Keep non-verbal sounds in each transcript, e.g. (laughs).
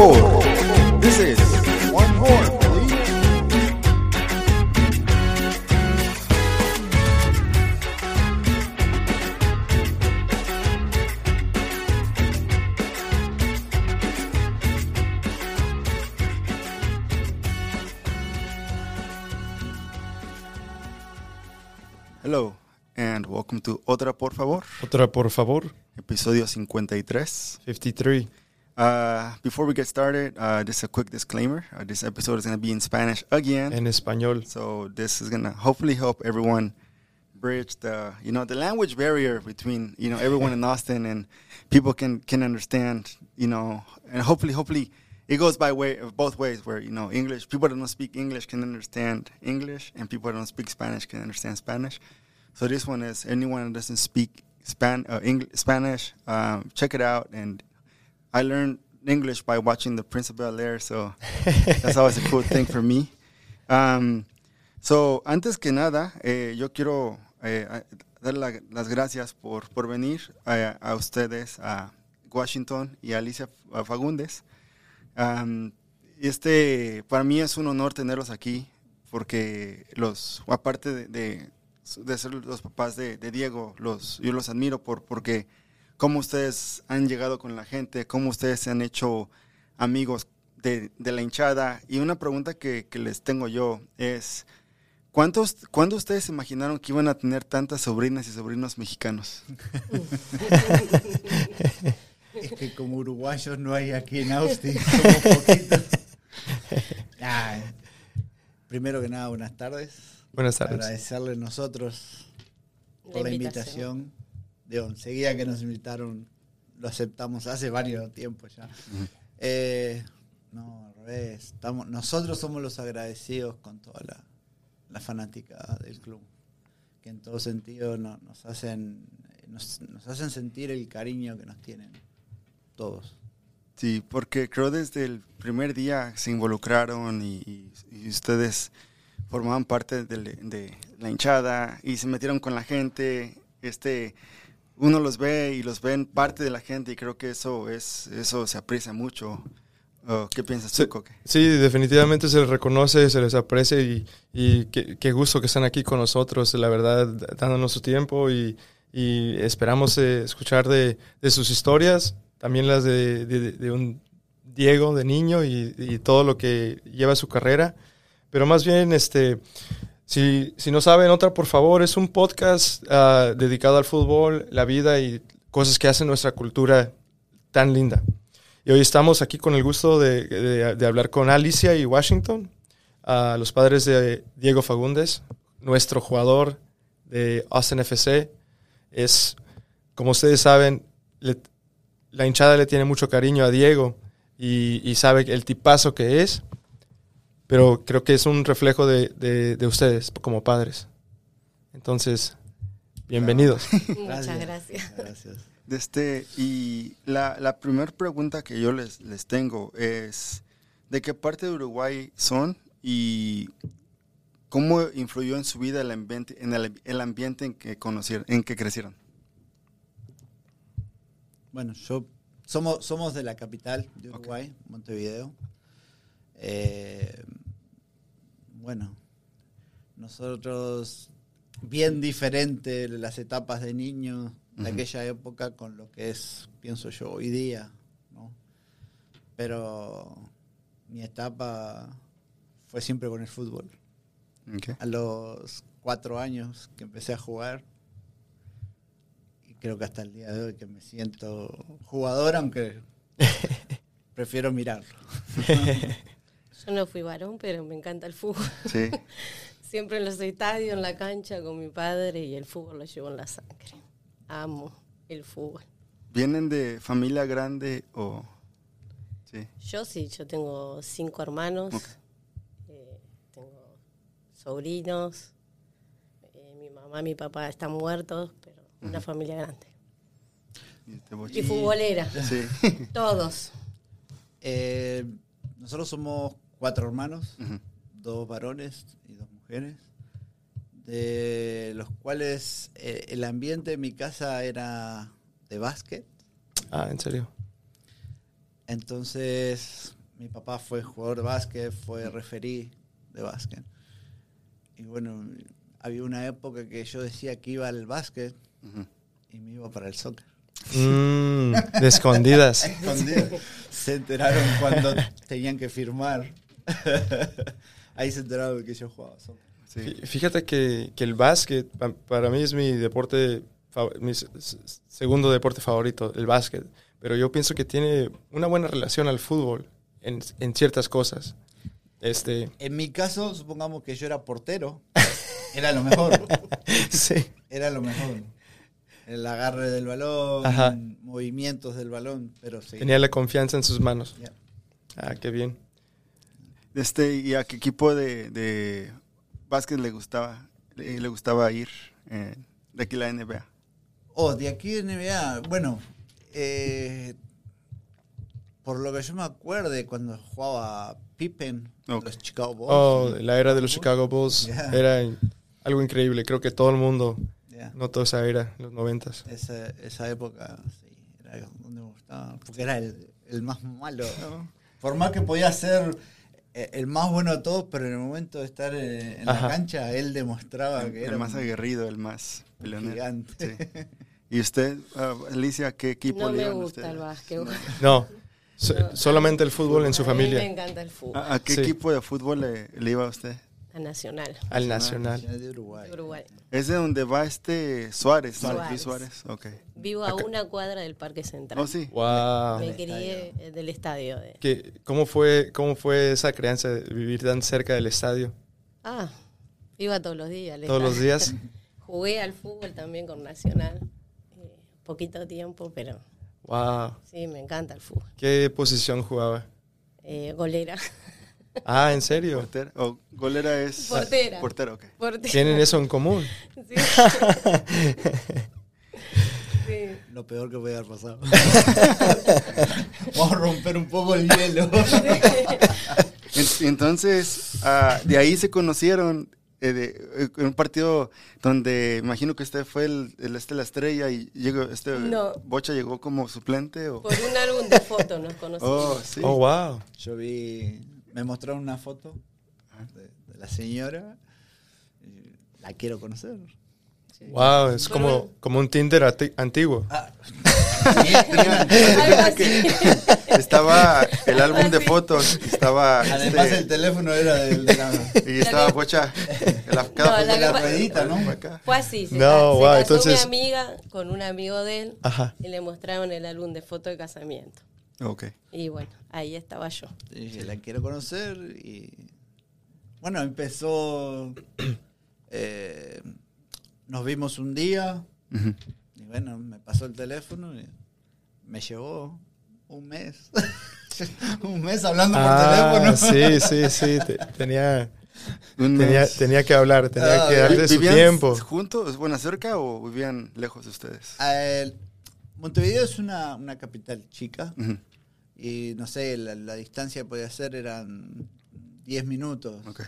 Favor. This is One More, please. Hello, and welcome to Otra Por Favor, Otra, por favor. episodio 53. 53. Uh, before we get started, uh, just a quick disclaimer. Uh, this episode is going to be in Spanish again. En español. so this is going to hopefully help everyone bridge the, you know, the language barrier between, you know, everyone in (laughs) Austin and people can, can understand, you know, and hopefully, hopefully it goes by way of both ways where, you know, English, people that don't speak English can understand English and people that don't speak Spanish can understand Spanish. So this one is anyone that doesn't speak Span, uh, English, Spanish, um, check it out. And I learned English by watching The Prince of Bel Air, so (laughs) that's always a cool thing for me. Um, so, antes que nada, eh, yo quiero eh, dar la- las gracias por, por venir a, a ustedes, a Washington y a Alicia Fagundes. Um, este, para mí es un honor tenerlos aquí, porque los, aparte de, de, de ser los papás de, de Diego, los, yo los admiro por, porque cómo ustedes han llegado con la gente, cómo ustedes se han hecho amigos de, de la hinchada. Y una pregunta que, que les tengo yo es, ¿cuántos, ¿cuándo ustedes se imaginaron que iban a tener tantas sobrinas y sobrinos mexicanos? (laughs) Es que como uruguayos no hay aquí en Austin, somos poquitos. (laughs) Ah, primero que nada, buenas tardes. Buenas tardes. Agradecerle nosotros La por la invitación. invitación. Digo, enseguida que nos invitaron, lo aceptamos hace varios tiempos ya. Eh, no, al revés. Estamos, nosotros somos los agradecidos con toda la, la fanática del club. Que en todo sentido no- nos, hacen, nos, nos hacen sentir el cariño que nos tienen todos. Sí, porque creo desde el primer día se involucraron y, y- ustedes formaban parte del- de, la hinchada y se metieron con la gente. Este, uno los ve y los ven parte de la gente y creo que eso es eso se aprecia mucho. Oh, ¿Qué piensas tú, Sí. Coque? Sí, definitivamente se les reconoce, se les aprecia y, y qué, qué gusto que están aquí con nosotros, la verdad, dándonos su tiempo y, y esperamos eh, escuchar de, de sus historias, también las de, de- de un Diego de niño y, y todo lo que lleva su carrera. Pero más bien, este, si, si no saben, otra, por favor, es un podcast ah, dedicado al fútbol, la vida y cosas que hacen nuestra cultura tan linda. Y hoy estamos aquí con el gusto de, de- hablar con Alicia y Washington, a los padres de Diego Fagundes, nuestro jugador de Austin FC. Es, como ustedes saben, la hinchada le tiene mucho cariño a Diego y, y sabe el tipazo que es, pero creo que es un reflejo de, de- de ustedes como padres. Entonces, bienvenidos. (laughs) Muchas gracias. Gracias. Este, y la, la primera pregunta que yo les, les tengo es, ¿de qué parte de Uruguay son y cómo influyó en su vida el ambiente, en el, el ambiente en que conocieron, en que crecieron? Bueno, yo somos, somos de la capital de Uruguay, Montevideo. Eh, bueno, nosotros bien diferente las etapas de niño de aquella época con lo que es, pienso yo, hoy día, ¿no? Pero mi etapa fue siempre con el fútbol. A los cuatro años que empecé a jugar, y creo que hasta el día de hoy que me siento jugador, aunque (laughs) prefiero mirarlo. (laughs) Yo no fui varón, pero me encanta el fútbol. Sí. (laughs) Siempre en los estadios, en la cancha con mi padre y el fútbol lo llevo en la sangre. Amo el fútbol. ¿Vienen de familia grande o...? Sí. Yo sí, yo tengo cinco hermanos, eh, tengo sobrinos, eh, mi mamá, mi papá están muertos, pero una familia grande. Y te voy- Y futbolera, Sí. (laughs) todos. Eh, nosotros somos cuatro hermanos, dos varones y dos mujeres, de los cuales eh, el ambiente de mi casa era de básquet. Ah, en serio. Entonces, mi papá fue jugador de básquet, fue referí de básquet. Y bueno, había una época que yo decía que iba al básquet y me iba para el soccer. Mm, de escondidas. (laughs) Se enteraron cuando tenían que firmar. (laughs) Ahí se enteraron de que yo jugaba soccer. Sí. Fíjate que, que el básquet pa- para mí es mi deporte, mi segundo deporte favorito, el básquet. Pero yo pienso que tiene una buena relación al fútbol en, en ciertas cosas. Este, En mi caso, supongamos que yo era portero. (laughs) Era lo mejor. sí. Era lo mejor. El agarre del balón, Ajá. movimientos del balón, pero sí. Tenía la confianza en sus manos. Ah, qué bien. Este, ¿Y a qué equipo de, de básquet le gustaba, le, le gustaba ir eh, de aquí la NBA? Oh, de aquí de NBA, bueno, eh, por lo que yo me acuerde, cuando jugaba Pippen, Ok. los Chicago Bulls. Oh, la era de los Chicago Bulls (laughs) Yeah. era algo increíble. Creo que todo el mundo Ya. notó esa era, los noventas. Esa, esa época, sí, era donde me gustaba, porque era el, el más malo. ¿no? Por más que podía ser eh, el más bueno de todos, pero en el momento de estar eh, en la cancha, él demostraba El, que el era más un aguerrido, el más peleonero. gigante. Sí. ¿Y usted, ah, Alicia, qué equipo No le me gusta el básquet. No, so- No. solamente el fútbol en su A mí me familia. encanta el fútbol. ¿A, a qué Sí. equipo de fútbol le, le iba a usted? A Nacional. Al Nacional. de Uruguay. de Uruguay. Es de donde va este Suárez. Luis Suárez. Ok. Vivo a una cuadra del Parque Central. Oh, sí. Wow. Me Del crié eh, del estadio. de- ¿Qué- cómo, fue, ¿Cómo fue esa crianza de vivir tan cerca del estadio? Ah, iba todos los días. al Todos los días. (laughs) Jugué al fútbol también con Nacional. eh, poquito tiempo, pero Wow. sí, me encanta el fútbol. ¿Qué posición jugaba? Eh, golera. (laughs) Ah, ¿en serio? Portera. O golera es. Portera. Portera, ok. Portera. ¿Tienen eso en común? Sí. (laughs) Sí. Lo peor que puede haber pasado. (laughs) Vamos a romper un poco el hielo. En- Entonces, ah, de ahí se conocieron eh, de, eh, en un partido donde imagino que usted fue el, el este la estrella y llegó este No. Bocha llegó como suplente o Por un álbum de fotos nos conocimos. Oh, sí. Oh, wow. Yo vi, me mostraron una foto de, de la señora. y La quiero conocer. Wow, es como, un- como un Tinder antiguo. Ah. (laughs) Estaba el álbum de fotos, estaba Además este, el teléfono era del, de la, y estaba la, cada No, foto la ruedita, ¿no? Fue así. Se, No, se wow, casó entonces- mi amiga con un amigo de él Ajá. y le mostraron el álbum de fotos de casamiento. Ok. Y bueno, ahí estaba yo. Y dije, la quiero conocer y bueno, empezó, (coughs) eh, nos vimos un día Ujú. y bueno, me pasó el teléfono y me llevó un mes, (laughs) un mes hablando Ah, por teléfono. sí, sí, sí. te- tenía, (laughs) tenía, tenía que hablar, tenía Ah, que darle su ¿Vivían tiempo. juntos, bueno, cerca o vivían lejos de ustedes? Eh, Montevideo es una, una capital chica Ujú. Y no sé, la, la distancia que podía ser eran 10 minutos. Ok.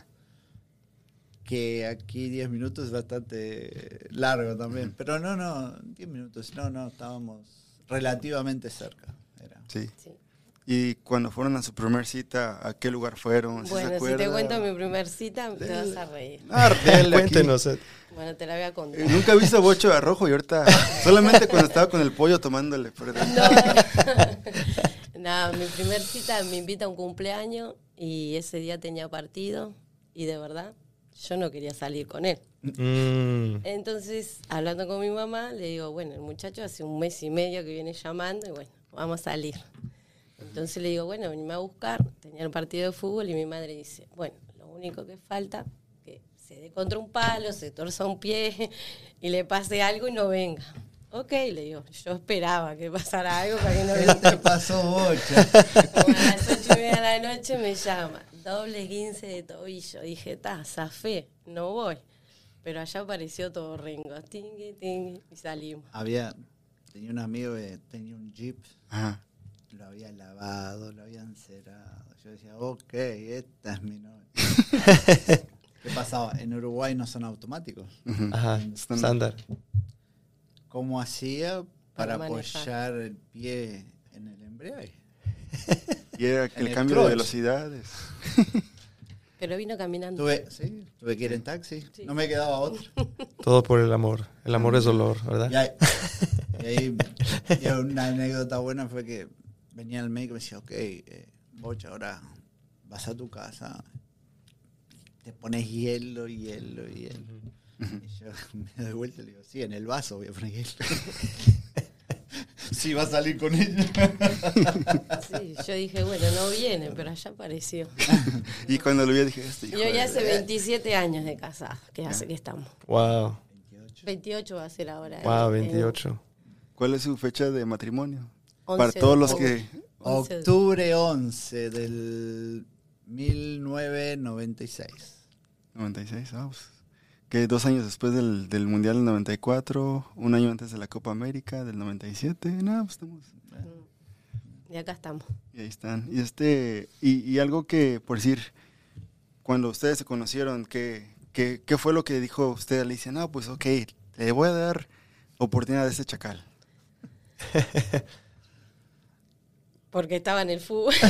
que aquí 10 minutos es bastante largo también. Pero no, no, 10 minutos, no, no, estábamos relativamente cerca. Era. Sí. Sí. Y cuando fueron a su primer cita, ¿a qué lugar fueron? ¿Sí se Bueno, si te cuento mi primer cita, te vas a reír. (laughs) Ah. (laughs) Cuéntenos. eh. Bueno, te la voy a contar. Eh, Nunca he visto bocho de rojo y ahorita (laughs) solamente cuando estaba con el pollo tomándole. pero- No, mi primer cita me invita a un cumpleaños y ese día tenía partido y de verdad yo no quería salir con él. Mm, Entonces, hablando con mi mamá, le digo, bueno, el muchacho hace un mes y medio que viene llamando y bueno, vamos a salir. Entonces le digo, bueno, venime a buscar. Tenía el partido de fútbol y mi madre dice, bueno, lo único que falta que se dé contra un palo, se torza un pie (laughs) y le pase algo y no venga. Ok, le digo, yo esperaba que pasara algo para que no (laughs) ¿Qué te pasó, bocha? Como a las ocho y media de la noche me llama, doble 15 de tobillo. Dije, ta, zafé, no voy. Pero allá apareció todo Ringo, tingui, tingui, y salimos. Había, tenía un amigo que tenía un jeep, Ajá. lo había lavado, lo había encerado. Yo decía, ok, esta es mi novia. (laughs) ¿Qué pasaba? En Uruguay no son automáticos. Ajá, estándar. ¿Cómo hacía para, Para apoyar el pie en el embrague? (laughs) Y era (laughs) el el cambio de velocidades. (laughs) Pero vino caminando. Tuve, sí, tuve que ir en taxi. Sí. No me quedaba otra. Todo por el amor. El amor es dolor, ¿verdad? Y ahí, y ahí- y una anécdota buena fue que venía el médico y me decía, ok, eh, Bocha, ahora vas a tu casa, te pones hielo, hielo, hielo. Y yo (laughs) me doy vuelta y le digo, sí, en el vaso voy a poner sí, va a salir con ella. (laughs) Sí, yo dije, bueno, no viene, pero allá apareció. Y cuando lo vi dije, este hijo Yo de- ya hace 27 años de casada, que hace que estamos. Wow. 28 va a ser ahora. Wow, en- 28. ¿Cuál es su fecha de matrimonio? 11 Para de todos los octubre. que... 11 de- Octubre 11 del 1996. 96, ah, pues, que dos años después del, del Mundial del 94, un año antes de la Copa América del 97, no, pues estamos... Y acá estamos. Y ahí están. Y este y, y algo que, por decir, cuando ustedes se conocieron, ¿qué, qué, qué fue lo que dijo usted, Alicia? No, pues ok, le voy a dar oportunidad a este chacal. (laughs) Porque estaba en el fútbol. (laughs)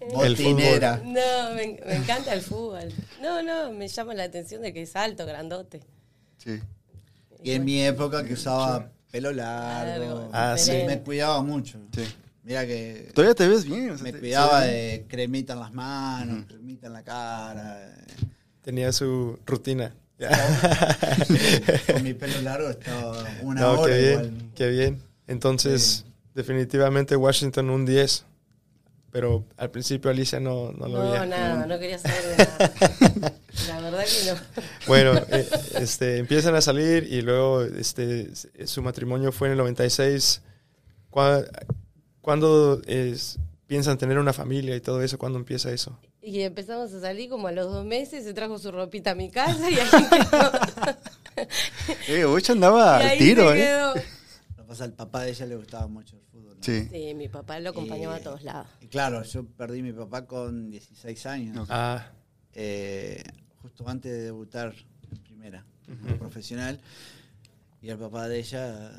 El Botinera. No, me, me encanta el fútbol. No, no, me llama la atención de que es alto, grandote. Sí. Y en mi época que usaba pelo largo. Ah, sí. Me cuidaba mucho. Sí. Mira que Todavía te ves bien. o sea, me te- cuidaba de cremita en las manos, cremita en la cara. Tenía su rutina. (laughs) Con mi pelo largo estaba una no, hora qué bien, igual. qué bien. Entonces, definitivamente Washington un 10. Pero al principio Alicia no, no lo No, veía. nada, no quería saber de nada. (laughs) La verdad que no. Bueno, eh, este, empiezan a salir y luego este, su matrimonio fue en el 96. ¿Cuá- ¿Cuándo es- piensan tener una familia y todo eso? ¿Cuándo empieza eso? Y empezamos a salir como a los dos meses, se trajo su ropita a mi casa y ahí quedó. (laughs) Eh, andaba (laughs) Y al tiro, se ¿eh? Pasa, al papá de ella le gustaba mucho el fútbol. ¿no? Sí. Sí, mi papá lo acompañaba a todos lados. Y claro, yo perdí a mi papá con 16 años. Ah, eh, justo antes de debutar en primera, como profesional. Y el papá de ella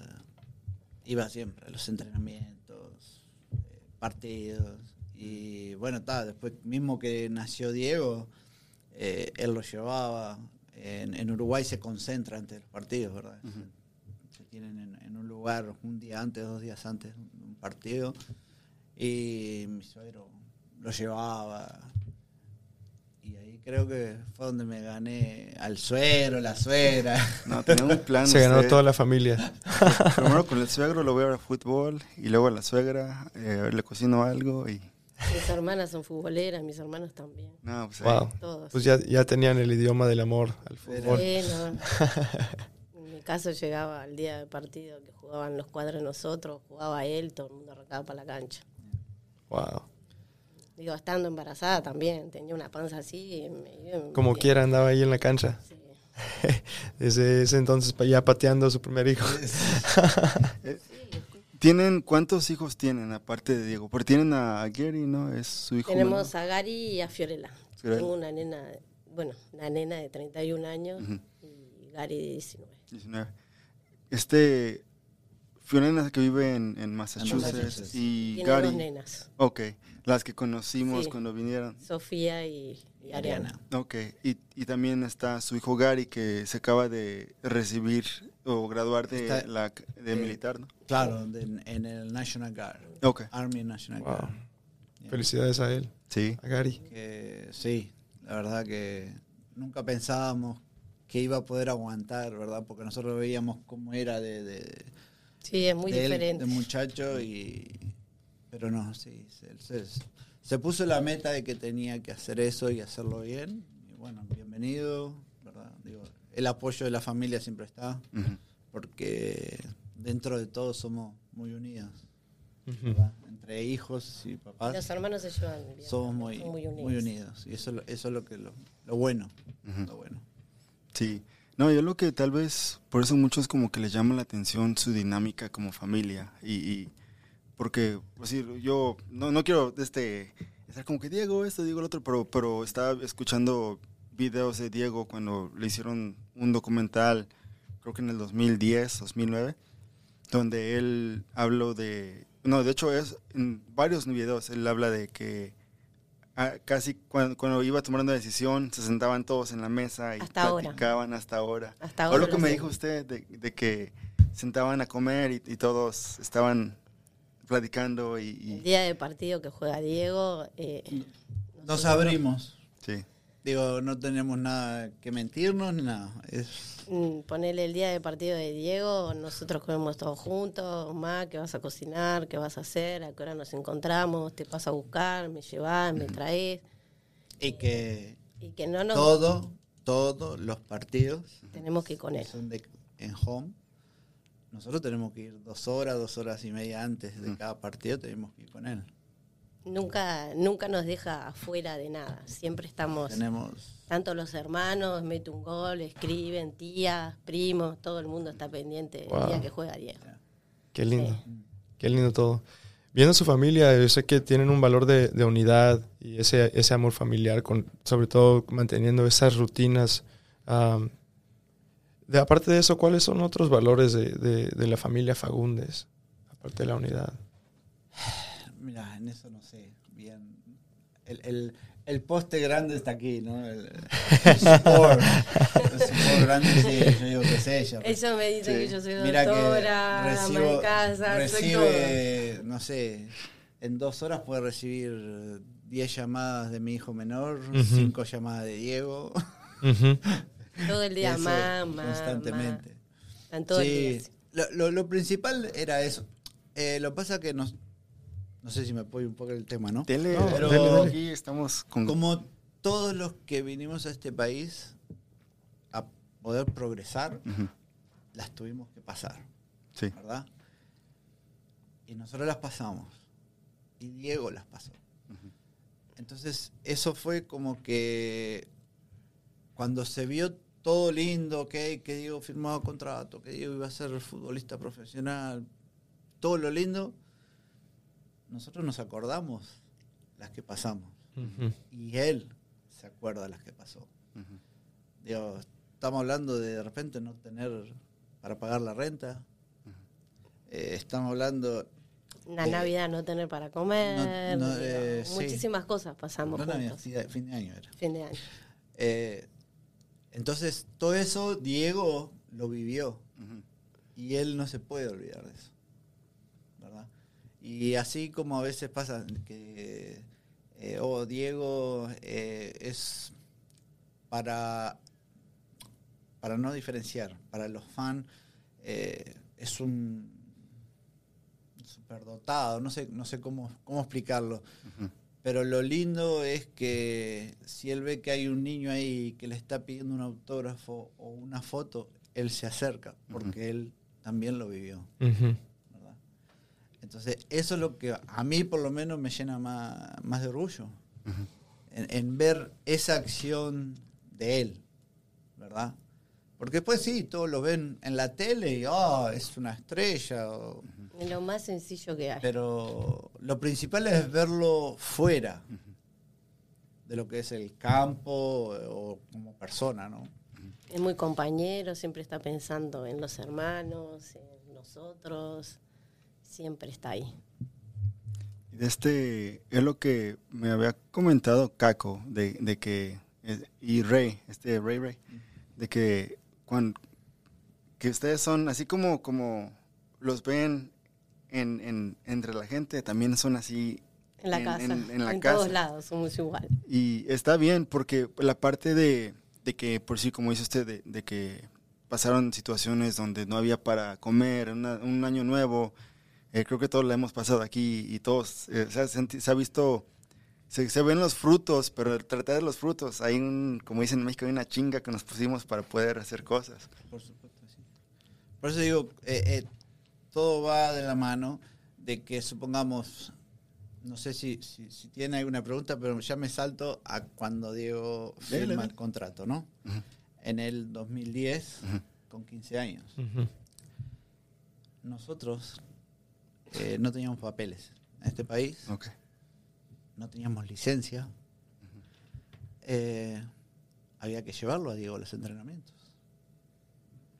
iba siempre a los entrenamientos, eh, partidos. Y bueno, está, después mismo que nació Diego, eh, él lo llevaba. En, en Uruguay se concentra antes de los partidos, ¿verdad? Tienen en, en un lugar un día antes, dos días antes de un partido. Y mi suegro lo llevaba. Y ahí creo que fue donde me gané al suegro, la suegra. No, tenía un (laughs) plan. se ganó toda la familia. (laughs) Primero con el suegro lo voy a ver a fútbol y luego a la suegra eh, le cocino algo y... Mis hermanas son futboleras, mis hermanos también. No, pues. Wow. Todos. Pues ya, ya tenían el idioma del amor al fútbol. Sí, no. (laughs) Caso llegaba al día del partido que jugaban los cuadros nosotros, jugaba él, todo el mundo arrancaba para la cancha. Wow. Digo, estando embarazada también, tenía una panza así. y me- Como me- quiera andaba ahí en la cancha. Sí. (laughs) Desde ese entonces ya pateando a su primer hijo. (laughs) ¿Tienen, ¿Cuántos hijos tienen aparte de Diego? Porque tienen a Gary, ¿no? Es su hijo Tenemos menor. a Gary y a Fiorella. Fiorella. Tengo una nena, bueno, una nena de 31 años Ujú. y Gary de 19. 19. Este... Fiona que vive en, en Massachusetts, Massachusetts. y Tiene dos Gary. nenas, Ok, las que conocimos Sí. cuando vinieron. Sofía y, y Ariana. Ok, y, y también está su hijo Gary que se acaba de recibir o graduar de Está- la de eh, militar, ¿no? Claro, de- en el National Guard, Ok, Army National Wow. Guard. Felicidades a él, sí. a Gary. Que sí, la verdad que nunca pensábamos que iba a poder aguantar, ¿verdad? Porque nosotros veíamos cómo era de, de, Sí, es muy de él, de muchacho y pero no, sí, se, se- se puso la meta de que tenía que hacer eso y hacerlo bien. Y bueno, bienvenido, ¿verdad? Digo, el apoyo de la familia siempre está, porque dentro de todo somos muy unidos. Entre hijos y papás Los hermanos se llevan bien. somos muy, muy muy unidos. Y eso, eso es lo que lo, lo bueno, Ujú. lo bueno. Sí. No, yo lo que tal vez, por eso muchos como que les llama la atención su dinámica como familia. Y, y porque, pues decir, yo no, no quiero este, estar como que Diego esto, Diego el otro, pero, pero estaba escuchando videos de Diego cuando le hicieron un documental, creo que en el 2010, 2009. donde él habló de, no, de hecho es en varios videos, él habla de que ah, casi cuando, cuando iba tomando una decisión se sentaban todos en la mesa y Hasta ahora. platicaban hasta ahora. Hasta ahora lo que lo me sé. dijo usted, de, de que sentaban a comer y, y todos estaban platicando y, El día de partido que juega Diego, eh, Nos abrimos. sí. Digo, no tenemos nada que mentirnos ni nada. Es, Mm, Ponele el día de partido de Diego, nosotros comemos todos juntos, más, ¿qué vas a cocinar? ¿Qué vas a hacer? ¿A qué hora nos encontramos? ¿Te vas a buscar? ¿Me llevas? ¿Me traes? y que Y que no nos todo, todos los partidos tenemos que ir con él. son de, en home, nosotros tenemos que ir dos horas, dos horas y media antes de cada partido, tenemos que ir con él. Nunca, nunca nos deja afuera de nada. Siempre estamos, Tenemos tanto los hermanos, mete un gol, escriben, tías, primos, todo el mundo está pendiente del Wow. día que juega Diego. Qué lindo. Sí. Qué lindo todo. Viendo su familia, yo sé que tienen un valor de, de unidad y ese, ese amor familiar, con, sobre todo manteniendo esas rutinas. de, aparte de eso, ¿cuáles son otros valores de, de- de la familia Fagundes? Aparte de la unidad. Mira, en eso no sé bien. El, el, el poste grande está aquí, ¿no? El, el support. El support grande, sí, yo digo que es ella. Ellos me dicen Sí. que yo soy Mira doctora, que ama recibo, de casa, soy todo. recibe, no sé, en dos horas puede recibir 10 llamadas de mi hijo menor, Ujú. 5 llamadas de Diego. Todo el día, (laughs) mamá, Constantemente. Están todo el día Sí, así. lo, lo- lo principal era eso. Eh, lo pasa que nos, no sé si me apoyo un poco el tema, ¿no? Dele, No, pero dele, dele. aquí estamos con... Como todos los que vinimos a este país a poder progresar, las tuvimos que pasar, Sí. ¿verdad? Y nosotros las pasamos. Y Diego las pasó. Entonces, eso fue como que cuando se vio todo lindo, que que Diego firmaba contrato, que Diego iba a ser futbolista profesional, todo lo lindo, nosotros nos acordamos las que pasamos. Y él se acuerda de las que pasó. Digo, estamos hablando de de repente no tener para pagar la renta. Eh, estamos hablando Eh, Navidad no tener para comer. no, digo, eh, sí. muchísimas cosas pasamos no Navidad, juntos. fin de- fin de año era. Fin de año. Eh, entonces, todo eso Diego lo vivió y él no se puede olvidar de eso. Y así como a veces pasa que, eh, oh, Diego eh, es para, para no diferenciar, para los fans eh, es un superdotado, no sé, no sé cómo, cómo explicarlo. Pero lo lindo es que si él ve que hay un niño ahí que le está pidiendo un autógrafo o una foto, él se acerca, porque él también lo vivió. Entonces, eso es lo que a mí por lo menos me llena más, más de orgullo. En, en ver esa acción de él, ¿verdad? Porque después sí, todos lo ven en la tele y, oh, es una estrella. o- Es lo más sencillo que hay. pero lo principal es verlo fuera de lo que es el campo o como persona, ¿no? Es muy compañero, siempre está pensando en los hermanos, en nosotros. Siempre está ahí. Este, es lo que me había comentado Caco, de, de que, eh, y Rey, este Rey Rey, de que cuando, que ustedes son, así como, como los ven en, en- entre la gente, también son así En la En- casa. en- En, en la todos casa. lados somos igual. Y está bien, porque la parte de, de que, por sí, como dice usted, de, de que pasaron situaciones donde no había para comer, una- un año nuevo, eh, creo que todos lo hemos pasado aquí y todos, eh, se, ha senti- se ha visto, se, se ven los frutos, pero tratar de los frutos, hay un, como dicen en México, hay una chinga que nos pusimos para poder hacer cosas. Por supuesto, sí. Por eso digo, eh, eh, todo va de la mano de que supongamos, no sé si, si, si tiene alguna pregunta, pero ya me salto a cuando Diego firma dele. el contrato, ¿no? En el 2010, Ujú. con 15 años. Nosotros eh, no teníamos papeles en este país, no teníamos licencia. Eh, había que llevarlo a Diego a los entrenamientos.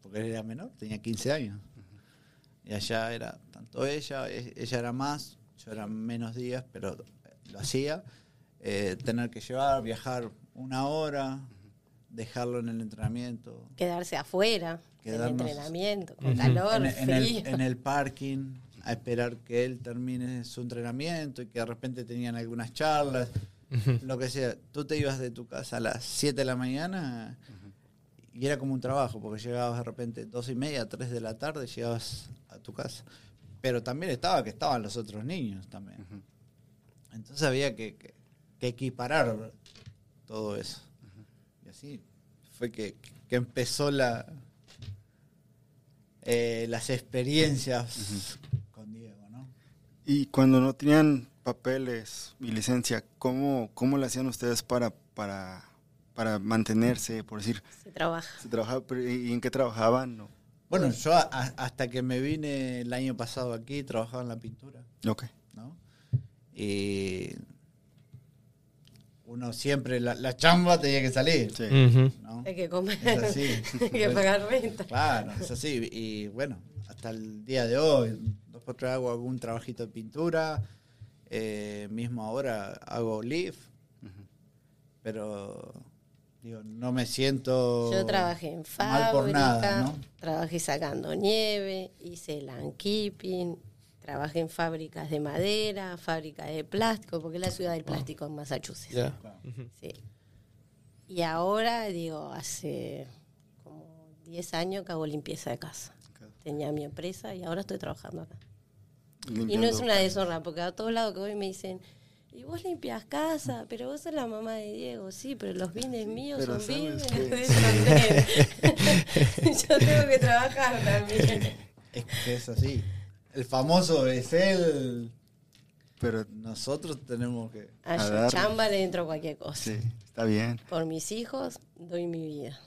Porque él era menor, tenía 15 años. Y allá era tanto ella, e- ella era más, yo era menos días, pero lo hacía. Eh, tener que llevar, viajar una hora, dejarlo en el entrenamiento, Quedarse afuera, en el entrenamiento, con calor, en, en el, frío. en el parking a esperar que él termine su entrenamiento y que de repente tenían algunas charlas, lo que sea. Tú te ibas de tu casa a las 7 de la mañana y era como un trabajo, porque llegabas de repente dos y media, 3 de la tarde, llegabas a tu casa. Pero también estaba que estaban los otros niños también. Entonces había que, que- que equiparar todo eso. Y así fue que, que empezó la eh, las experiencias. Y cuando no tenían papeles y licencia, ¿cómo, cómo le hacían ustedes para, para, para mantenerse, por decir, Se trabaja. se trabajaba, pero ¿y en qué trabajaban? No. Bueno, yo a- hasta que me vine el año pasado aquí trabajaba en la pintura, Ok. ¿no? Y uno siempre, la, la chamba tenía que salir, Sí. Ujú. ¿no? Hay que comer, Es así. (laughs) hay que pagar renta. Claro, es así. Y bueno, hasta el día de hoy, tres hago algún trabajito de pintura. eh, mismo ahora hago lift. Pero, digo, no me siento Yo trabajé en mal fábrica, por nada, ¿no? trabajé sacando nieve, hice landkeeping, trabajé en fábricas de madera, fábricas de plástico, porque es la ciudad del plástico en Massachusetts. Sí. Y ahora, digo, hace como 10 años que hago limpieza de casa. Tenía mi empresa y ahora estoy trabajando acá. Y no es una deshonra, porque a todos lados que voy me dicen, y vos limpias casa, pero vos sos la mamá de Diego, sí, pero los bienes míos pero son ¿sabes bienes. (laughs) Yo tengo que trabajar también. Es que es así. El famoso es él. Pero Nosotros tenemos que. A A yo darle. chamba le entro cualquier cosa. sí, está bien. Por mis hijos doy mi vida.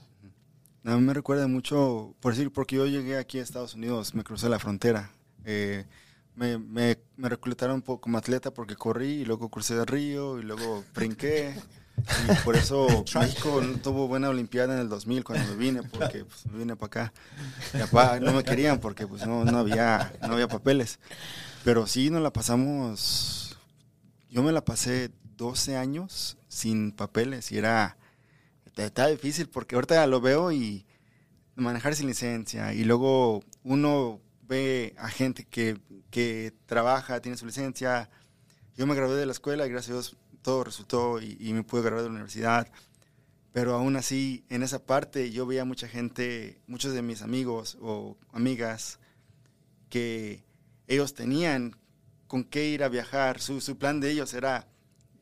A mí me recuerda mucho, por decir, porque yo llegué aquí a Estados Unidos, me crucé la frontera. Eh, me, me, me reclutaron como atleta porque corrí y luego crucé el río y luego brinqué. Y por eso (laughs) México no tuvo buena Olimpiada en el 2000 cuando me vine, porque pues, me vine para acá. Y papá no me querían porque pues no, no, había, no había papeles. Pero sí nos la pasamos, yo me la pasé 12 años sin papeles y era, está difícil porque ahorita lo veo y manejar sin licencia y luego uno ve a gente que, que trabaja, tiene su licencia. Yo me gradué de la escuela y gracias a Dios todo resultó y, y me pude graduar de la universidad. Pero aún así, en esa parte yo veía mucha gente, muchos de mis amigos o amigas, que ellos tenían con qué ir a viajar. Su, su plan de ellos era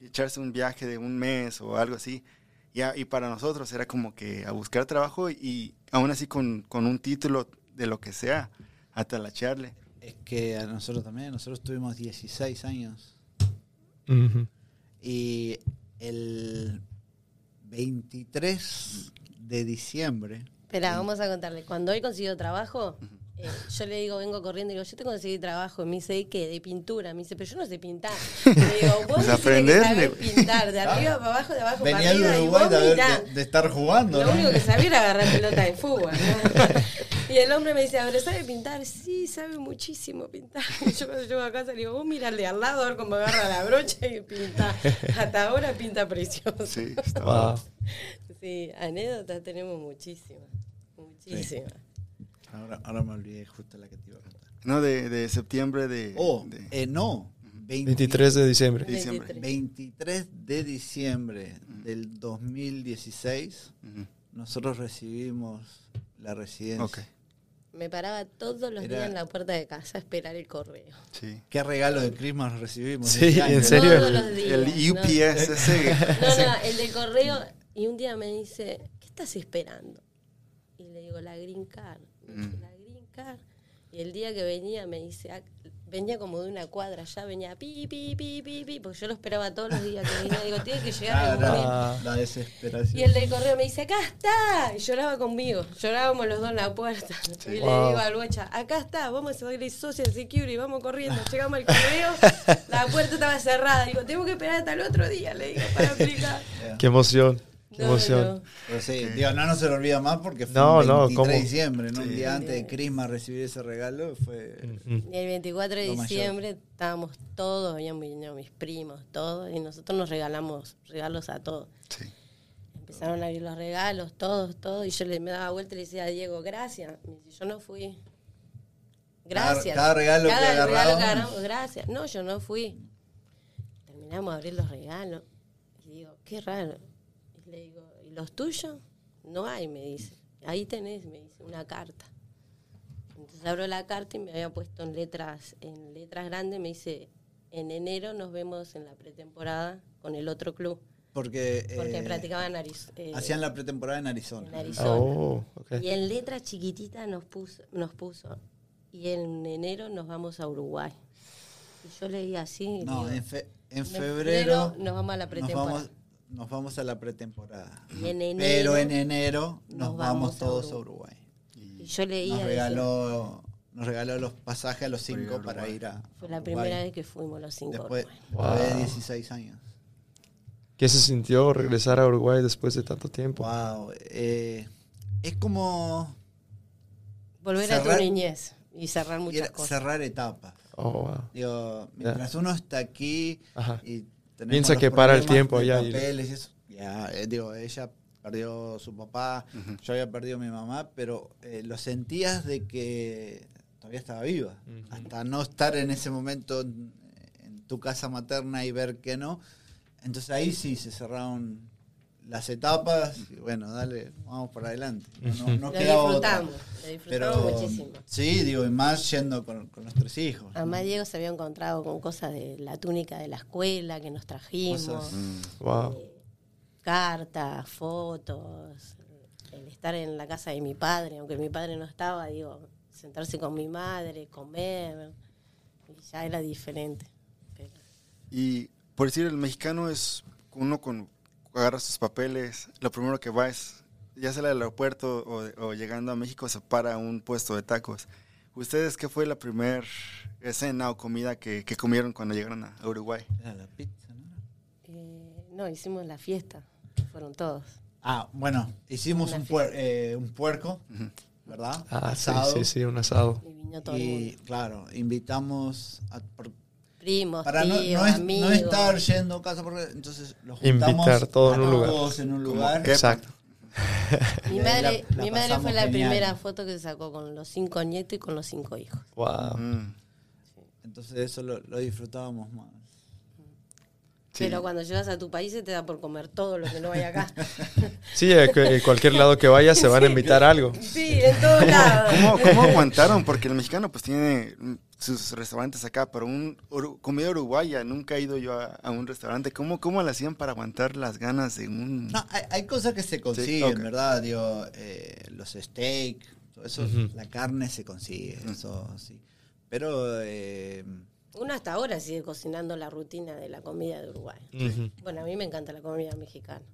echarse un viaje de un mes o algo así. Y, a- y para nosotros era como que a buscar trabajo y aún así con, con un título de lo que sea, hasta la charle. Es que a nosotros también, nosotros tuvimos 16 años. Ujú. Y el 23 de diciembre. Espera, vamos a contarle. Cuando hoy consiguió trabajo, eh, yo le digo, vengo corriendo y digo, yo te conseguí trabajo. Me dice, ¿de qué? De pintura. Me dice, pero yo no sé pintar. Le digo, (laughs) vos Pues me aprenderle. sabés pintar, de arriba para abajo, de abajo Venía para arriba. Y Uruguay vos de, mirá. de- de estar jugando. Lo ¿no? único que sabía era agarrar pelota de fútbol. ¿no? (laughs) Y el hombre me dice, ¿pero sabe pintar? Sí, sabe muchísimo pintar. Y (laughs) yo cuando llego a casa le digo, vos mira al de al lado a ver cómo agarra la brocha y pinta. Hasta ahora pinta precioso. Sí, (laughs) está Wow. Sí, anécdotas tenemos muchísimas. Muchísimas. Ahora, ahora me olvidé justo la que te iba a contar. No, de, de septiembre de... Oh, de- eh, no. 20 23 de diciembre. Diciembre. 23 de diciembre del 2016, Ujú. nosotros recibimos la residencia. Ok, Me paraba todos los Era- días en la puerta de casa a esperar el correo. sí. ¿Qué regalo de Christmas recibimos? Sí, año, en no? serio. Todos los días. El ¿no? UPS ese... No, no, el del correo. Y un día me dice, ¿qué estás esperando? Y le digo, la green card. Me dice, Mm. la green card. Y el día que venía me dice, ah, venía como de una cuadra, ya venía pi, pi, pi, pi, pi, porque yo lo esperaba todos los días que venía. Digo, tiene que llegar Ah. la desesperación. Y el del correo me dice, acá está. Y lloraba conmigo. Llorábamos los dos en la puerta. Y le digo al bocha, acá está, vamos a salir social security, vamos corriendo. (laughs) Llegamos al correo, la puerta estaba cerrada. Digo, tengo que esperar hasta el otro día, le digo, para (laughs) aplicar. Qué emoción. Qué emoción. no. Pero sí, digo, no, no se lo olvida más porque fue No, no, 23 de diciembre, ¿no? Un día antes de Christmas recibir ese regalo fue... Y el 24 de mayor. diciembre estábamos todos, venido mis primos, todos, y nosotros nos regalamos regalos a todos. Sí. Empezaron a abrir los regalos, todos, todos, y yo le me daba vuelta y le decía a Diego, gracias. Me dice, yo no fui. Gracias. cada regalo que Cada regalo agarraban. que agarramos, gracias. No, yo no fui. Terminamos de abrir los regalos. Y digo, qué raro. Y le digo, ¿y los tuyos? No hay, me dice. Ahí tenés, me dice, una carta. Entonces abro la carta y me había puesto en letras, en letras grandes, me dice, en enero nos vemos en la pretemporada con el otro club. Porque, Porque eh, practicaban eh, hacían la pretemporada en Arizona. en Arizona. Oh. Y en letras chiquititas nos puso, nos puso. Y en enero nos vamos a Uruguay. Y yo leí así. No, digo, en, fe- en en febrero nos vamos a la nos pretemporada. vamos, nos vamos a la pretemporada. Y en enero Pero en enero nos, nos vamos, todos a Uruguay. Uruguay. Y yo leía. Nos regaló, nos regaló los pasajes a los a cinco para ir a Fue la Uruguay. primera vez que fuimos los cinco. Después, de Wow. 16 años. ¿Qué se sintió regresar a Uruguay después de tanto tiempo? Wow. eh, es como Volver a tu niñez y cerrar muchas cosas. cerrar etapas. Oh, wow. Digo, mientras uno está aquí Ajá. y Piensa que para el tiempo de allá y- papeles y eso, ya, eh, digo, ella perdió su papá, yo había perdido a mi mamá, pero eh, lo sentías de que todavía estaba viva. Hasta no estar en ese momento en, en tu casa materna y ver que no. Entonces ahí sí se cerraron las etapas y bueno, dale, vamos para adelante. No, no- quedaba otra. disfrutamos, lo disfrutamos Pero muchísimo. sí, digo, y más yendo con, con nuestros hijos. ¿no? Además Diego se había encontrado con cosas de la túnica de la escuela que nos trajimos. Cosas. Wow. eh, cartas, fotos, el estar en la casa de mi padre, aunque mi padre no estaba, digo, sentarse con mi madre, comer, y ya era diferente. Pero Y por decir, el mexicano es uno con agarra sus papeles, lo primero que va es, ya sea al aeropuerto o, o llegando a México, se para un puesto de tacos. ¿Ustedes qué fue la primera escena o comida que, que comieron cuando llegaron a Uruguay? Era la pizza, ¿no? eh, no, hicimos la fiesta, fueron todos. Ah, bueno, hicimos un, puer- eh, un puerco, ¿verdad? Ah, sí, Asado. sí, sí, un asado. Y vino todo el Y mundo. claro, invitamos a, por- Primos, para no, tíos, no es- amigos. no estar yendo casa por entonces los juntamos Invitar todo a en un lugar. todos en un lugar. Exacto. Mi madre, la- la mi madre fue la genial. primera foto que se sacó con los cinco nietos y con los cinco hijos. Wow. Mm, Entonces eso lo, lo disfrutábamos más. sí. Pero cuando llegas a tu país se te da por comer todo lo que no hay acá. (laughs) Sí, cu- a cualquier lado que vayas se van a invitar a algo. sí, en todos lados. ¿Cómo, cómo aguantaron? Porque el mexicano pues tiene sus restaurantes acá, pero un comida uruguaya, nunca he ido yo a, a un restaurante. ¿Cómo, ¿Cómo le hacían para aguantar las ganas de un... No, hay, hay cosas que se consiguen, ok. ¿verdad? Digo, eh, los steaks, todo eso, Ujú. la carne se consigue, eso sí. Pero eh, Uno hasta ahora sigue cocinando la rutina de la comida de Uruguay. Ujú. Bueno, a mí me encanta la comida mexicana.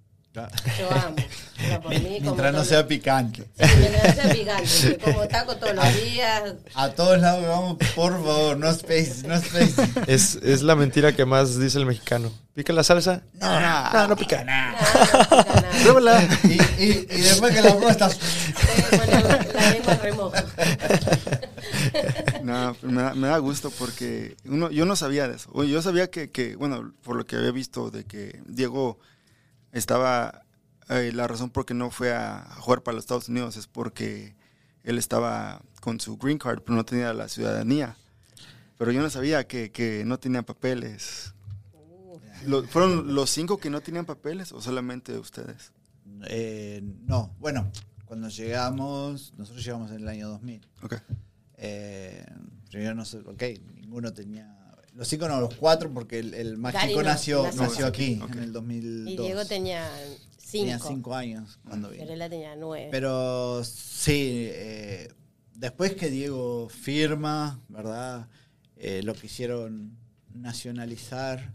Yo amo. (laughs) O sea, por mí, como mientras no todo- sea picante. Sí, mientras no sea picante. como taco todos los días. A todos lados vamos, por favor, no space, no space. Es, es la mentira que más dice el mexicano. ¿Pica la salsa? No, no, no pica. Nada, no pica nada. Pruébala. Y, y, y después que la ponemos la lengua en remojo. No, me da, me da gusto porque uno, yo no sabía de eso. Yo sabía que, que, bueno, por lo que había visto de que Diego estaba, eh, la razón por qué no fue a, a jugar para los Estados Unidos es porque él estaba con su green card, pero no tenía la ciudadanía. Pero yo no sabía que, que no tenía papeles. Lo- ¿Fueron los cinco que no tenían papeles o solamente ustedes? Eh, no, bueno, cuando llegamos, nosotros llegamos en el año 2000. Ok. Eh, primero no sé, ok, ninguno tenía... Los cinco no, los cuatro, porque el, el más Gary chico no, nació, nació nació aquí, en el 2002. Y Diego tenía Tenía cinco. cinco años cuando vino. Fiorella tenía nueve. Pero sí, eh, después que Diego firma, ¿verdad? Eh, lo quisieron nacionalizar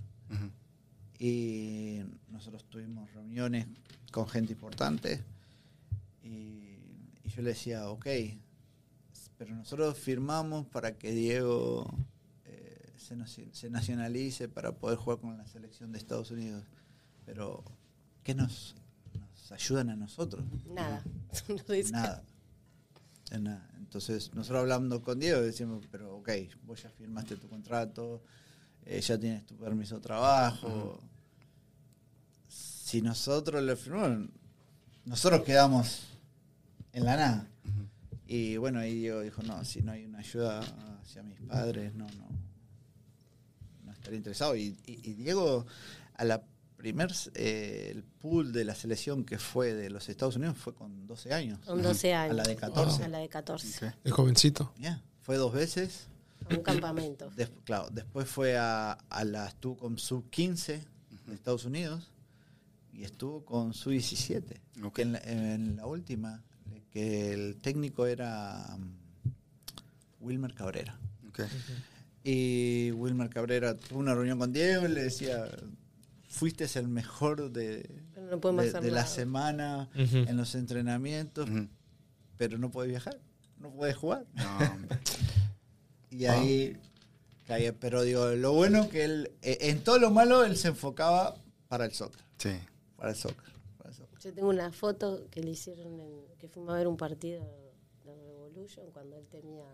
y nosotros tuvimos reuniones con gente importante y, y yo le decía, ok, pero nosotros firmamos para que Diego se, se nacionalice para poder jugar con la selección de Estados Unidos. Pero, ¿qué nos, ayudan a nosotros. Nada. (laughs) (laughs) No dice- Nada. Nada. Entonces, nosotros hablando con Diego decimos, pero ok, vos ya firmaste tu contrato, eh, ya tienes tu permiso de trabajo. Si nosotros lo firmamos, nosotros quedamos en la nada. Y bueno, ahí Diego dijo, no, si no hay una ayuda hacia mis padres, no, no, no estaría interesado. Y, y- y Diego, a la primer, eh, el pool de la selección que fue de los Estados Unidos fue con 12 años. Con 12 años. A la de 14. A la de 14. Ok. El jovencito. Ya, Fue dos veces. A un campamento. Des- claro, después fue a, a la estuvo con sub 15 de Estados Unidos y estuvo con sub 17. Ok. Que en, la, en la última, que el técnico era mm, Wilmer Cabrera. Ok. Y Wilmer Cabrera tuvo una reunión con Diego y le decía, fuiste el mejor de, no de, la nada". semana en los entrenamientos, pero no puedes viajar, no puedes jugar. No. (laughs) Y ahí caía. Pero digo, lo bueno que él, eh, en todo lo malo, él se enfocaba para el soccer. sí. Para el soccer. para el soccer. Yo tengo una foto que le hicieron, en, que fuimos a ver un partido de Revolution cuando él tenía...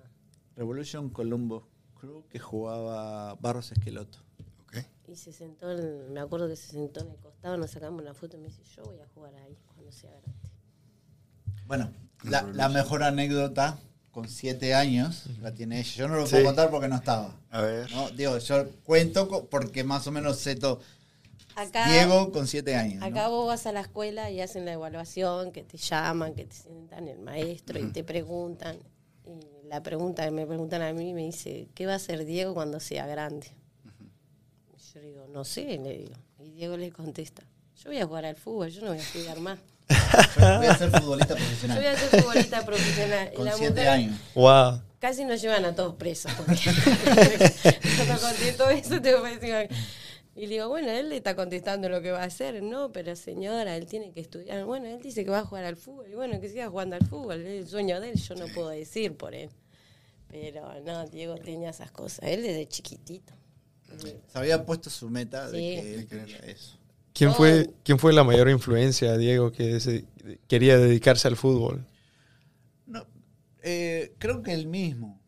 Revolution Columbus Crew que jugaba Barros Esqueloto. Ok. Y se sentó, en- me acuerdo que se sentó en el costado, nos sacamos una foto y me dice, yo voy a jugar ahí cuando sea grande. Bueno, la, la mejor anécdota con siete años la tiene ella. Yo no lo Sí. puedo contar porque no estaba. A ver. ¿no? Digo, yo cuento porque más o menos sé todo. Acá, Diego con siete años. ¿no? acá vos vas a la escuela y hacen la evaluación, que te llaman, que te sientan el maestro y te preguntan. La pregunta que me preguntan a mí me dice, ¿qué va a hacer Diego cuando sea grande? Y Yo digo, no sé, le digo. Y Diego le contesta, yo voy a jugar al fútbol, yo no voy a estudiar más. Voy a ser futbolista Yo voy profesional. a ser futbolista profesional. Y Con la siete mujer años. Wow. Casi nos llevan a todos presos. Porque (laughs) cuando conté todo eso, te voy a decir, Y le digo, bueno, él le está contestando lo que va a hacer. No, pero señora, él tiene que estudiar. Bueno, él dice que va a jugar al fútbol. Y bueno, que siga jugando al fútbol. Es el sueño de él, yo no puedo decir por él. Pero no, Diego tenía esas cosas. Él desde chiquitito. Se había puesto su meta de que él quería eso. ¿Quién fue, ¿Quién fue la mayor influencia, Diego, que se- quería dedicarse al fútbol? No, eh, creo que él mismo.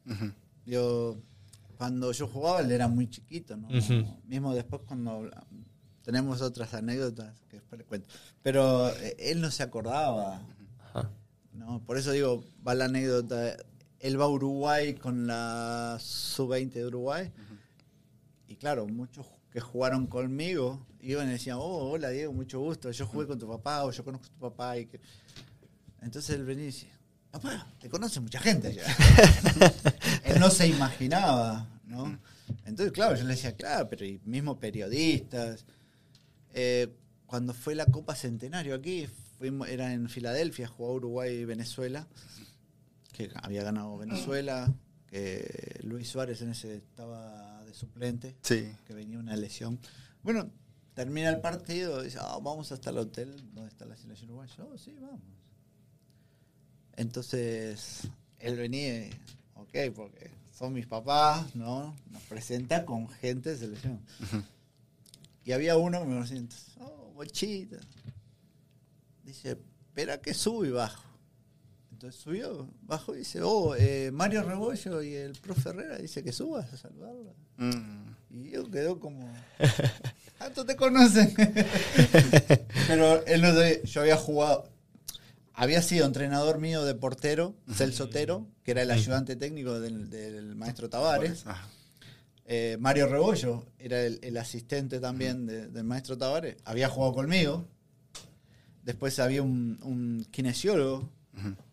Yo, cuando yo jugaba, él era muy chiquito, ¿no? Ujú. Mismo después cuando tenemos otras anécdotas que después le cuento. Pero eh, él no se acordaba, Ajá. ¿no? Por eso digo, va la anécdota. Él va a Uruguay con la sub-20 de Uruguay. Y claro, muchos que jugaron conmigo iban y decían, oh, hola Diego, mucho gusto. Yo jugué con tu papá o yo conozco a tu papá. Y que... Entonces él venía y decía, papá, te conoce mucha gente allá. (laughs) él no se imaginaba, ¿no? Entonces, claro, yo le decía, claro, pero y mismo periodistas. Eh, cuando fue la Copa Centenario aquí, fuimos, era en Filadelfia, jugó Uruguay y Venezuela, que había ganado Venezuela, que Luis Suárez en ese estaba de suplente, Sí. que venía una lesión. Bueno, termina el partido, dice, "Ah, vamos hasta el hotel donde está la selección uruguaya. Oh, sí, vamos. Entonces, él venía, y, ok, porque son mis papás, ¿no? Nos presenta con gente de selección. Y había uno que me decía, oh, bochita. Dice, espera que subo y bajo. Entonces subió, bajó y dice, oh, eh, Mario Rebollo y el profe Herrera dice que subas a saludarlo. Mm. Y yo quedó como, ¿tanto te conocen? (laughs) Pero él no sabía, yo había jugado, había sido entrenador mío de portero, Celso Otero, que era el ayudante técnico del, del maestro Tavares. Eh, Mario Rebollo era el, el asistente también de- del maestro Tavares. Había jugado conmigo. Después había un, un kinesiólogo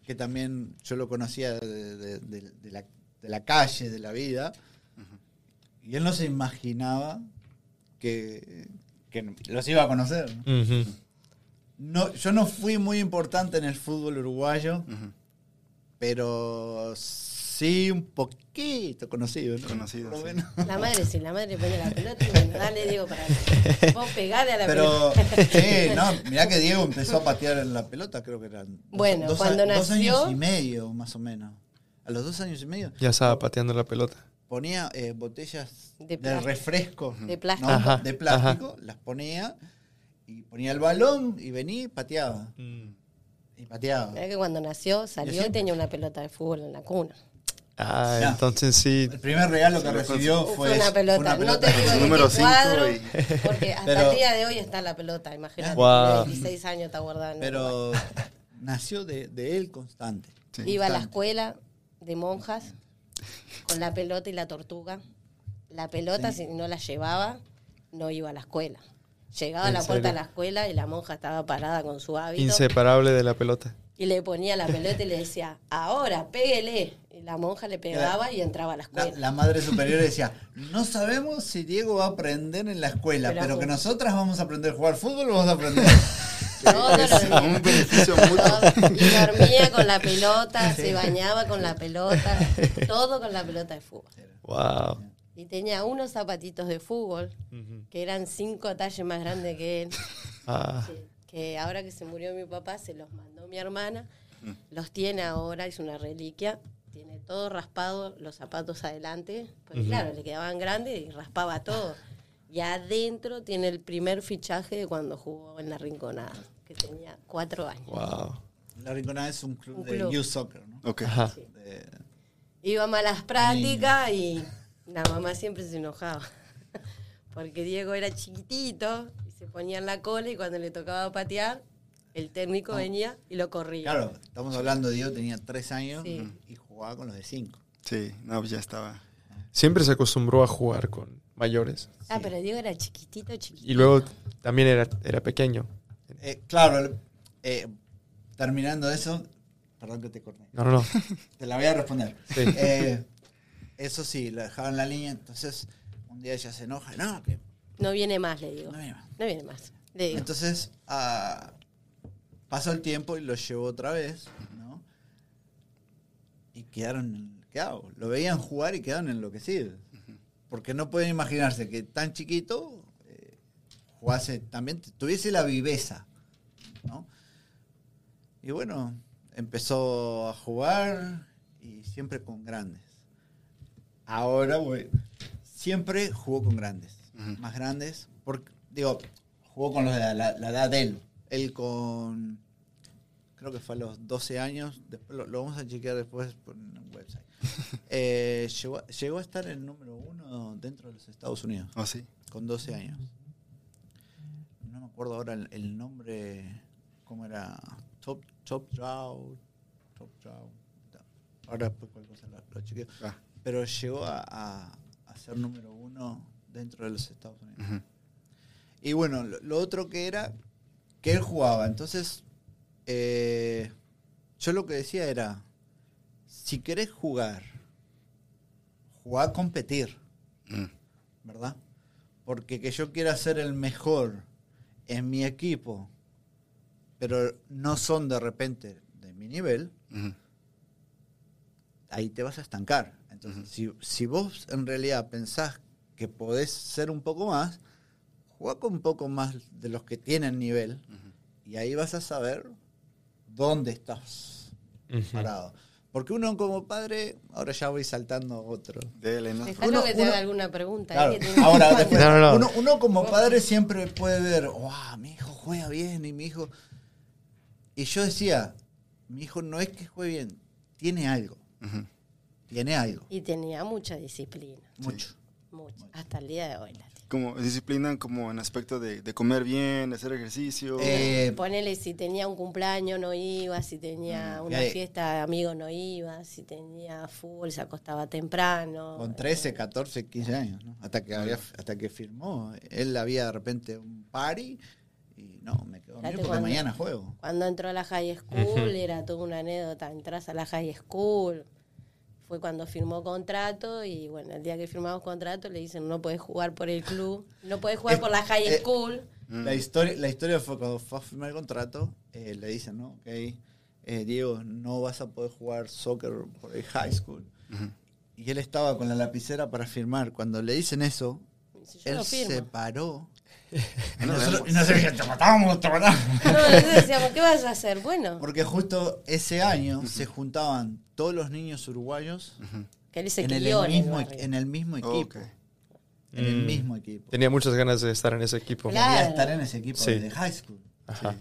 que también yo lo conocía de, de- de- de la, de la calle, de la vida. Y él no se imaginaba que, que los iba a conocer. No, yo no fui muy importante en el fútbol uruguayo, Ujú. pero sí un poquito conocido. ¿no? Conocido, sí. menos. La madre, si la madre pone la pelota, y bueno, dale, Diego, para Vos pegale a la Pero, pelota. sí, no, mirá que Diego empezó a patear en la pelota, creo que eran dos, Bueno, dos cuando a- dos nació- años y medio, más o menos. A los dos años y medio Ya estaba pateando la pelota. ponía eh, botellas De de, refresco, De plástico. ¿no? Ajá, de plástico, las ponía y ponía el balón y venía y pateaba. Mm. Y pateaba. Que cuando nació salió y tenía una pelota de fútbol en la cuna. Ah, entonces sí. El primer regalo que recibió Fue, fue, una pelota. una No te pelota. digo de Número qué cinco cuadro, y- porque hasta Pero- el día de hoy está la pelota. Imagínate, Wow. tiene 16 años está guardada. en Pero nació de, de él constante. Sí. Iba a la escuela de monjas con la pelota y la tortuga. La pelota, si no la llevaba, no iba a la escuela. Llegaba a ¿En la puerta de la escuela y la monja estaba parada con su hábito Inseparable de la pelota. y le ponía la pelota y le decía, ahora, péguele. Y la monja le pegaba y entraba a la La, escuela. la madre superior decía, no sabemos si Diego va a aprender en la escuela, Pero- pero, que nosotras vamos a aprender a jugar fútbol o vamos a aprender. Todos los días. Un beneficio mutuo. Todo. Y dormía con la pelota, se bañaba con la pelota, todo con la pelota de fútbol. Wow. Y tenía unos zapatitos de fútbol que eran cinco talles más grandes que él. (laughs) Ah, Sí, que ahora que se murió mi papá se los mandó mi hermana. Los tiene ahora, es una reliquia. Tiene todo raspado, los zapatos adelante. Pues claro, le quedaban grandes y raspaba todo. Y adentro tiene el primer fichaje de cuando jugó en la Rinconada, que tenía cuatro años. wow. La Rinconada es un club Un de youth soccer, ¿no? Ok. Ajá. De- Íbamos a las prácticas y la mamá siempre se enojaba. (laughs) Porque Diego era chiquitito y se ponía en la cola y cuando le tocaba patear, el técnico venía y lo corría. Claro, estamos hablando de Diego, tenía tres años Sí. y jugaba con los de cinco. Sí, no, pues ya estaba. Siempre se acostumbró a jugar con mayores. Ah, pero Diego era chiquitito, chiquitito. Y luego también era, era pequeño. Eh, claro, eh, terminando eso, perdón que te corté. No, no, no. (laughs) Te la voy a responder. Sí. Eh, eso sí, la dejaban en la línea, entonces un día ella se enoja, no, que No viene más, le digo. no viene más. No viene más. Le digo. Entonces ah, pasó el tiempo y lo llevó otra vez, ¿no? Y quedaron, ¿qué hago? Lo veían jugar y quedaron enloquecidos. Porque no pueden imaginarse que tan chiquito eh, jugase también, tuviese la viveza, ¿no? Y bueno, empezó a jugar y siempre con grandes. Ahora, güey, siempre jugó con grandes, más grandes. Porque, digo, jugó con los de la, la- la edad de él. Él con, creo que fue a los 12 años, después lo, lo vamos a chequear después por un website. (laughs) Eh, llegó, a- llegó a estar el número uno dentro de los Estados Unidos, Oh, sí. con 12 años. No me acuerdo ahora el, el nombre, ¿cómo era? Top, top Draw, Top Draw. Ahora después cualquier cosa lo, lo chequeo. Ah, Pero llegó a, a- a ser número uno dentro de los Estados Unidos. Y bueno, lo, lo otro que era que él jugaba. Entonces, eh, yo lo que decía era, si querés jugar, jugá a competir, Mm. ¿verdad? Porque que yo quiera ser el mejor en mi equipo, pero no son de repente de mi nivel, ahí te vas a estancar. Entonces, si, si vos en realidad pensás que podés ser un poco más, juega con un poco más de los que tienen nivel y ahí vas a saber dónde estás parado. Porque uno como padre, ahora ya voy saltando a otro. Dele, ¿no? Dejalo uno- que te uno- haga alguna pregunta. Claro, ¿eh? ahora después, No, no, no. Uno, uno como padre siempre puede ver, wow, mi hijo juega bien y mi hijo... Y yo decía, mi hijo no es que juegue bien, tiene algo, Ujú. Tiene algo, Y tenía mucha disciplina. mucho. Mucha. Hasta el día de hoy la tiene. Como disciplina como en aspecto de, de comer bien, de hacer ejercicio. Eh, Ponele si tenía un cumpleaños no iba, si tenía Mm, una eh. fiesta de amigos no iba, si tenía fútbol se acostaba temprano. Con 13, 14, 15 años, ¿no? Hasta que, había, hasta que firmó. Él había de repente un party y no, me quedo dormido porque cuando- mañana juego. Cuando entró a la high school era toda una anécdota, entras a la high school, fue cuando firmó contrato y bueno, el día que firmamos contrato le dicen no puedes jugar por el club, no puedes jugar por la high eh, school. La, historia, la historia fue cuando fue a firmar el contrato, eh, le dicen, ¿no? Ok, eh, Diego, no vas a poder jugar soccer por el high school. Y él estaba con la lapicera para firmar. Cuando le dicen eso, yo él no se paró. y (laughs) No, nosotros, y te matamos, te matamos. No, nosotros decíamos, ¿qué vas a hacer? Bueno, Porque justo ese año se juntaban todos los niños uruguayos que él se en el, mismo, en el mismo equipo. en el Mm. mismo equipo. Tenía muchas ganas de estar en ese equipo. Claro. Quería estar en ese equipo Sí. desde high school. Ajá.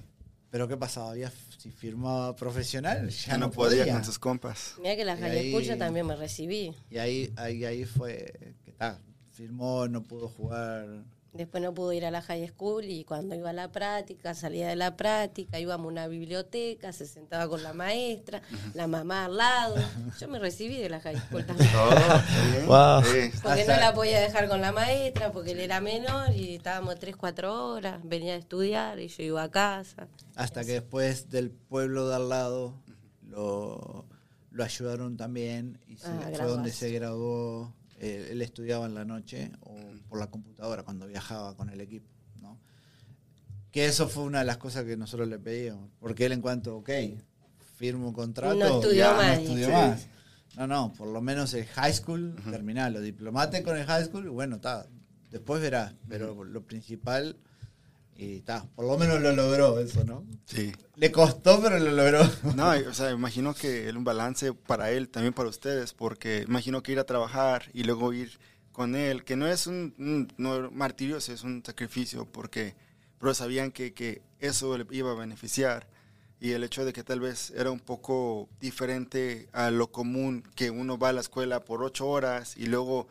Pero ¿qué pasaba? Había, si firmaba profesional, ya, Ya no podía con sus compas. Mira que la yo también me recibí. Y ahí, ahí, ahí fue que ta, firmó, no pudo jugar. Después no pude ir a la high school y cuando iba a la práctica, salía de la práctica, íbamos a una biblioteca, se sentaba con la maestra, la mamá al lado. Yo me recibí de la high school (laughs) también. Wow. Sí. Porque no la podía dejar con la maestra, porque él era menor y estábamos tres, cuatro horas, venía a estudiar y yo iba a casa. Hasta que después del pueblo de al lado lo, lo ayudaron también y se- Ah, fue donde se graduó. Eh, él estudiaba en la noche o por la computadora cuando viajaba con el equipo. ¿no? Que eso fue una de las cosas que nosotros le pedíamos. Porque él en cuanto, ok, firmo un contrato, No estudió ya, más, no estudió sí. más. No, no, por lo menos el high school, terminalo, diplomate con el high school, y bueno, está, después verás, pero lo principal, y está, por lo menos lo logró eso, ¿no? Sí. Le costó, pero lo logró. No, o sea, imagino que era un balance para él, también para ustedes, porque imagino que ir a trabajar y luego ir con él, que no es un, no, martirio, es un sacrificio, porque pero sabían que, que eso le iba a beneficiar. Y el hecho de que tal vez era un poco diferente a lo común, que uno va a la escuela por ocho horas y luego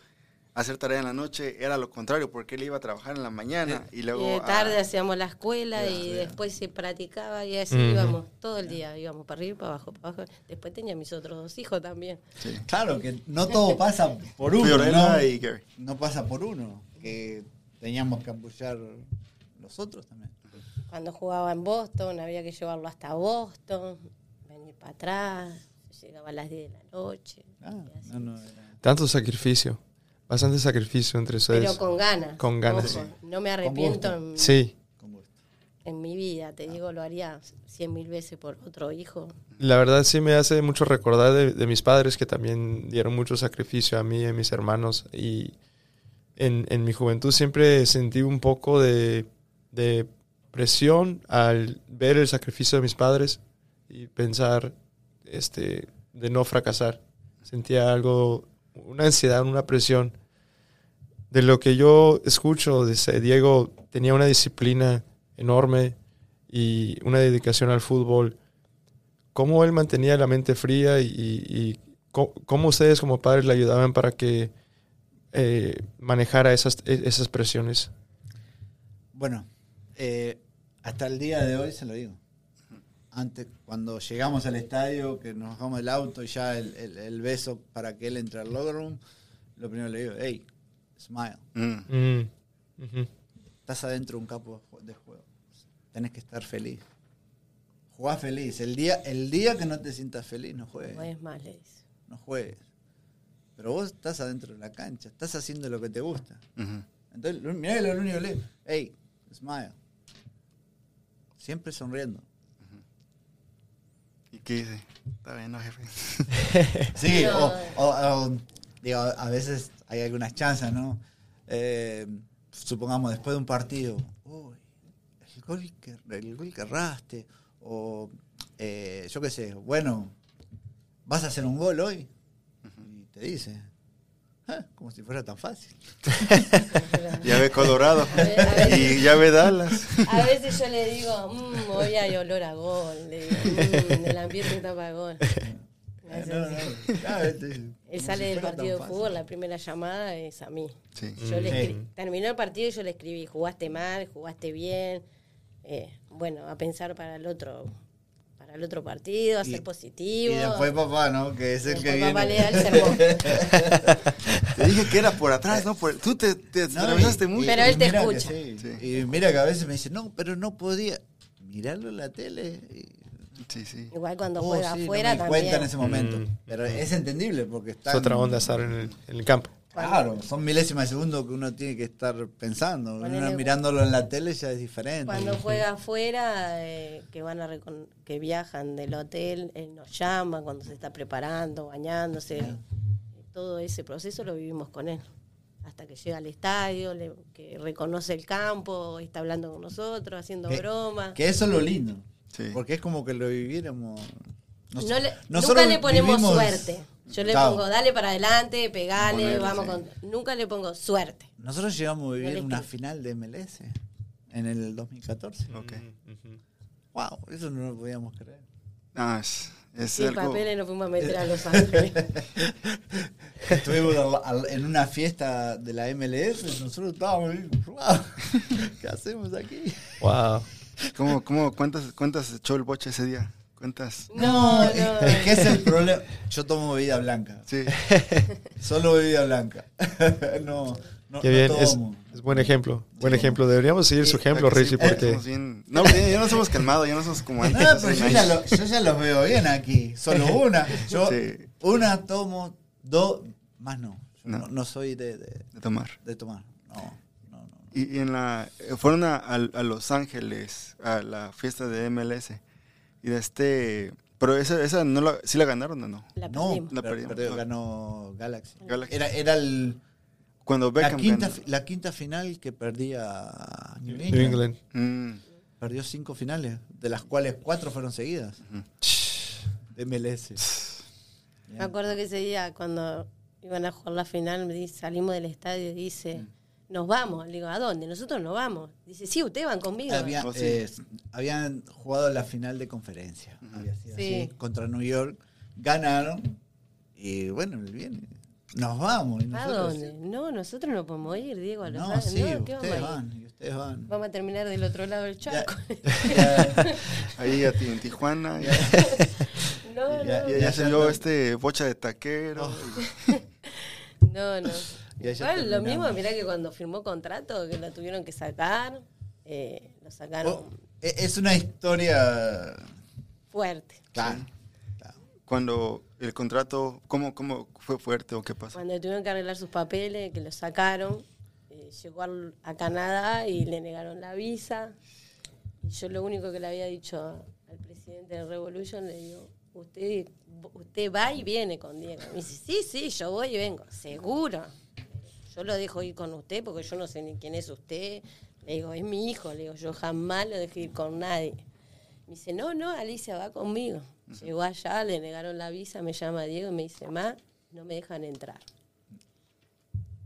hacer tarea en la noche, era lo contrario, porque él iba a trabajar en la mañana y luego... Y de a- tarde hacíamos la escuela y después se practicaba y así íbamos todo el día, íbamos para arriba, para abajo, para abajo. Después tenía mis otros dos hijos también. sí. Claro, que no todo pasa por uno, ¿no? y. No pasa por uno, que teníamos que apoyar nosotros también. Cuando jugaba en Boston había que llevarlo hasta Boston, venir para atrás, llegaba a las 10 de la noche. Ah, no, no, era- Tanto sacrificio. Bastante sacrificio entre ustedes. Pero con ganas. Con ganas. ojo, No me arrepiento gusto. en, Sí. con gusto. en mi vida, te digo, lo haría cien mil veces por otro hijo. La verdad sí me hace mucho recordar de, de mis padres que también dieron mucho sacrificio a mí y a mis hermanos. Y en, en mi juventud siempre sentí un poco de, de presión al ver el sacrificio de mis padres y pensar este, de no fracasar. Sentía algo, una ansiedad, una presión. De lo que yo escucho, dice, Diego tenía una disciplina enorme y una dedicación al fútbol cómo él mantenía la mente fría y, cómo ustedes como padres le ayudaban para que eh, manejara esas, e- esas presiones. Bueno, eh, hasta el día de hoy se lo digo. Antes, cuando llegamos al estadio, que nos bajamos del auto y ya el, el- el beso para que él entre al locker room, lo primero le digo, hey, smile. Mm. Mm. Estás adentro de un campo de ju- de juego. Tenés que estar feliz. Jugá feliz. El día, el día que no te sientas feliz, no juegues. No es más, le dice. No juegues. Pero vos estás adentro de la cancha, estás haciendo lo que te gusta. Ujú. Entonces, lo- mirá lo único que le digo, hey, smile. Siempre sonriendo. ¿Y qué dice? Está bien, no, jefe. (laughs) Sí, o, o- o, digo, a veces hay algunas chances, ¿no? Eh, supongamos, después de un partido, uy, el gol que, el gol que erraste, o eh, yo qué sé, bueno, ¿vas a hacer un gol hoy? Y te dice, "Ah, como si fuera tan fácil. (laughs) Ya ve Colorado. A ver, a ver. y ya ve Dallas. A veces yo le digo, mmm, hoy hay olor a gol. Le digo, "Mm, el ambiente está para gol. Hace (laughs) No, no, claro, te dice, Él sale si del partido de fútbol, la primera llamada es a mí. Sí. Yo le terminó el partido y yo le escribí, jugaste mal, jugaste bien. Eh, bueno, a pensar para el otro, para el otro partido, a Y- ser positivo. Y después papá, ¿no? Que es el Después que papá viene. le da el sermón. (laughs) Te dije que era por atrás, ¿no? Por, tú te, te No, atravesaste y- mucho. Pero él te que escucha. sí. Sí. Y mira que a veces me dice, no, pero no podía. Mirarlo en la tele. y- Sí, sí. Igual cuando Oh, juega sí, no afuera me di cuenta también. en ese momento. Mm. Pero es entendible porque está. Es otra onda estar en el, en el campo. Claro, son milésimas de segundo que uno tiene que estar pensando. Ponele- Uno mirándolo en la tele ya es diferente. Cuando juega afuera, eh, que van a recon- que viajan del hotel, él nos llama cuando se está preparando, bañándose. Todo ese proceso lo vivimos con él. Hasta que llega al estadio, le- que reconoce el campo, está hablando con nosotros, haciendo Que- bromas. Que eso es lo lindo. Sí. Porque es como que lo viviéramos. Nos- No le- nunca le ponemos vivimos- suerte. Yo le Chao. pongo, dale para adelante, pegale, Ponerle, vamos sí. con. Nunca le pongo suerte. Nosotros llegamos a vivir No una final de MLS en el 2014. Ok. Wow, eso no lo podíamos creer. Ah, es, es Sin algo. papeles nos fuimos a meter a (laughs) Los Ángeles. Estuvimos al- al- en una fiesta de la MLS y nosotros estábamos ahí, wow, (laughs) ¿qué hacemos aquí? Wow. (laughs) ¿Cómo, cómo, cuántas, ¿Cuántas echó el boche ese día? ¿Cuántas? No, no. (laughs) es que es el problema. Yo tomo bebida blanca, Sí. (laughs) solo bebida blanca. (laughs) no, no, Qué no bien, es, buen ejemplo. Buen ejemplo. Deberíamos seguir su ejemplo, ¿Verdad que sí? Richie, porque bien- No, ya ya no somos calmados, ya no somos como antes. No, pero yo ya, lo- yo ya los veo bien aquí. Solo una. Yo Sí. una tomo, dos, más no. No. no, no soy de, de, De tomar. de tomar. No, no, no. Y, y en la, fueron a, a- a Los Ángeles a la fiesta de MLS. Y de este. Pero esa, esa no la, ¿sí la ganaron o no? La No. La per- perdimos. perdió, ganó Galaxy. Galaxy. Era, era el, Cuando la, Beckham quinta, ganó. fi- la quinta final que perdía New England. New England. Mm, Perdió cinco finales, de las cuales cuatro fueron seguidas. De MLS. Me acuerdo que ese día, cuando iban a jugar la final, me dice, salimos del estadio y dice, Mm. Nos vamos. Le digo, ¿a dónde? Nosotros no vamos. Dice, sí, ustedes van conmigo. Había- Oh, eh, habían jugado la final de conferencia. Había sido Sí. así, contra New York. Ganaron. Y bueno, viene. Nos vamos. y ¿A dónde? No, nosotros no podemos ir, Diego. a Los No, Ángeles. sí, No, ¿qué vamos ustedes van. Y ustedes van. Vamos a terminar del otro lado del charco. (laughs) ya- ahí en Tijuana. Ya, (laughs) no, Ya- no, ya, ya se vio andan- este bocha de taquero. (laughs) no, no. Lo mismo, mirá que cuando firmó contrato, que lo tuvieron que sacar, eh, lo sacaron Oh, e- es una historia. fuerte. Claro. claro. Cuando el contrato, ¿cómo, ¿cómo fue fuerte o qué pasó? Cuando tuvieron que arreglar sus papeles, que lo sacaron, eh, llegó a Canadá y le negaron la visa. Y yo lo único que le había dicho al presidente de Revolution, le digo, usted, usted va y viene con Diego. Me dice, sí, sí, yo voy y vengo, seguro. Yo lo dejo ir con usted porque yo no sé ni quién es usted. Le digo, es mi hijo, le digo, yo jamás lo dejo ir con nadie. Me dice, no, no, Alicia va conmigo. Llegó allá, le negaron la visa, me llama Diego y me dice, ma, no me dejan entrar.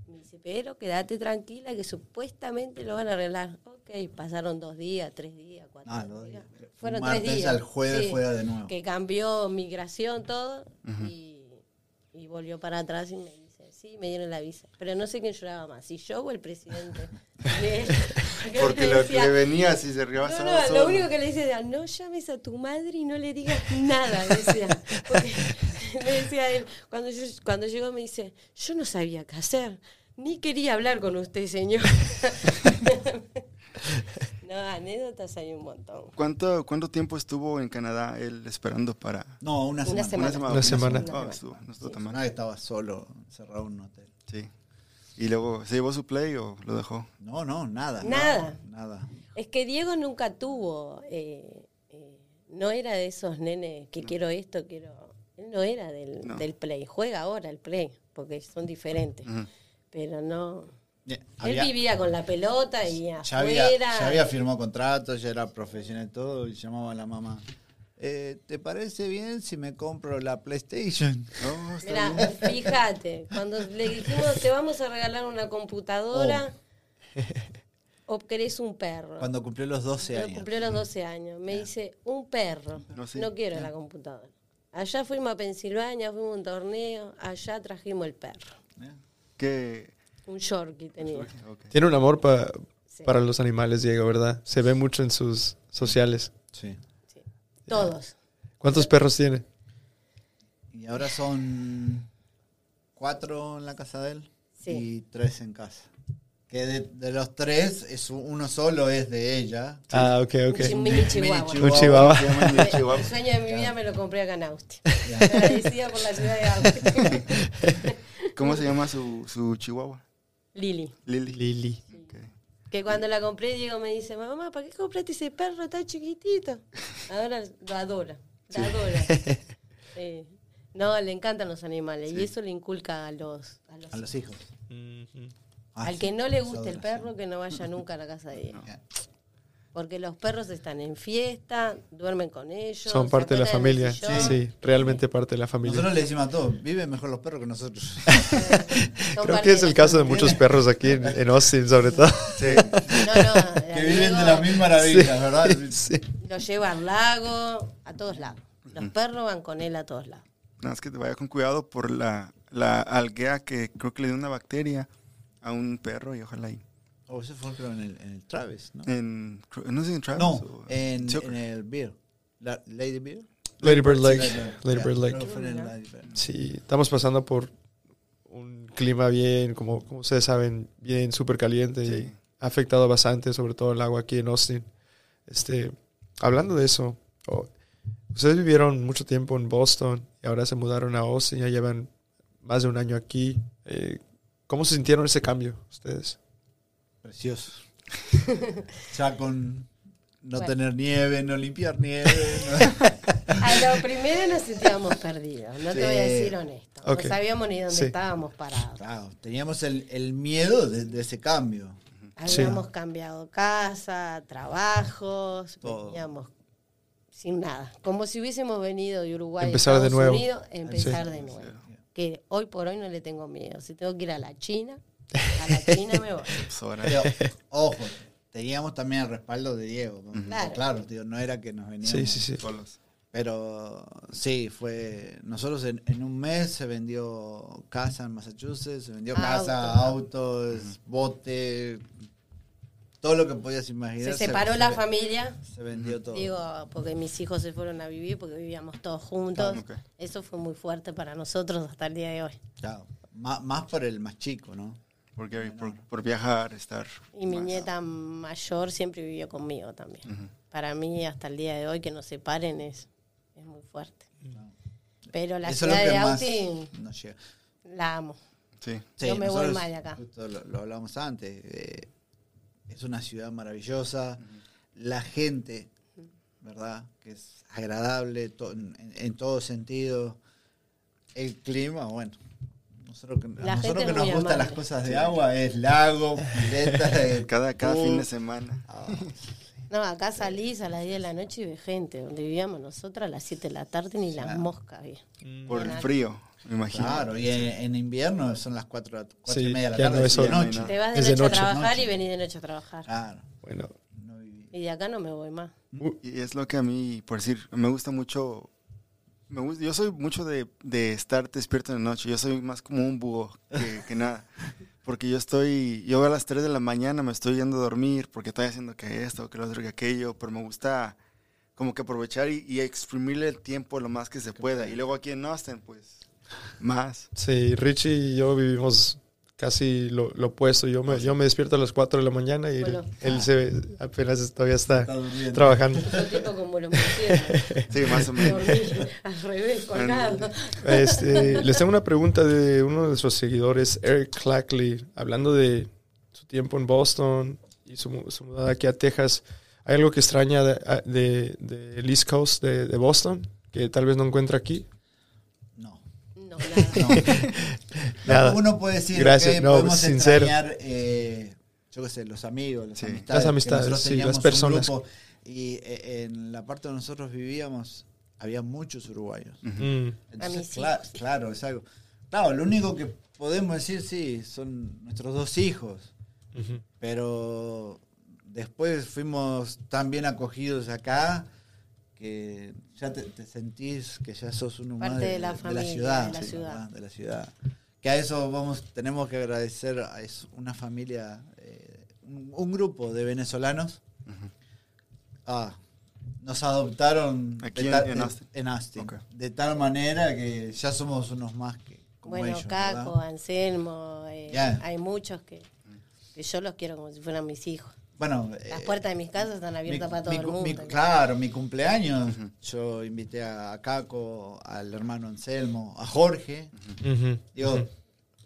Me dice, pero quédate tranquila que supuestamente lo van a arreglar. Ok, pasaron dos días, tres días, cuatro Ah, dos días. días. Fueron Martes tres días. al jueves fuera de nuevo. Que cambió migración, todo, y, y volvió para atrás y me sí, me dieron la visa. Pero no sé quién lloraba más, si yo o el presidente. (laughs) Porque lo, decía, le venía así, se no, rebasaba no, solo. lo único que le dice era, no llames a tu madre y no le digas nada, decía. Porque (laughs) me decía él, cuando, yo, cuando llegó me dice, yo no sabía qué hacer, ni quería hablar con usted, señor. No, anécdotas hay un montón. ¿Cuánto, ¿Cuánto tiempo estuvo en Canadá él esperando para...? No, una Una semana. semana. Una semana. Oh, estuvo, no estuvo tan mal. Semana que estaba solo, encerrado en un hotel. Sí. ¿Y luego se llevó su play o lo dejó? No, no, nada. Nada. Nada. Es que Diego nunca tuvo, eh, eh, no era de esos nenes que quiero esto, quiero... Él no era del, No. del play, juega ahora el play, porque son diferentes. Ujú. Pero no... Ya, Él vivía con la pelota y ya afuera. había, ya había firmado contrato, ya era profesional y todo, y llamaba a la mamá. Eh, ¿Te parece bien si me compro la PlayStation? (laughs) No, Mira, fíjate, cuando le dijimos te vamos a regalar una computadora o querés un perro. Cuando cumplió los 12 Yo años. cumplió los 12 años. Me dice, un perro. No, sí. No quiero la computadora. Allá fuimos a Pensilvania, fuimos a un torneo, allá trajimos el perro. ¿Eh? ¿Qué? Un Yorkie tenía. Ok. Tiene un amor pa- Sí. para los animales, Diego, ¿verdad? Se ve mucho en sus sociales. Sí. Sí. Todos. ¿Cuántos perros tiene? Y ahora son cuatro en la casa de él Sí. y tres en casa. Que de, de los tres, es uno solo es de ella. Ah, ok, ok. Un mini chihuahua. Un chihuahua. (laughs) El sueño de mi vida me lo compré acá en Austin. Agradecida por la ciudad de Austin. ¿Cómo se llama su, su chihuahua? Lili. Lili. Ok. Que cuando la compré, Diego me dice, mamá, ¿para qué compraste ese perro tan chiquitito? Ahora lo adora, la adora. (laughs) Sí. No, le encantan los animales y eso le inculca a los, a los, A los hijos. Ah, Al sí, que no le guste el perro, que no vaya nunca a la casa de Diego. Porque los perros están en fiesta, duermen con ellos. Son parte de la familia. sillón. Sí, realmente parte de la familia. Nosotros le decimos a todos, viven mejor los perros que nosotros. (laughs) Creo que es el caso de muchos perros aquí en, en Austin, sobre todo. Sí. No, no, (laughs) que viven de las mil maravillas, ¿verdad? (laughs) Sí. Lo lleva al lago, a todos lados. Los perros van con él a todos lados. Nada más que te vaya con cuidado por la, la algea que creo que le dio una bacteria a un perro y ojalá y O ese fue creo en el, en el Travis, ¿no? en no sé en Travis No, o- en, el Beer. La- Lady Beer. Lady Bird Lake. Sí, Lady Bird Lake. Sí, estamos pasando por un clima bien, como, como ustedes saben, bien súper caliente Sí. y ha afectado bastante, sobre todo el agua aquí en Austin. Este, hablando de eso, oh, ustedes vivieron mucho tiempo en Boston y ahora se mudaron a Austin, ya llevan más de un año aquí. Eh, ¿Cómo se sintieron ese cambio ustedes? Precioso. (laughs) ya con no Bueno. tener nieve, no limpiar nieve. no- (laughs) A lo primero nos sentíamos perdidos, no te voy a decir honesto. Ok. No sabíamos ni dónde Sí. estábamos parados. Claro, teníamos el, el miedo de, de ese cambio. Sí. Habíamos cambiado casa, trabajos, Todo. veníamos sin nada. Como si hubiésemos venido de Uruguay Empezar a de nuevo. Unidos, empezar Sí. de nuevo. Que hoy por hoy no le tengo miedo. Si tengo que ir a la China, a la China me voy. (laughs) Pero, ojo, teníamos también el respaldo de Diego. ¿no? Claro. Claro, tío, no era que nos veníamos. Sí, sí, sí. solos. Pero sí, fue. Nosotros en, en un mes se vendió casa en Massachusetts, se vendió casa, autos, bote, todo lo que podías imaginar. Se separó la familia. Se vendió todo. Digo, porque mis hijos se fueron a vivir porque vivíamos todos juntos. Ah. Eso fue muy fuerte para nosotros hasta el día de hoy. Claro, Má- más por el más chico, ¿no? Porque por, por viajar, estar. Y mi nieta mayor siempre vivió conmigo también. Para mí, hasta el día de hoy, que nos separen es, es muy fuerte. Pero la Eso ciudad de Austin nos llega. la amo. Sí. No me voy de acá. justo lo, lo hablamos antes. eh, es una ciudad maravillosa. La gente, ¿verdad? Que es agradable to- en, en todo sentido. El clima, bueno. Nosotros que, a nosotros que nos gustan amable. las cosas de agua es lago, pileta. (laughs) eh, Cada, cada fin de semana. Ah, (laughs) No, acá salís a las 10 de la noche y ves gente. Donde vivíamos nosotros a las 7 de la tarde ni las moscas había. Por el frío, me imagino. claro, y en, en invierno son las 4, Sí, y media de la ya tarde. no es de noche. Te vas de noche, a trabajar Noche. y venís de noche a trabajar. Claro, Bueno. Y de acá no me voy más. Y es lo que a mí, por decir, me gusta mucho. Me gusta, yo soy mucho de, de estar despierto en la noche. Yo soy más como un búho que, que nada. (laughs) Porque yo estoy, yo a las 3 de la mañana me estoy yendo a dormir porque estoy haciendo que esto, que lo otro, que aquello. Pero me gusta como que aprovechar y, y exprimirle el tiempo lo más que se pueda. Y luego aquí en Austin, pues, más. sí, Richie y yo vivimos casi lo, lo opuesto. Yo me, yo me despierto a las 4 de la mañana y él, Bueno. él se, apenas todavía está trabajando. Tipo como. (laughs) Sí, más o menos. Al revés, colgado. Este, les tengo una pregunta de uno de nuestros seguidores, Eric Clackley, hablando de su tiempo en Boston y su, mu- su mudada aquí a Texas. ¿Hay algo que extraña de, a- de- del East Coast de, de Boston que tal vez no encuentra aquí? No. No, nada. No. Nada. Uno puede decir, Gracias, ok, no, podemos sincero. extrañar, eh, yo qué sé, los amigos, las Sí. amistades. Las amistades, sí, personas. Un grupo, y eh, en la parte donde nosotros vivíamos, había muchos uruguayos. Entonces, claro, es algo. Claro, lo único que podemos decir, sí, son nuestros dos hijos. Pero después fuimos tan bien acogidos acá que ya te, te sentís que ya sos Parte más de, de la de familia, ciudad, de la sí, ciudad. de la ciudad. Que a eso vamos, tenemos que agradecer a es una familia, eh, un, un grupo de venezolanos. Ah, nos adoptaron Aquí de en- en de- Austin. en Austin. Ok. De tal manera que ya somos unos más que como Bueno, ellos. Caco, ¿verdad? Anselmo, eh, hay muchos que, que yo los quiero como si fueran mis hijos. Bueno, Las eh, puertas de mis casas están abiertas para todo el mundo. mi- claro, mi cumpleaños, yo invité a Caco, al hermano Anselmo, a Jorge. Digo,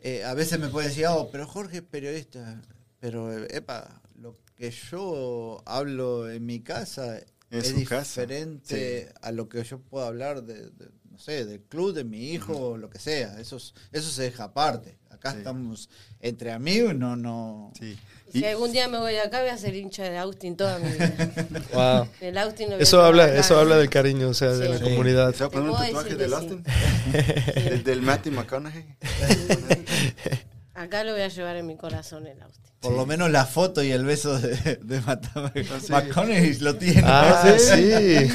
eh, a veces me puede decir, oh, pero Jorge es periodista. Pero, eh, epa, lo que yo hablo en mi casa Es es, su casa, diferente a lo que yo puedo hablar de, de, no sé, del club de mi hijo o lo que sea. Eso, es- eso se deja aparte. Acá Sí. estamos entre amigos, no, no. Sí. Si Y- algún día me voy de acá, voy a ser hincha de Austin toda mi vida. (laughs) Wow. El Austin lo voy Eso habla, acá. eso habla del cariño, o sea, de Sí. la Sí. comunidad. ¿Se va a poner un tatuaje del Austin? (laughs) Del, del Matthew McConaughey. (laughs) Acá lo voy a llevar en mi corazón el Austin. Por lo menos la foto y el beso de, de (laughs) sí. McConaughey lo tiene. Ah, sí.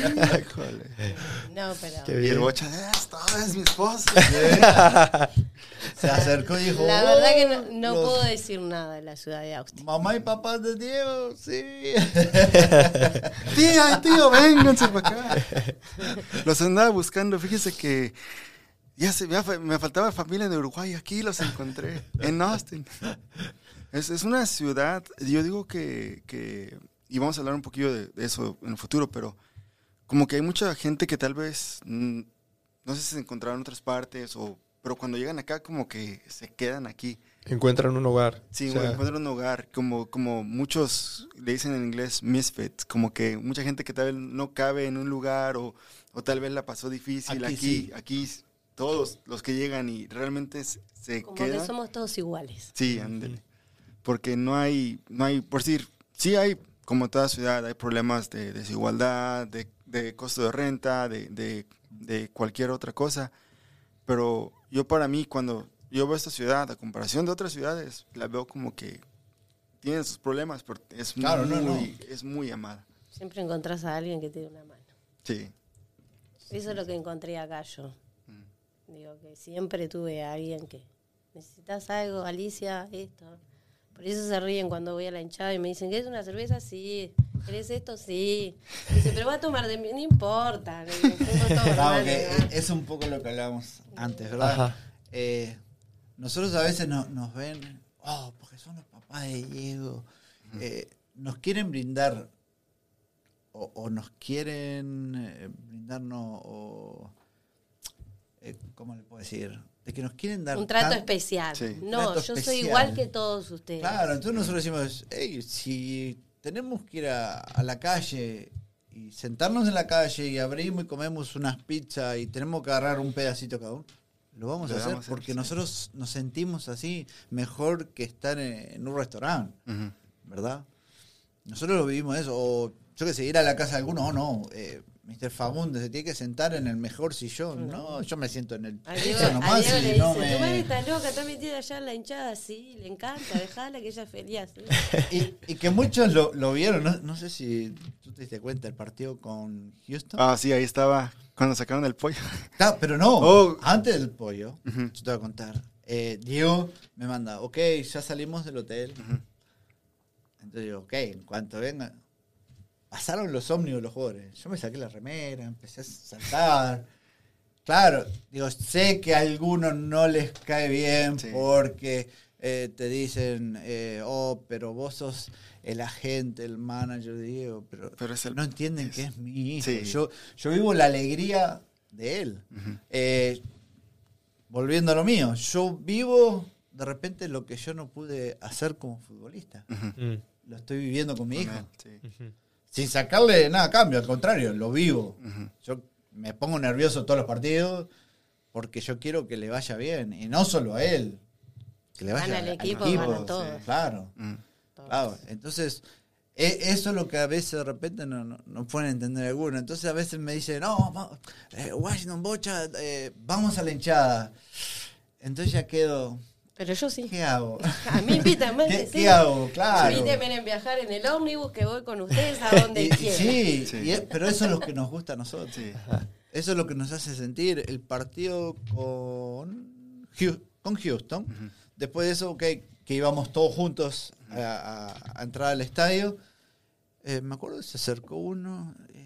No, pero Qué Y el bien. bocha, esta es mi esposa. (laughs) Se acercó y dijo. la verdad que no, "Oh, no los puedo decir nada de la ciudad de Austin. Mamá y papá de Diego, sí. (laughs) Tía, tío, vénganse para acá. Los andaba buscando. Fíjese que ya se, ya me faltaba familia de Uruguay. Aquí los encontré, en Austin. Es, es una ciudad, yo digo que, que, y vamos a hablar un poquillo de, de eso en el futuro, pero como que hay mucha gente que tal vez, mm, no sé si se encontraron en otras partes, o, pero cuando llegan acá como que se quedan aquí. Encuentran un hogar. Sí, O sea, encuentran un hogar, como, como muchos le dicen en inglés misfits, como que mucha gente que tal vez no cabe en un lugar o, o tal vez la pasó difícil Aquí aquí, sí. aquí, todos los que llegan y realmente se, Como quedan. que somos todos iguales. Sí, ándele. Porque no hay, no hay, por decir, sí hay, como toda ciudad, hay problemas de desigualdad, de, de costo de renta, de, de, de cualquier otra cosa. Pero yo para mí, cuando yo veo esta ciudad, a comparación de otras ciudades, la veo como que tiene sus problemas, pero es, Claro, muy, no, no. es muy amada. Siempre encontrás a alguien que dé una mano. Sí. Eso es lo que encontré acá yo. Digo que siempre tuve a alguien que necesitas algo, Alicia, esto. Por eso se ríen cuando voy a la hinchada y me dicen, ¿querés una cerveza? Sí. ¿Querés esto? Sí. Dice, pero va a tomar de mí, no importa. Digo, (laughs) es un poco lo que hablábamos antes, ¿verdad? Ajá. Eh, nosotros a veces no- nos ven, oh, porque son los papás de Diego. Eh, nos quieren brindar, o, o nos quieren eh, brindarnos, o, eh, ¿cómo le puedo decir? De que nos quieren dar Un trato tan- especial. Sí. No, Trato yo soy igual que todos ustedes. Claro, entonces nosotros decimos, hey, si tenemos que ir a, a la calle y sentarnos en la calle y abrimos y comemos unas pizzas y tenemos que agarrar un pedacito cada uno, lo vamos Lo a hacer vamos a hacer, porque sí. nosotros nos sentimos así mejor que estar en, en un restaurante. ¿verdad? Nosotros lo vivimos eso, o yo que sé, ir a la casa de alguno, o no, eh, Mr. Fagundes se tiene que sentar en el mejor sillón. No, yo me siento en el piso nomás Diego y le no dice, me- tu madre está loca, está metida allá en la hinchada, sí, le encanta, dejala que ella es feliz. así". (laughs) Y, y que muchos lo, lo vieron, no, no sé si tú te diste cuenta, el partido con Houston. Ah, sí, ahí estaba cuando sacaron el pollo. Ah, pero no, (laughs) Oh. antes del pollo, yo te voy a contar. Eh, Diego me manda, ok, ya salimos del hotel. Ujú. Entonces digo, ok, en cuanto venga. Pasaron los ómnibus los jugadores. Yo me saqué la remera, empecé a saltar. Claro, digo, sé que a algunos no les cae bien Sí. porque eh, te dicen, eh, oh, pero vos sos el agente, el manager de Diego, pero, Pero es el- no entienden es- que es mi hijo. Sí. Yo, yo vivo la alegría de él. Eh, volviendo a lo mío, yo vivo de repente lo que yo no pude hacer como futbolista. Mm, Lo estoy viviendo con mi hijo. Sí. Sin sacarle nada a cambio, al contrario, lo vivo. Yo me pongo nervioso todos los partidos porque yo quiero que le vaya bien. Y no solo a él, que le vaya al equipo, equipo. gana todos. Claro, Mm. claro. Entonces, e- eso es lo que a veces de repente no, no, no pueden entender algunos. Entonces a veces me dicen, no, va- eh, Washington Bocha, eh, vamos a la hinchada. Entonces ya quedo, Pero yo sí. ¿qué hago? (laughs) A mí invítame. ¿Qué, sí. qué hago? Claro. Invíteme a viajar en el ómnibus que voy con ustedes a donde (laughs) Y- quieran. sí, Sí. y es- pero eso es lo que nos gusta a nosotros. Sí. Eso es lo que nos hace sentir el partido con, con Houston. Después de eso, ok, que íbamos todos juntos a, a- a entrar al estadio. Eh, me acuerdo que se acercó uno. eh,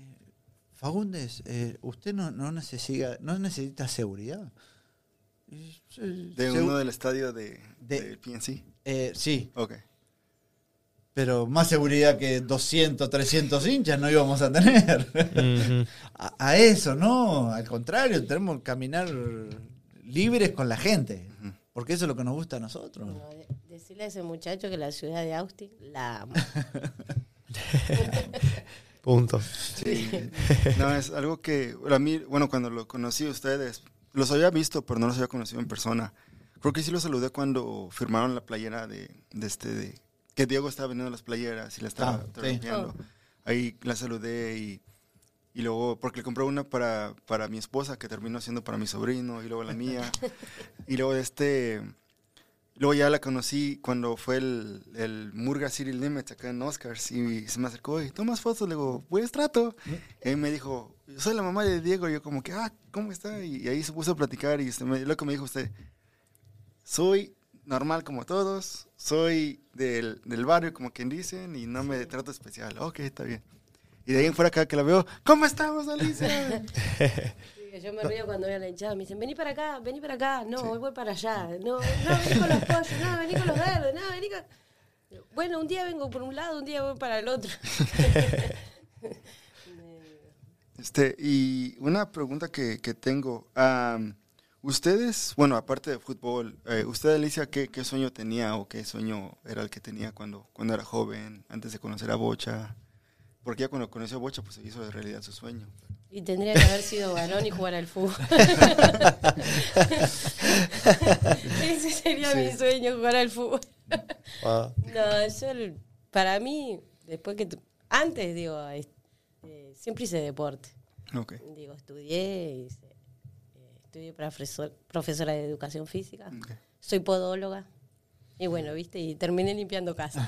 Fagundes, eh, ¿usted no, no, necesita, no necesita seguridad? De segu- uno del estadio de, De- del PNC. eh, sí, Ok. pero más seguridad que 200, 300 hinchas no íbamos a tener. (laughs) A, a eso, no, al contrario, tenemos que caminar libres con la gente, porque eso es lo que nos gusta a nosotros. No, de- decirle a ese muchacho que la ciudad de Austin la amo. (laughs) Punto. Sí. No, es algo que a mí, bueno, cuando lo conocí a ustedes, los había visto, pero no los había conocido en persona. Creo que sí los saludé cuando firmaron la playera de, de este, de, que Diego estaba vendiendo las playeras y la estaba Ah, sí. traduciendo. Ahí la saludé y, y luego, porque le compré una para, para mi esposa, que terminó siendo para mi sobrino, y luego la mía. (laughs) y luego este, luego ya la conocí cuando fue el, el Murga City Limits acá en Oscars y se me acercó y tomas fotos, le digo, buen trato. Y ahí me dijo, yo soy la mamá de Diego, y yo como que, ah, ¿cómo está? Y, y ahí se puso a platicar y este, me- lo que me dijo usted, soy normal como todos, soy del, del barrio como quien dicen y no me trato especial. Ok, está bien. Y de ahí en fuera cada que la veo, ¿cómo estamos, Alicia? (laughs) Yo me río cuando voy a la hinchada. Me dicen, vení para acá, vení para acá. No, hoy voy para allá. No, no, vení con los pollos. No, vení con los verdes. No, vení con... Bueno, un día vengo por un lado, un día voy para el otro. (laughs) Este, y una pregunta que, que tengo. am, ustedes, bueno, aparte de fútbol, eh, ¿usted, Alicia, qué, qué sueño tenía o qué sueño era el que tenía cuando, cuando era joven, antes de conocer a Bocha? Porque ya cuando conoció a Bocha, pues se hizo de realidad su sueño. Y tendría que haber sido varón y jugar al fútbol. (laughs) Ese sería mi sueño, jugar al fútbol. Wow. No, yo, para mí, después que... tu- antes, digo, eh, siempre hice deporte. Ok. Digo, estudié, hice, eh, estudié para profesor- profesora de educación física. ok. Soy podóloga. Y bueno, viste, y terminé limpiando casa.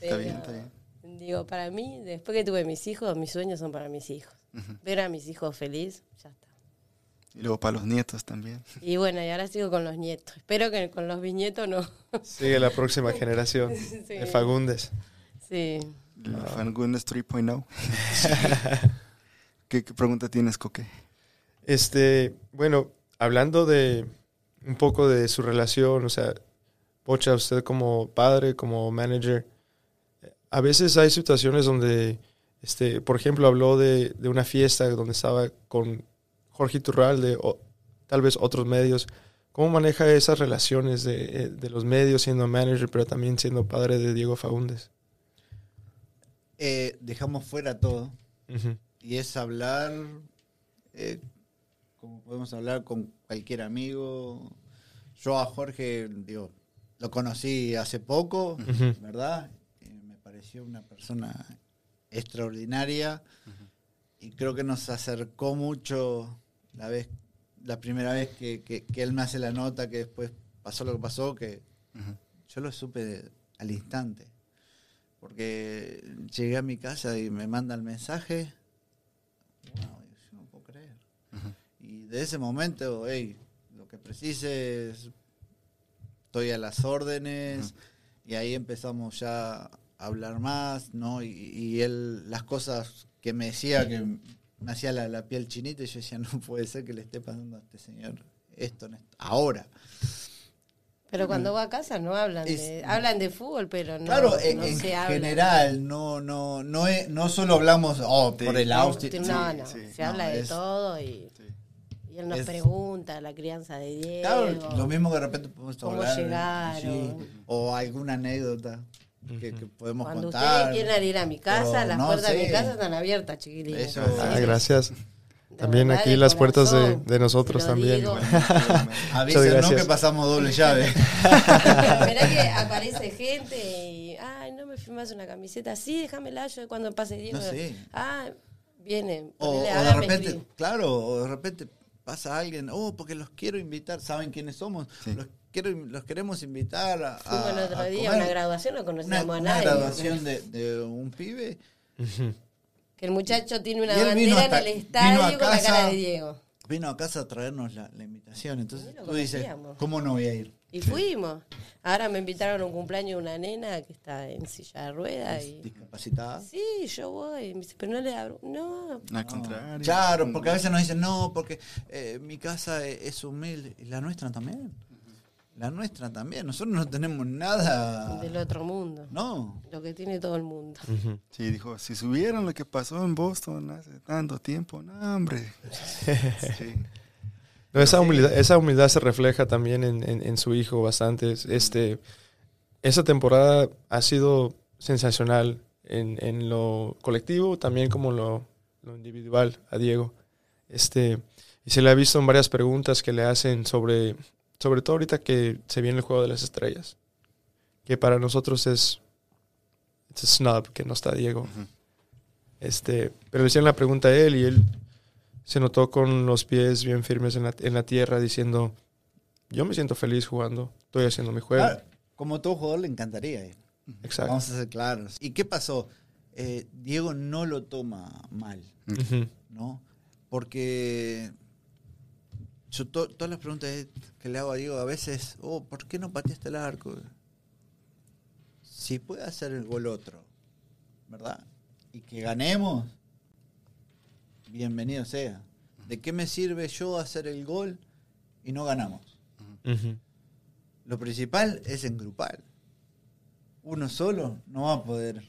Está bien, está bien. Digo, para mí, después que tuve mis hijos, mis sueños son para mis hijos. Ver a mis hijos feliz, ya está. Y luego para los nietos también. Y bueno, y ahora sigo con los nietos. Espero que con los bisnietos no. Sigue la próxima (laughs) generación de Fagundes. Sí. La Fan Goodness 3.0. ¿Qué, ¿Qué pregunta tienes, Coque? Este, bueno, hablando de un poco de su relación, o sea, Pocha, usted como padre, como manager, a veces hay situaciones donde, este, por ejemplo, habló de, de una fiesta donde estaba con Jorge Turralde o tal vez otros medios. ¿Cómo maneja esas relaciones de, eh, de los medios siendo manager, pero también siendo padre de Diego Fagundes? Eh, dejamos fuera todo y es hablar eh, como podemos hablar con cualquier amigo. Yo a Jorge, digo, lo conocí hace poco. ¿verdad? Pareció una persona extraordinaria y creo que nos acercó mucho la vez la primera vez que, que- que él me hace la nota, que después pasó lo que pasó, que yo lo supe de- al instante. Porque llegué a mi casa y me manda el mensaje. Wow, yo no puedo creer. Y de ese momento, hey, lo que precises, estoy a las órdenes. Y ahí empezamos ya hablar más, ¿no? Y, y él, las cosas que me decía, que me hacía la, la piel chinita, y yo decía, (laughs) no puede ser que le esté pasando a este señor esto, en esto- ahora. Pero cuando va a casa no hablan Es- de, hablan de fútbol, pero no, Claro, en, no en se habla. general, no, no, no, es, no solo hablamos oh, por el Austin. no, sí, no, sí. se No, habla de es- todo y, Sí. y él nos Es- pregunta la crianza de Diego. Claro, lo mismo que de repente podemos ¿Cómo hablar. llegaron? sí, o alguna anécdota que, que podemos Cuando contar. ustedes quieran ir a mi casa, Pero las no puertas de mi casa están abiertas, chiquilines. Eso. Ah, gracias. También verdad, aquí las puertas de, de nosotros también. digo. (laughs) Avísenos gracias. que pasamos doble llave. (laughs) Mirá que aparece gente y, ay, no me firmas una camiseta. Sí, déjamela yo cuando pase Diego. No sé. Ah, viene. o, o de repente, claro, o de repente pasa alguien, oh, porque los quiero invitar, ¿saben quiénes somos? Sí. Los, quiero, los queremos invitar a, Fuimos el a- otro a día a una graduación, no conocíamos una a nadie. graduación de, de un pibe. Que el muchacho tiene una bandera hasta- en el vino estadio a con la casa. cara de Diego. Vino a casa a traernos la, la invitación. Entonces tú dices. ¿cómo no voy a ir? Y fuimos. Ahora me invitaron a un cumpleaños de una nena que está en silla de ruedas. Y, Discapacitada. sí, yo voy. Me dice, pero no le abro. No, Al contrario. Claro, porque a veces nos dicen, no, porque eh, mi casa es humilde. Y la nuestra también. La nuestra también. Nosotros no tenemos nada. del otro mundo. No. Lo que tiene todo el mundo. Ujú. Sí, dijo, si supieran lo que pasó en Boston hace tanto tiempo, no, hombre. (laughs) Sí. No, esa, humildad, esa humildad se refleja también en, en- en su hijo bastante. Este, esa temporada ha sido sensacional. en, en lo colectivo, también como lo, lo individual a Diego. Este, y se le ha visto en varias preguntas que le hacen sobre, sobre todo ahorita que se viene el juego de las estrellas. Que para nosotros es, es snub que no está Diego. Este, pero le hicieron la pregunta a él y él se notó con los pies bien firmes en la, en la tierra diciendo, yo me siento feliz jugando, estoy haciendo mi juego. Claro, como todo jugador le encantaría ir. Exacto. Vamos a ser claros. ¿Y qué pasó? Eh, Diego no lo toma mal. ¿no? Porque yo to- todas las preguntas que le hago a Diego a veces, oh, ¿por qué no pateaste el arco? Si puede hacer el gol otro, ¿verdad? Y que ganemos, bienvenido sea. ¿De qué me sirve yo hacer el gol y no ganamos? Lo principal es en grupal. Uno solo no va a poder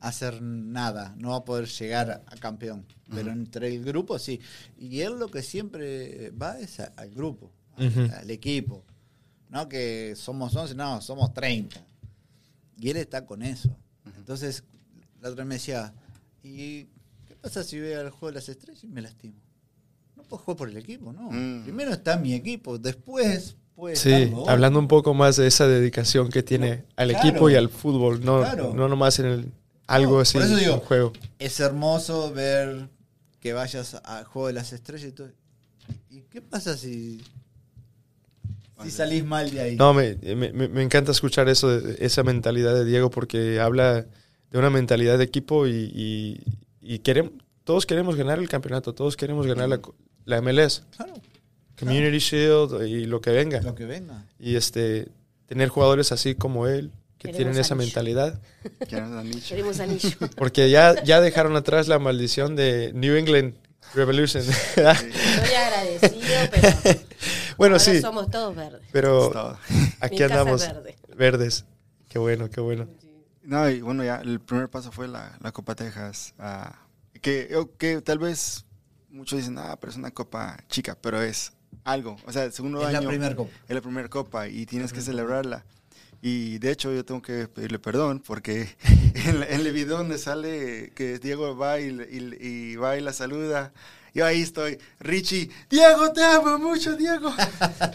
hacer nada, no va a poder llegar a, campeón. Pero entre el grupo sí. Y él lo que siempre va es a- al grupo, a- al equipo. No que somos 11, no, somos 30. Y él está con eso. Entonces, la otra vez me decía, ¿y qué pasa si veo el juego de las estrellas y me lastimo? No puedo jugar por el equipo, no. Mm. Primero está mi equipo, después Sí, hablando un poco más de esa dedicación que tiene al Claro. equipo y al fútbol, no, Claro. no nomás en el, algo No, así, por eso digo, un juego. Es hermoso ver que vayas al juego de las estrellas y todo. ¿Y qué pasa si, si salís mal de ahí? No, me, me- me- me encanta escuchar eso, de- esa mentalidad de Diego, porque habla de una mentalidad de equipo y, y, y queremos, todos queremos ganar el campeonato, todos queremos ganar la, la MLS, Claro, Community Shield y lo que venga. lo que venga. Y este tener jugadores así como él, que Queremos tienen esa anillo. mentalidad. Anillo. Queremos anillo. (laughs) Porque ya, ya dejaron atrás la maldición de New England Revolution. (laughs) Estoy agradecido, pero bueno, ahora sí, somos todos verdes. pero Es todo. (laughs) aquí Mi casa es andamos verde. verdes. Qué bueno, qué bueno. No, y bueno, ya el primer paso fue la, la Copa Texas. ah, que, que tal vez muchos dicen, ah, pero es una copa chica, pero es algo. O sea, el segundo Es la año primera copa. es la primera copa y tienes que celebrarla. Y de hecho yo tengo que pedirle perdón porque (laughs) en, en el video donde sale que Diego va y, va y la saluda, yo ahí estoy, Richie, Diego, te amo mucho, Diego,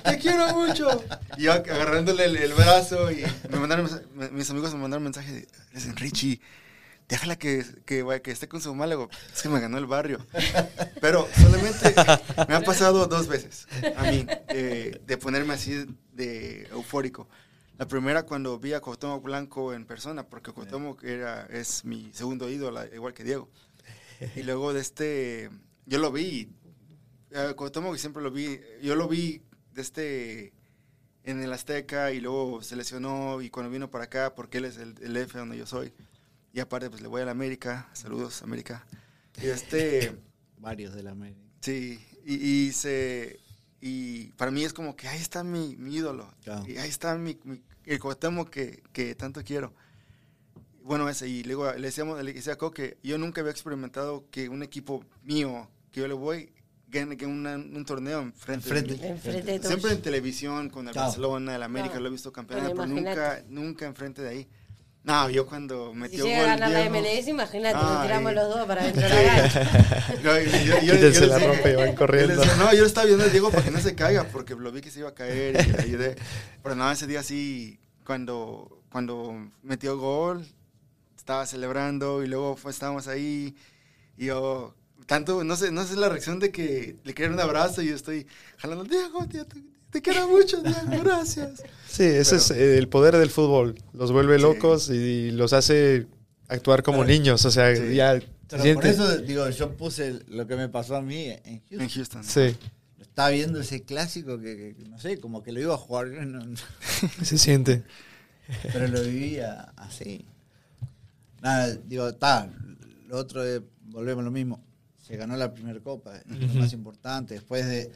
te quiero mucho. Y yo agarrándole el, brazo y me mandaron, mis amigos me mandaron mensaje, dicen, Richie, déjala que, que, esté con su mamá. Es que me ganó el barrio. Pero solamente me ha pasado dos veces a mí eh, de ponerme así de eufórico. La primera cuando vi a Cuauhtémoc Blanco en persona, porque Cuauhtémoc era, es mi segundo ídolo, igual que Diego. (laughs) Y luego de este, yo lo vi, eh, Cuauhtémoc siempre lo vi, yo lo vi de este, en el Azteca y luego se lesionó y cuando vino para acá, porque él es el, el F donde yo soy. Y aparte, pues le voy a la América, saludos América. Y este... (laughs) Varios de la América. Sí, y, y se y para mí es como que ahí está mi, mi ídolo. Claro. Y ahí está mi, mi- el Cuauhtémoc que, que tanto quiero. Bueno, ese, y luego le decíamos, le decía a Coco que yo nunca había experimentado que un equipo mío, que yo le voy, gane, gane una- un torneo enfrente. de Enfrente. Enfrente de todos. Siempre en televisión, con el Claro. Barcelona, el América, Claro. lo he visto campeón, Bueno, pero nunca, nunca enfrente de ahí. No, yo cuando Si metió llega a gol ganar la MLS, imagínate, nos tiramos los dos para dentro de la cancha. (laughs) No, y yo- yo- yo- Quítense yo la ropa y van (laughs) corriendo. decía, no, yo lo estaba viendo a Diego para que no se caiga, porque lo vi que se iba a caer y le ayudé. Pero no, ese día sí, cuando, cuando metió gol, estaba celebrando y luego fue- estábamos ahí y yo, tanto, no sé, no sé la reacción de que le quería un abrazo y yo estoy jalando, Diego, tío, te quiero mucho, Diego, (laughs) gracias. Sí, ese es el poder del fútbol. Los vuelve Sí. locos y los hace actuar como Pero- niños. O sea, Sí. ya Pero por eso digo, yo puse lo que me pasó a mí en Houston. En Houston. Sí, Estaba viendo ese clásico que, que, no sé, como que lo iba a jugar, (laughs) no- no- (laughs) se siente. pero lo vivía así. Nada, digo, está, lo otro es, volvemos a lo mismo, se ganó la primera copa, es lo más importante, después de,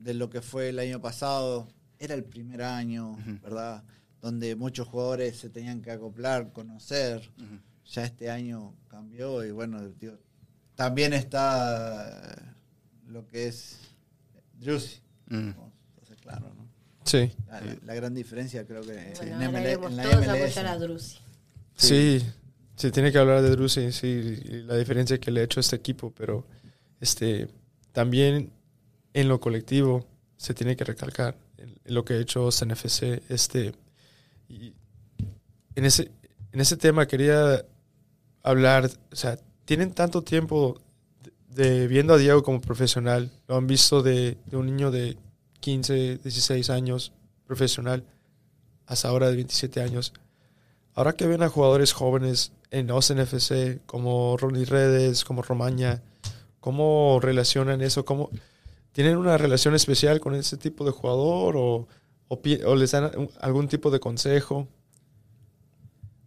de lo que fue el año pasado, era el primer año, Ujú. ¿verdad? Donde muchos jugadores se tenían que acoplar, conocer, Ujú. ya este año cambió y bueno, digo, también está eh, lo que es Drusy, vamos a ser claros, ¿no? Sí, La, la gran diferencia creo que Bueno, en, ML en la todos MLS. a sí, Se tiene que hablar de Drusy, sí, y la diferencia que le ha hecho a este equipo, pero este, también en lo colectivo se tiene que recalcar lo que ha hecho CNFC. Este, y en, ese, en ese tema quería hablar, o sea, tienen tanto tiempo de, viendo a Diego como profesional, lo han visto de, de, un niño de 15, 16 años profesional hasta ahora de 27 años. Ahora que ven a jugadores jóvenes en Austin FC como Ronnie Redes, como Romaña, ¿cómo relacionan eso? ¿Cómo, ¿Tienen una relación especial con ese tipo de jugador o, o, les dan algún tipo de consejo?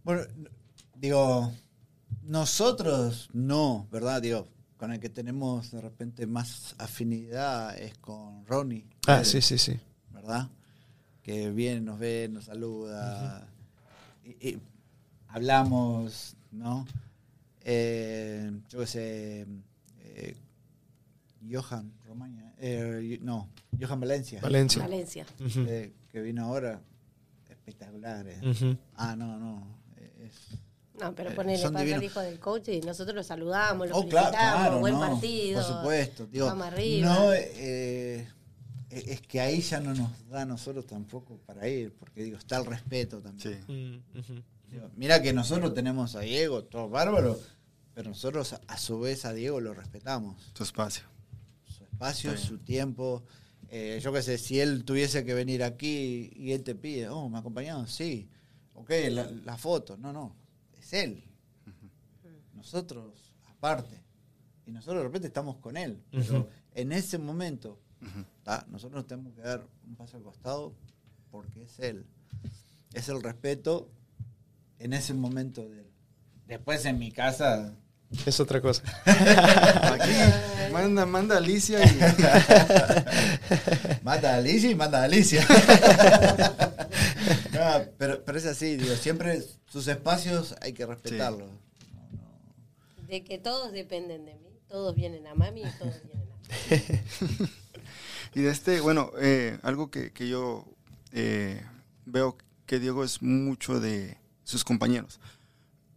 Bueno, digo, nosotros no, ¿verdad? Digo, con el que tenemos de repente más afinidad es con Ronnie. Ah, sí, sí, sí. ¿Verdad? Que viene, nos ve, nos saluda. y, hablamos, ¿no? Eh, yo qué sé, eh, Johan Romaña, eh, no, Johan Valencia. Valencia. Valencia. Eh, que vino ahora, espectacular. Ah, no, no. Es, no, pero ponele, pasa el hijo del coach y nosotros lo saludamos, lo oh, felicitamos, buen partido. Por supuesto. Digo, vamos arriba. No, es que ahí ya no nos da a nosotros tampoco para ir, porque digo, está el respeto también. Sí. mira que nosotros tenemos a Diego, todo bárbaro, pero nosotros a su vez a Diego lo respetamos. Su espacio. Su espacio, su tiempo. Eh, yo qué sé, si él tuviese que venir aquí y él te pide, oh, ¿me acompañado? Sí. Ok, la, foto. No, no, es él. Nosotros, aparte. Y nosotros de repente estamos con él. Pero en ese momento, nosotros tenemos que dar un paso al costado porque es él. Es el respeto en ese momento de él. Después en mi casa es otra cosa. manda, manda a (laughs) Alicia y. manda a Alicia y manda a Alicia. pero, pero es así, digo, siempre sus espacios hay que respetarlos. De que todos dependen de mí, todos vienen a mami y todos vienen a mí. (laughs) y de este, bueno, eh, algo que, que yo eh, veo que Diego es mucho de sus compañeros.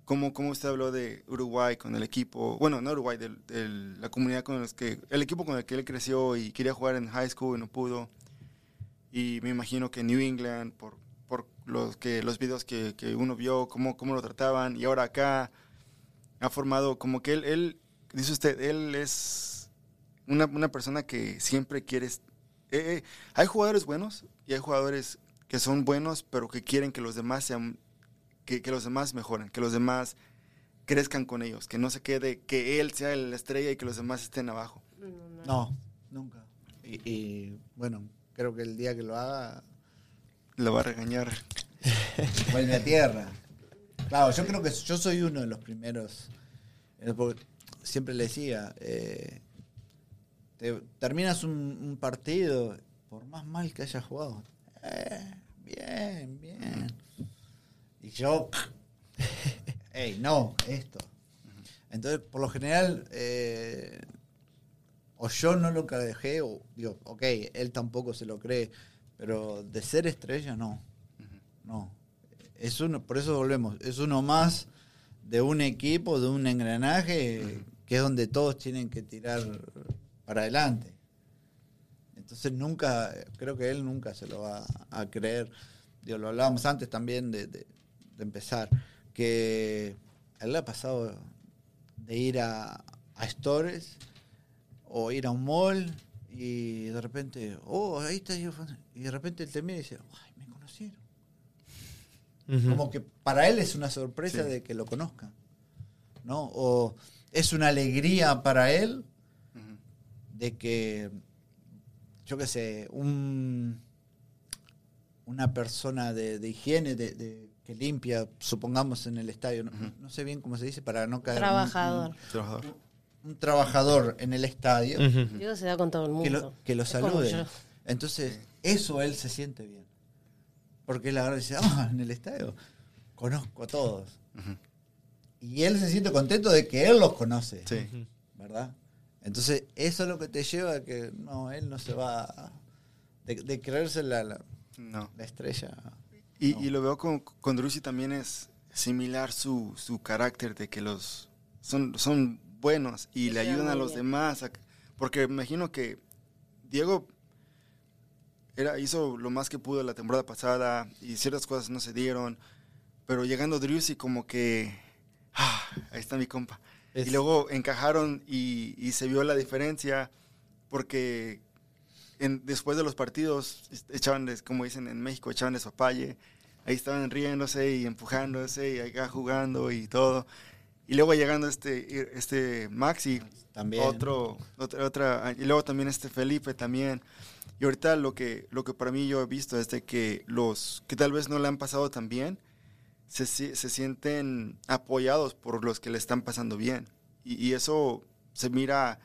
¿Cómo, ¿Cómo usted habló de Uruguay con el equipo? Bueno, no Uruguay, de, la comunidad con los que, el equipo con el que él creció y quería jugar en high school y no pudo. Y me imagino que New England, por, por los, que, los videos que, que uno vio, cómo, cómo lo trataban, y ahora acá ha formado como que él, él dice usted, él es una, una persona que siempre quiere... Eh, eh, hay jugadores buenos y hay jugadores que son buenos, pero que quieren que los demás sean que, los demás mejoren, que los demás crezcan con ellos, que no se quede, que él sea la estrella y que los demás estén abajo. No, nunca. Y, bueno, creo que el día que lo haga... Lo va a regañar. (laughs) Vuelve a tierra. Claro, yo creo que yo soy uno de los primeros. Eh, siempre le decía, eh, terminas un, partido, por más mal que hayas jugado, eh, bien, bien. Y yo, (laughs) hey, no, esto. Entonces, por lo general, eh, o yo no lo dejé, o digo, ok, él tampoco se lo cree, pero de ser estrella, no. No. Es uno, por eso volvemos, es uno más de un equipo, de un engranaje, que es donde todos tienen que tirar para adelante. Entonces nunca, creo que él nunca se lo va a creer. Digo, lo hablábamos antes también de, de empezar, que él le ha pasado de ir a, a stores o ir a un mall y de repente, oh, ahí está yo. Y de repente él te mira y dice, ay, me conocieron. Como que para él es una sorpresa de que lo conozcan. ¿No? O es una alegría para él de que, yo qué sé, un, una persona de, higiene, de, que limpia, supongamos en el estadio, no, sé bien cómo se dice para no caer. Trabajador. Un, trabajador. Un, trabajador en el estadio. Digo, se da con todo el mundo. Que lo, salude. Entonces, eso él se siente bien. Porque él ahora dice, ah, en el estadio conozco a todos. Y él se siente contento de que él los conoce. Sí. ¿Verdad? Entonces, eso es lo que te lleva a que no, él no se va de, creerse la, la, la estrella. Y, lo veo con, con Drusi también es, similar su, su carácter de que los son, son buenos y le ayudan a los bien. demás. a- porque me imagino que Diego era, hizo lo más que pudo la temporada pasada y ciertas cosas no se dieron. Pero llegando Driussi como que... ah, ahí está mi compa. Es- Y luego encajaron y, y se vio la diferencia porque en- después de los partidos echaban, como dicen en México, echaban despapalle. Ahí estaban riéndose y empujándose y acá jugando y todo. Y luego llegando este, este Maxi, También. otro, otra, otra, y luego también este Felipe también. Y ahorita lo que, lo que para mí yo he visto es de que los que tal vez no le han pasado tan bien, se, se sienten apoyados por los que le están pasando bien. Y, y eso se mira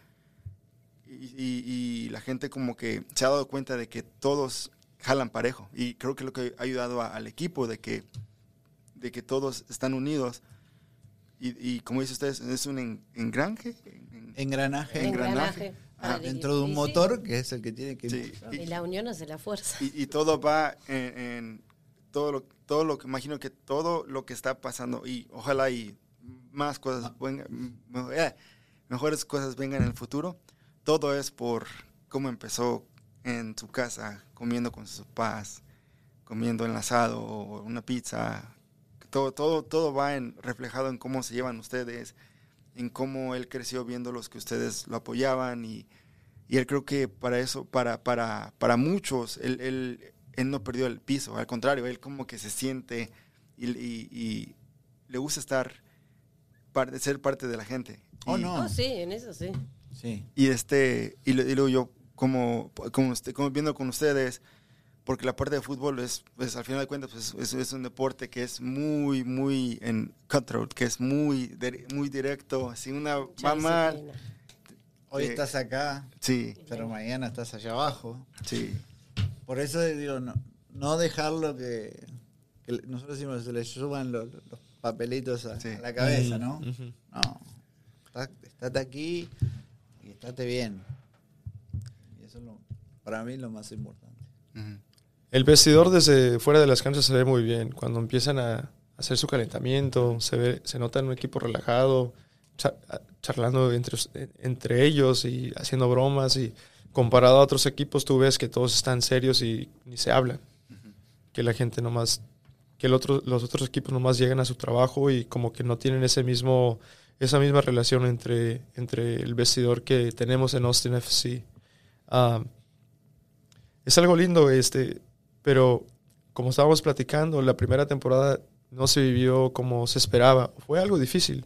y, y- y la gente como que se ha dado cuenta de que todos jalan parejo. Y creo que lo que ha ayudado a- al equipo de que, de que todos están unidos. Y, y como dice ustedes, es un en- engranje. en- Engranaje. Engranaje. Dentro de un motor que es el que tiene que Sí. Y la unión hace la fuerza. y, y todo va en, en todo lo todo lo que imagino que todo lo que está pasando y ojalá y más cosas vengan, me- eh, mejores cosas vengan en el futuro todo es por cómo empezó en su casa comiendo con sus papás comiendo enlazado o una pizza todo todo todo va en reflejado en cómo se llevan ustedes en cómo él creció viendo los que ustedes lo apoyaban y y él creo que para eso, para, para, para muchos, él, él, él no perdió el piso, al contrario, él como que se siente y, y- y le gusta estar, ser parte de la gente. Oh, no. Oh, sí, en eso sí. Sí. y este, y, luego yo, como, como, usted- como viendo con ustedes, porque la parte de fútbol es, pues al final de cuentas, pues, es, es un deporte que es muy, muy en cutthroat, que es muy, muy directo, si una va mal. Hoy Sí. estás acá, sí, pero mañana estás allá abajo. sí, Por eso digo, no, no dejarlo que, nosotros decimos se le suban los, los papelitos a, Sí. a la cabeza, ¿no? Ujú. No. Está- estate aquí y estate bien. Y eso es lo, para mí lo más importante. El vestidor desde fuera de las canchas se ve muy bien. Cuando empiezan a hacer su calentamiento, se ve, se nota en un equipo relajado, cha- charlando entre, entre ellos y haciendo bromas. Y comparado a otros equipos, tú ves que todos están serios y ni se hablan. Que la gente nomás, que el otro, los otros equipos nomás llegan a su trabajo y como que no tienen ese mismo, esa misma relación entre, entre el vestidor que tenemos en Austin FC. Ah, es algo lindo, este, pero como estábamos platicando, la primera temporada no se vivió como se esperaba. Fue algo difícil.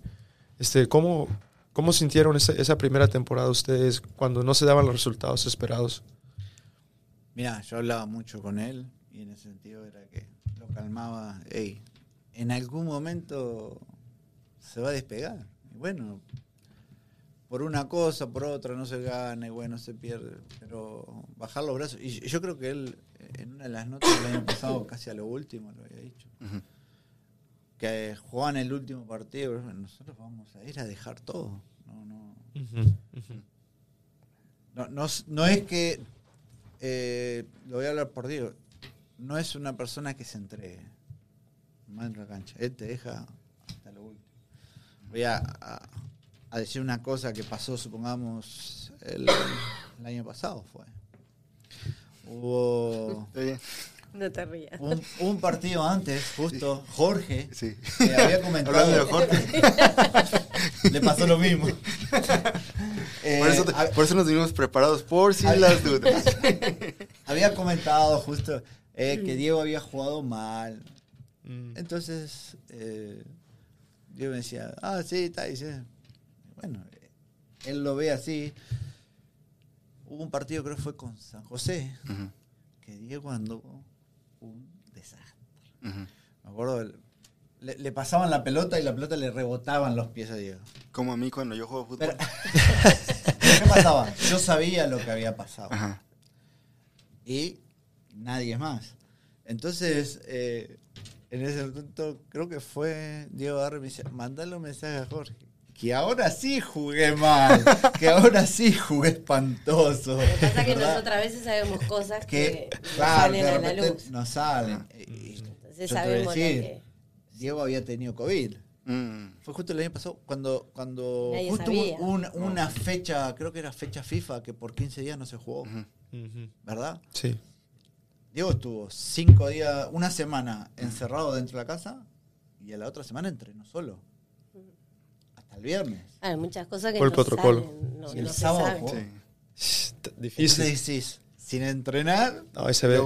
Este, ¿cómo, cómo sintieron esa, esa primera temporada ustedes cuando no se daban los resultados esperados? Mira, yo hablaba mucho con él y en ese sentido era que lo calmaba. Ey, en algún momento se va a despegar. Y bueno, por una cosa, por otra, no se gana y bueno, se pierde. Pero bajar los brazos. Y yo creo que él, en una de las notas del año pasado, (laughs) casi a lo último, lo había dicho. Que jugaban el último partido. Nosotros vamos a ir a dejar todo. No, no. No, no, es que, eh, lo voy a hablar por Diego, no es una persona que se entregue más en la cancha. Él te deja. Voy a, a- a decir una cosa que pasó, supongamos, el, el año pasado fue. Hubo. No te rías. un, un partido antes, justo, Jorge, Sí. que había comentado. Hablando de Jorge. (laughs) Le pasó lo mismo. Eh, (laughs) por, eso, hab- por eso nos vinimos preparados por si Ay. las dudas. (laughs) había comentado justo eh, que Diego había jugado mal. Mm. Entonces, eh, Diego me decía, ah, sí, está, dice. Bueno, él lo ve así. Hubo un partido, creo que fue con San José, Ujú, que Diego andó un desastre. Me acuerdo, le, le pasaban la pelota y la pelota le rebotaban los pies a Diego. Como a mí cuando yo juego fútbol. Pero, (laughs) ¿Qué pasaba? Yo sabía lo que había pasado. Ajá. y nadie más. Entonces, eh, en ese momento, creo que fue Diego Barrio me dice, mandale un mensaje a Jorge. Que ahora sí jugué mal, que ahora sí jugué espantoso. Lo que pasa es que nosotras a veces sabemos cosas que, que no claro, salen a la luz. no salen. Y- y Entonces yo te voy a sabemos lo que... Diego había tenido COVID. Mm. Fue justo el año pasado cuando, cuando Nadie justo sabía. hubo una, una fecha, creo que era fecha FIFA, que por 15 días no se jugó. ¿verdad? Sí. Diego estuvo cinco días, una semana encerrado dentro de la casa y a la otra semana entrenó solo. Hasta el viernes. Hay muchas cosas que el no protocolo. salen, no, Y el no se sábado. Sí. Está Entonces Difícil. decís, sin entrenar, No, ahí se ve.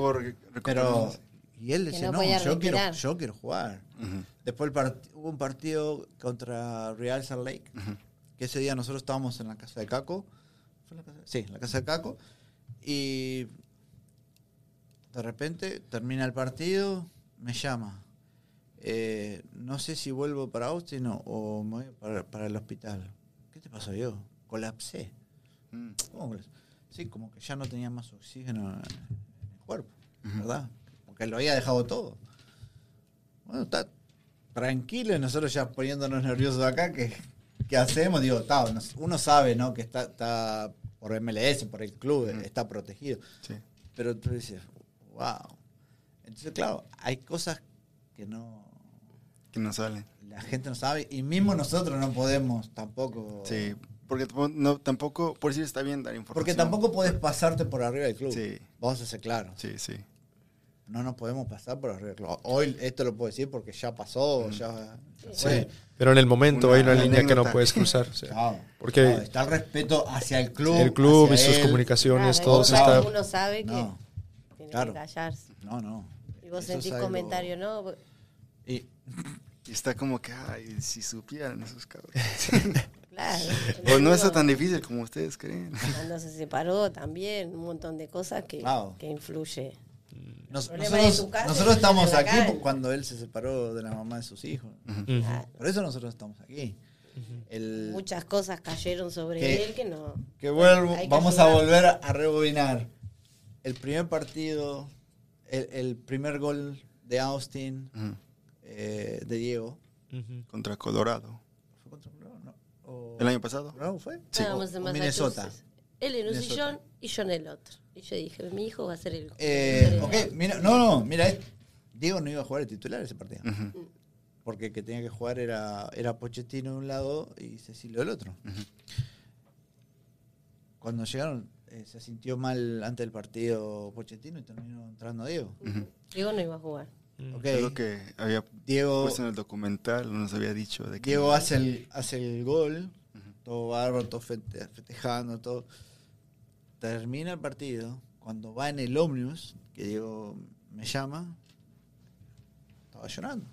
Pero... Y él decía, no yo, quiero, yo quiero jugar. Después el hubo un partido contra Real Salt Lake, que ese día nosotros estábamos en la casa de Caco. ¿Fue la casa? Sí, en la casa de Caco. Y de repente termina el partido, me llama. Eh, no sé si vuelvo para Austin o, o me voy para, para el hospital. ¿Qué te pasó yo? Colapsé. Mm. ¿Cómo? Sí, como que ya no tenía más oxígeno en el cuerpo, ¿verdad? Porque lo había dejado todo. Bueno, está tranquilo y nosotros ya poniéndonos nerviosos acá, ¿qué, qué hacemos? Digo, uno sabe, ¿no? Que está, está por MLS, por el club, está protegido. Sí. Pero tú dices, wow. Entonces, claro, hay cosas que no Que no salen. la gente no sabe y mismo nosotros no podemos tampoco. Sí. Porque tampoco- no, tampoco, por decir, está bien dar información. Porque tampoco podés pasarte por arriba del club. Sí. Vamos a ser claros. Sí, sí. No nos podemos pasar por arriba del club. Hoy esto lo puedo decir porque ya pasó, ya Sí. fue. Pero en el momento Una hay una línea que no puedes cruzar. (laughs) Chao. Porque está el respeto hacia el club. el club y sus él. comunicaciones, Claro, todo y se claro. está... Uno sabe que No, claro. callarse. no, no. Y vos Eso es sentís algo- comentario, ¿no? Y, Y está como que, ay, si supieran esos cabrones. (laughs) Claro. pues no está Digo, tan difícil como ustedes creen. (laughs) Cuando se separó también, un montón de cosas que, Claro. que influye. nos- problema de nosotros, casa nosotros es estamos aquí cuando él se separó de la mamá de sus hijos. Ujú. Ah, Por eso nosotros estamos aquí. El, Muchas cosas cayeron sobre Que- él que no. Que vuelvo, que vamos a volver a, a rebobinar. El primer partido, el, el primer gol de Austin, eh, de Diego. Contra Colorado. ¿Fue contra Colorado? No. O- ¿El año pasado? ¿Colorado fue? Sí. O- o Minnesota. Él en un sillón y yo en el otro. Y yo dije, mi hijo va a ser el. Eh, ok, mira, no, no, mira, eh, Diego no iba a jugar el titular ese partido. Ujú. Porque el que tenía que jugar era, era Pochettino de un lado y Cecilio del otro. Cuando llegaron, eh, se sintió mal antes del partido Pochettino y terminó entrando Diego. Diego no iba a jugar. Ok, Es lo que había Diego, puesto en el documental, nos había dicho de que... Diego hace el, hace el gol, todo bárbaro, todo fete- festejando, todo. Termina el partido, cuando va en el ómnibus, que Diego me llama, estaba llorando.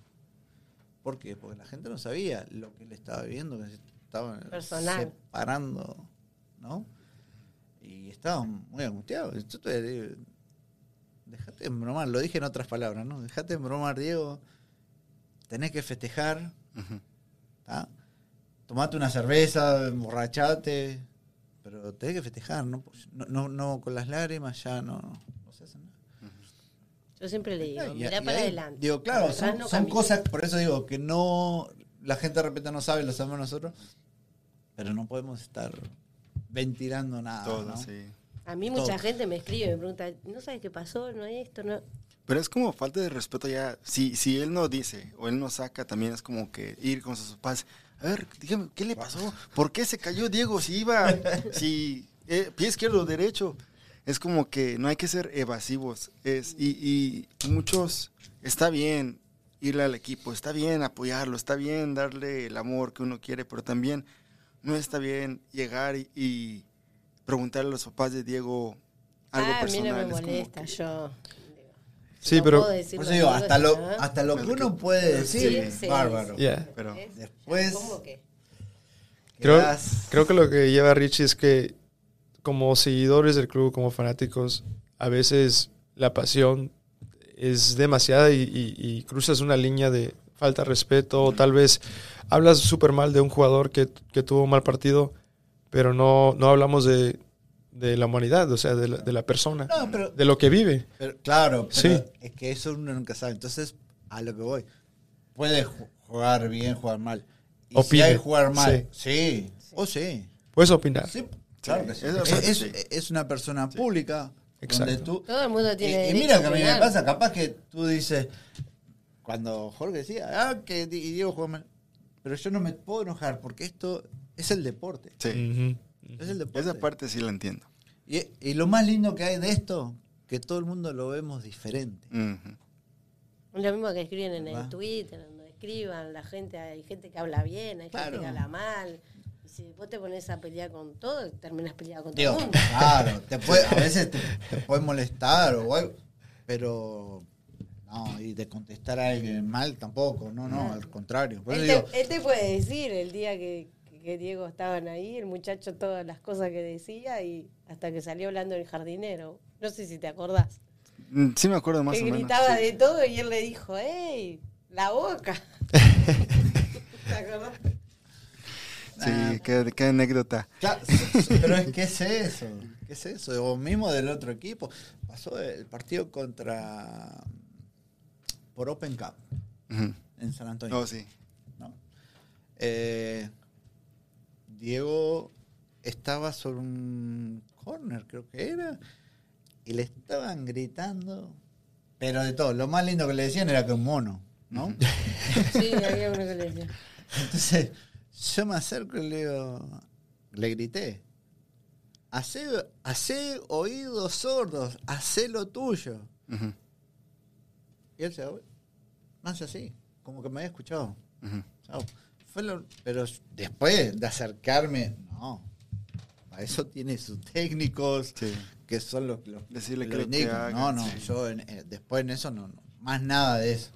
¿Por qué? Porque la gente no sabía lo que él estaba viviendo, que se estaban Personal. separando, ¿no? Y estaba muy angustiado. Yo te digo, dejate de bromar, lo dije en otras palabras, ¿no? Dejate de bromar, Diego. Tenés que festejar. ¿tá? Tomate una cerveza, emborrachate, pero tenés que festejar, ¿no? Pues, No, no, no con las lágrimas ya no, no se hace nada. Yo siempre le digo, mirá y para ahí, adelante. Digo, claro, son, no son cosas, por eso digo que no, la gente de repente no sabe, lo sabemos nosotros, pero no podemos estar ventilando nada. Todo, ¿no? sí. A mí mucha todo. gente me escribe, me pregunta, ¿no sabes qué pasó? ¿No hay esto? no Pero es como falta de respeto ya. Si, si él no dice o él no saca, también es como que ir con sus papás. A ver, dígame, ¿qué le pasó? ¿Por qué se cayó Diego si iba, (laughs) si eh, pie izquierdo o derecho? Es como que no hay que ser evasivos. Es, y, y muchos, está bien irle al equipo, está bien apoyarlo, está bien darle el amor que uno quiere, pero también no está bien llegar y, y preguntarle a los papás de Diego algo ah, a mí personal. no me molesta, que- yo. Sí, no pero- puedo decir Por lo eso digo, hasta lo, hasta lo que uno puede decir, Sí, sí, bárbaro. sí. Yeah. Pero. Después, ¿Cómo que? Creo, creo que lo que lleva a Richie es que como seguidores del club, como fanáticos, a veces la pasión es demasiada y, y- y cruzas una línea de falta de respeto o tal vez hablas súper mal de un jugador que, que tuvo un mal partido, pero no, no hablamos de, de la humanidad, o sea, de la, de la persona, No, pero- de lo que vive. Pero, claro, pero Sí. es que eso uno nunca sabe. Entonces, a lo que voy. Puede ju- jugar bien, jugar mal. Y si Opine. hay jugar mal, sí. O sí. Puedes opinar. Sí, claro que sí. Es, es- una persona pública Exacto. donde tú... Todo el mundo Y, tiene y derecho mira que a mí me pasa, capaz que tú dices, cuando Jorge decía, ah, que Di- Diego juega mal. Pero yo no me puedo enojar porque esto es el deporte. Sí. Es el deporte. Esa parte sí la entiendo. Y, y lo más lindo que hay de esto, que todo el mundo lo vemos diferente. Ujú. Lo mismo que escriben en ¿Verdad? el Twitter, donde escriban, la gente, hay gente que habla bien, hay Claro. gente que habla mal. Y si vos te pones a pelear con todo, terminas peleado con todo el mundo. claro, te puede, a veces te, te puede molestar o algo, pero no, y de contestar a alguien mal tampoco, no, no, al contrario. Por Él digo, te, él te puede decir el día que, que Diego estaban ahí, el muchacho todas las cosas que decía y hasta que salió hablando el jardinero. No sé si te acordás. Mm, Sí me acuerdo más que o menos. gritaba sí. de todo y él le dijo, ¡Ey! ¡La boca! (laughs) ¿Te acordás? Sí, Ah. qué, qué anécdota. Claro, pero es que es eso, ¿qué es eso? O mismo del otro equipo. Pasó el partido contra por Open Cup en San Antonio. Oh, sí. ¿no? Eh, Diego estaba sobre un corner, creo que era, y le estaban gritando, pero de todo. Lo más lindo que le decían era que un mono, ¿no? Sí, había uno que le decía. Entonces, yo me acerco y le digo, le grité, hacé, hacé oídos sordos, hacé lo tuyo. Y él se no hace así, como que me había escuchado. Fue lo- pero después de acercarme, no. Para eso tiene sus técnicos, Sí. que son los, los Decirle los que No, no, sí. yo en- eh, después en eso no, no, más nada de eso.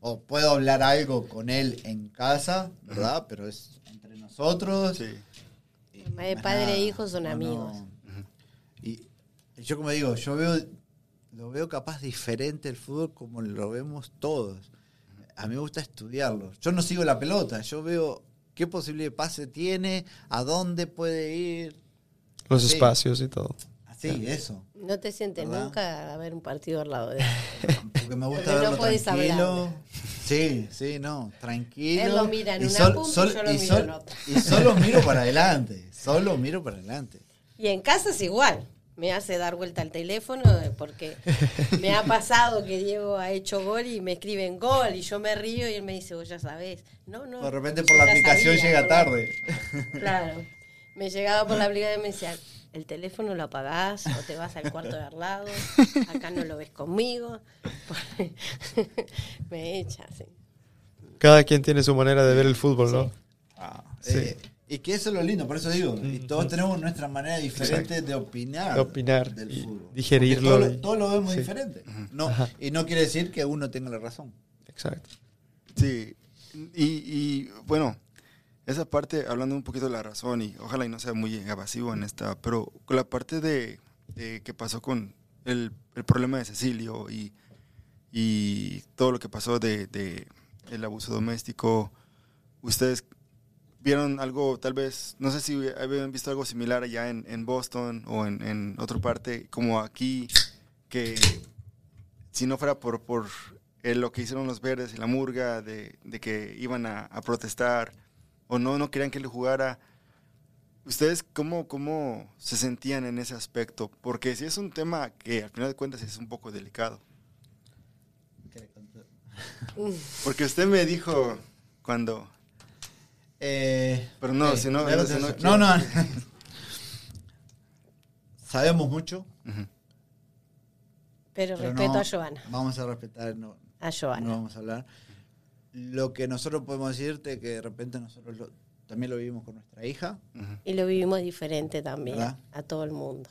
O puedo hablar algo con él en casa, ¿verdad? Pero es entre nosotros. Sí. y de padre e hijo son No, no. amigos. Y yo como digo, yo veo, lo veo capaz diferente el fútbol como lo vemos todos. A mí me gusta estudiarlo. Yo no sigo la pelota, yo veo qué posibilidad de pase tiene, a dónde puede ir. Los Sí. espacios y todo. Así, eso. No te sientes ¿Verdad? nunca a ver un partido al lado de (laughs) él. Porque me gusta Porque no verlo podés tranquilo. Sí, sí, no, tranquilo. Él lo mira en Y una sol- punta y yo lo y miro sol- en otra. Y solo miro para adelante, solo miro para adelante. Y en casa es igual. Me hace dar vuelta al teléfono eh, porque me ha (laughs) pasado que Diego ha hecho gol y me escriben gol y yo me río y él me dice, vos ya sabés. No, no. De repente por la aplicación sabía, llega tarde. Claro. Me llegaba por la aplicación y me decía, el teléfono lo apagás o te vas al cuarto de al lado, acá no lo ves conmigo. (laughs) me echa, sí. Cada quien tiene su manera de ver el fútbol, ¿no? Ah, Sí. eh, y que eso es lo lindo, por eso digo, y todos tenemos nuestra manera diferente de opinar, De opinar del y fútbol. digerirlo Todos y- lo, vemos sí. diferente. No, Ajá. y no quiere decir que uno tenga la razón. Exacto. Sí, y, y, bueno, esa parte, hablando un poquito de la razón, y ojalá y no sea muy evasivo en esta, pero con la parte de, de que pasó con el, el problema de Cecilio y, y todo lo que pasó de, de el abuso doméstico, ustedes vieron algo, tal vez, no sé si habían visto algo similar allá en, en Boston o en, en otra parte, como aquí, que si no fuera por, por eh, lo que hicieron los verdes y la murga, de, de que iban a, a protestar o no, no querían que le jugara, ¿ustedes cómo, cómo se sentían en ese aspecto? Porque si es un tema que al final de cuentas es un poco delicado. Porque usted me dijo cuando... Eh, Pero no, eh, si no- no no, no. (laughs) Sabemos mucho. Pero, pero respeto no- a Joana. Vamos a respetar, no, A Joana. no vamos a hablar. Lo que nosotros podemos decirte que de repente nosotros lo- también lo vivimos con nuestra hija. Y lo vivimos diferente también ¿Verdad? a todo el mundo.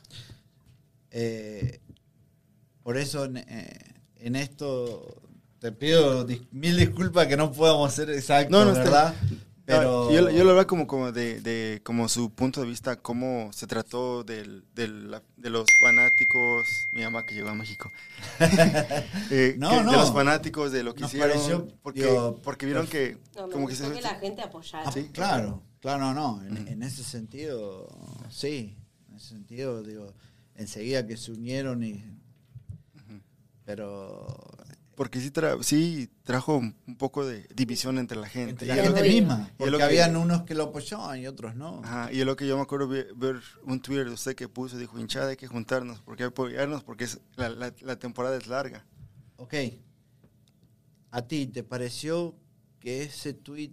Eh, por eso en, eh, en esto te pido dis- mil disculpas que no podamos ser exactos, No, no, está ¿verdad? Pero yo, yo lo hablaba como, como de, de como su punto de vista, cómo se trató del, del- la- de los fanáticos, mi mamá que llegó a México, (laughs) Eh, No, que- no. de los fanáticos, de lo que Nos hicieron, pareció, porque, digo, porque vieron que como que se, que la gente apoyara. Ah, Sí. claro, claro, no, no. En, en ese sentido, sí. En ese sentido, digo, enseguida que se unieron y. Pero. Porque sí, tra- sí trajo un poco de división entre la gente. Entre Y la lo gente misma. y Porque que- habían unos que lo apoyaban y otros no. Ajá, y es lo que yo me acuerdo ver, ver un Twitter de usted que puso, dijo, hinchada, hay que juntarnos, porque hay que apoyarnos, porque es, la, la- la temporada es larga. Ok. ¿A ti te pareció que ese tweet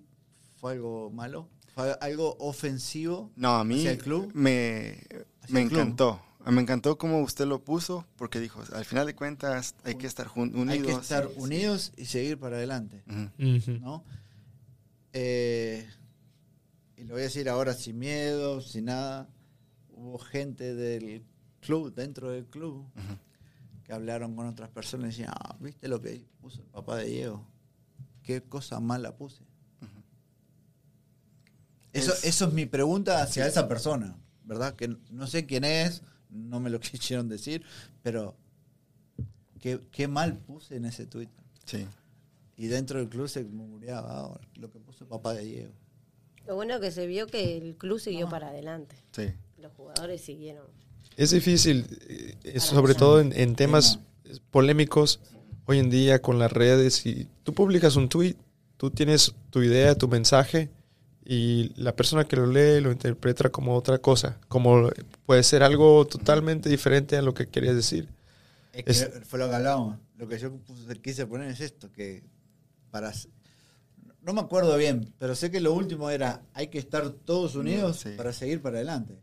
fue algo malo? ¿Fue algo ofensivo? No, a mí ¿Hacia el club? me, ¿Hacia me el club? Encantó. Me encantó cómo usted lo puso, porque dijo, al final de cuentas hay que estar jun- unidos. Hay que estar Sí, sí. unidos y seguir para adelante. ¿no? Eh, y lo voy a decir ahora sin miedo, sin nada. Hubo gente del club, dentro del club, que hablaron con otras personas y decían, ah, ¿viste lo que puso el papá de Diego? ¿Qué cosa mala puse? Eso, Es- eso es mi pregunta hacia esa persona, ¿verdad? Que no sé quién es, no me lo (laughs) quisieron decir, pero qué, qué mal puse en ese Twitter. Sí. Y dentro del club se murmureaba "Ah, lo que puso el papá de Diego. Lo bueno que se vio que el club siguió para adelante. Sí. Los jugadores siguieron. Es difícil, eh, sobre todo en, en temas polémicos hoy en día con las redes. Y tú publicas un tweet, tú tienes tu idea, tu mensaje, y la persona que lo lee lo interpreta como otra cosa, como puede ser algo totalmente diferente a lo que querías decir. Es que Es- fue lo que hablábamos. Lo que yo quise poner es esto, que para... No me acuerdo bien, pero sé que lo último era, hay que estar todos unidos Sí. para seguir para adelante.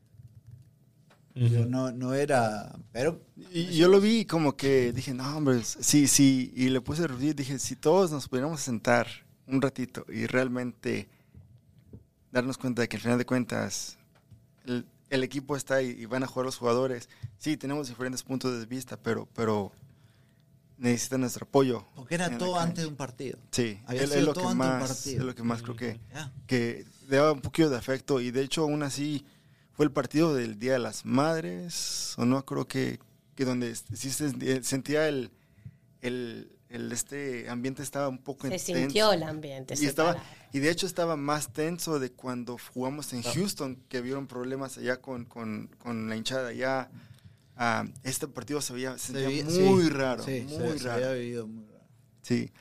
Ujú. Yo no, no era... Pero Y yo lo vi como que dije, no, hombre, sí, sí. Y le puse review, dije, si todos nos pudiéramos sentar un ratito y realmente darnos cuenta de que al final de cuentas el, el equipo está ahí y van a jugar los jugadores. Sí, tenemos diferentes puntos de vista, pero, pero necesitan nuestro apoyo. porque era todo antes de un partido. Sí, Había es, es sido lo todo que más, partido. es lo que más creo que, Ya. que daba un poquito de afecto y de hecho aún así fue el partido del Día de las Madres o no creo que, que donde sí se sentía el, el, el este ambiente estaba un poco Se intenso. sintió el ambiente. y estaba y de hecho estaba más tenso de cuando jugamos en Houston que vieron problemas allá con, con, con la hinchada allá Ah, este partido se veía se sentía vi- muy sí, raro sí, muy se- se raro había vivido muy raro. Sí.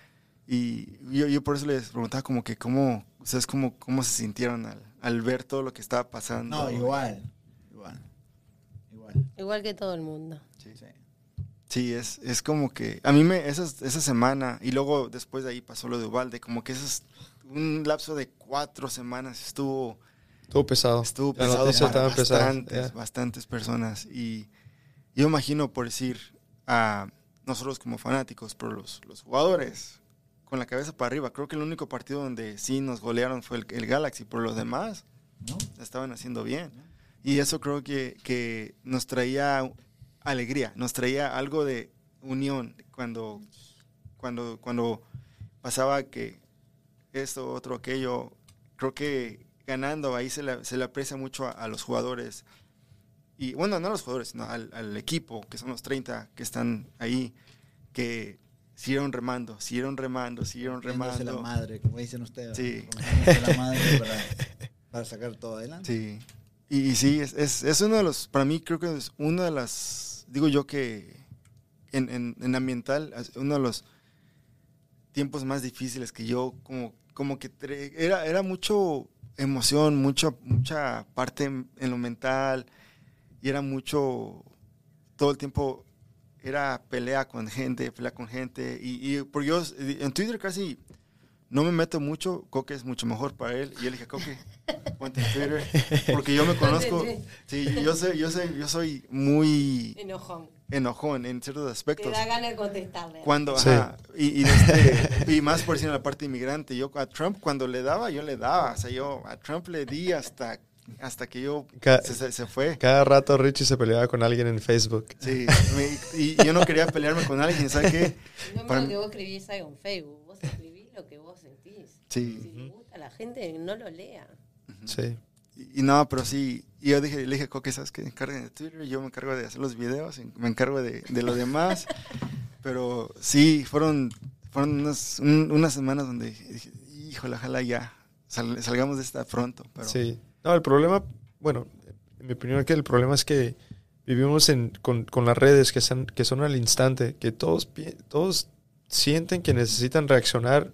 Y yo, yo por eso les preguntaba como que cómo, ustedes cómo, cómo se sintieron al, al ver todo lo que estaba pasando. No, igual. Igual. Igual. Igual que todo el mundo. Sí. Sí, es, es como que a mí me, esa, esa semana y luego después de ahí pasó lo de Ubalde, como que eso es un lapso de cuatro semanas estuvo, Estuvo pesado. estuvo pesado para bastantes, ya. bastantes personas. Y yo imagino, por decir, a nosotros como fanáticos, pero los, los jugadores con la cabeza para arriba, creo que el único partido donde sí nos golearon fue el, el Galaxy, por los demás estaban haciendo bien. Y eso creo que, que nos traía alegría, nos traía algo de unión cuando, cuando, cuando pasaba que esto, otro, aquello. Creo que ganando ahí se le, se le aprecia mucho a, a los jugadores. Y bueno, no a los jugadores, sino al, al equipo, que son los 30 que están ahí, que siguieron remando, siguieron remando, siguieron remando. la madre, como dicen ustedes. Sí. La madre para, para sacar todo adelante. Sí. Y, y sí, es, es, es uno de los, para mí creo que es una de las, digo yo que en, en, en ambiental, uno de los tiempos más difíciles que yo como, como que era, era mucho emoción, mucho, mucha parte en, lo mental y era mucho, todo el tiempo era pelea con gente, pelea con gente y, y por yo en Twitter casi no me meto mucho, Coque es mucho mejor para él. Y yo le dije, Coque, ponte en Twitter. Porque yo me conozco. Sí, yo soy, yo soy, yo soy muy Enojón. enojón en ciertos Te aspectos. da ganas de contestarle. Cuando, Sí. ajá, y, y, este, y más por decir en la parte inmigrante, yo a Trump cuando le daba, yo le daba, o sea, yo a Trump le di hasta, hasta que yo se, se- fue. Cada rato Richie se peleaba con alguien en Facebook. Sí, me- y yo no quería pelearme con alguien, ¿sabes qué? No Para en Facebook, vos escribís lo que vos sentís. Sí. Si le gusta a la gente, no lo lea. Sí. Y, y no, pero sí, y yo dije, le dije, Coque, ¿sabes qué? Encarguen de Twitter, yo me encargo de hacer los videos, me encargo de, de lo demás. (laughs) pero sí, fueron, fueron unas, un- unas semanas donde dije, híjole, ojalá ya sal- salgamos de esta pronto. Pero, Sí. No, el problema, bueno, en mi opinión es que el problema es que vivimos en, con, con las redes que son, que son al instante, que todos, todos sienten que necesitan reaccionar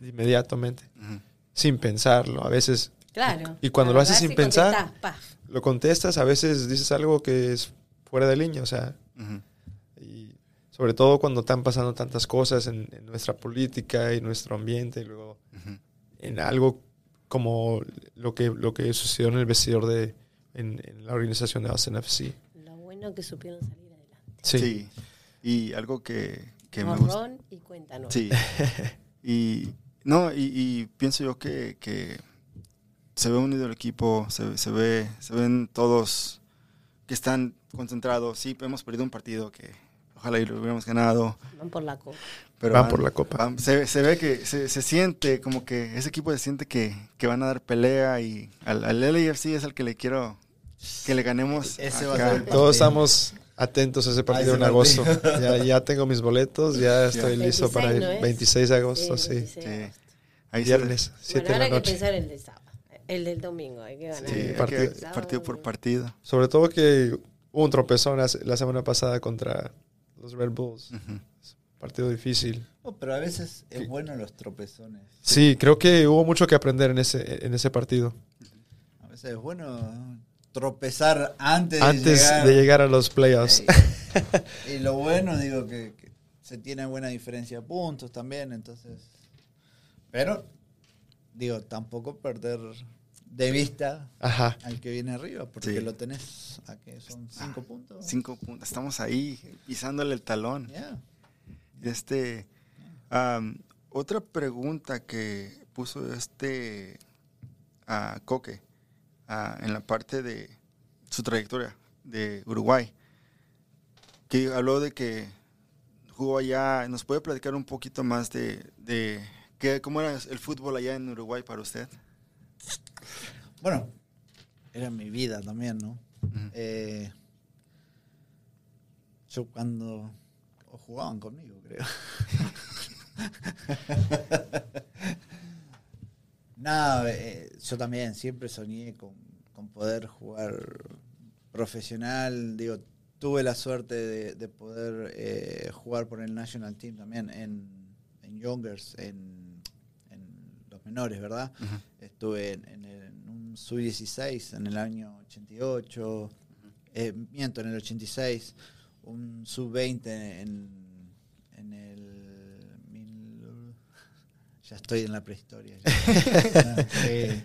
inmediatamente, Ujú. sin pensarlo. A veces Claro. Y cuando lo haces sin pensar- contestás, paf. lo contestas, a veces dices algo que es fuera de línea, o sea, Ujú. y sobre todo cuando están pasando tantas cosas en, en nuestra política y nuestro ambiente, y luego en algo como lo que, lo que sucedió en el vestidor de en, en la organización de Austin FC. Lo bueno que supieron salir adelante. Sí. Sí. Y algo que, que me gusta. Y cuéntanos. Sí. (laughs) y no, y, y pienso yo que, que se ve unido el equipo, se, se ve, se ven todos que están concentrados. Sí, hemos perdido un partido que ojalá y lo hubiéramos ganado. Van por la copa. Pero Van por la copa. van- se, se ve que se, se siente como que ese equipo se siente que, que van a dar pelea y al, al LAFC es el que le quiero que le ganemos. Ese va a ser. Todos estamos atentos a ese partido en agosto. Ya, ya tengo mis boletos, ya estoy listo 26, para ir. ¿no es? 26 de agosto, Sí, sí. 26 de Sí. agosto. Ahí se- Viernes, 7 Bueno, de la hay que noche. pensar el del sábado. El del domingo, hay que ganar. Sí, el hay partido- que- sábado. partido por partido. Sobre todo que hubo un tropezón la, la semana pasada contra los Red Bulls. Partido difícil. No, pero a veces es bueno los tropezones. Sí, creo que hubo mucho que aprender en ese, en ese partido. A veces es bueno tropezar antes, Antes de llegar. de llegar a los playoffs. (laughs) Y lo bueno, digo, que, que se tiene buena diferencia de puntos también, entonces. Pero, digo, tampoco perder de vista Ajá. al que viene arriba, porque Sí. lo tenés a que son cinco puntos. Cinco puntos. Estamos ahí pisándole el talón. Este, otra pregunta que puso este a Coque en la parte de su trayectoria de Uruguay, que habló de que jugó allá. ¿Nos puede platicar un poquito más de, de qué, cómo era el fútbol allá en Uruguay para usted? Bueno, era mi vida también, ¿no? Eh, yo cuando o jugaban conmigo, creo. (laughs) Nada, eh, yo también siempre soñé con, con poder jugar profesional. Digo, tuve la suerte de, de poder eh, jugar por el National Team también en, en Youngers, en, en los menores, ¿verdad? Estuve en, en el- en un sub-16 en el año 88, eh, miento, en el 86, un sub-20 en, en el... mil- ya estoy en la prehistoria. (laughs) ya. Ah, sí.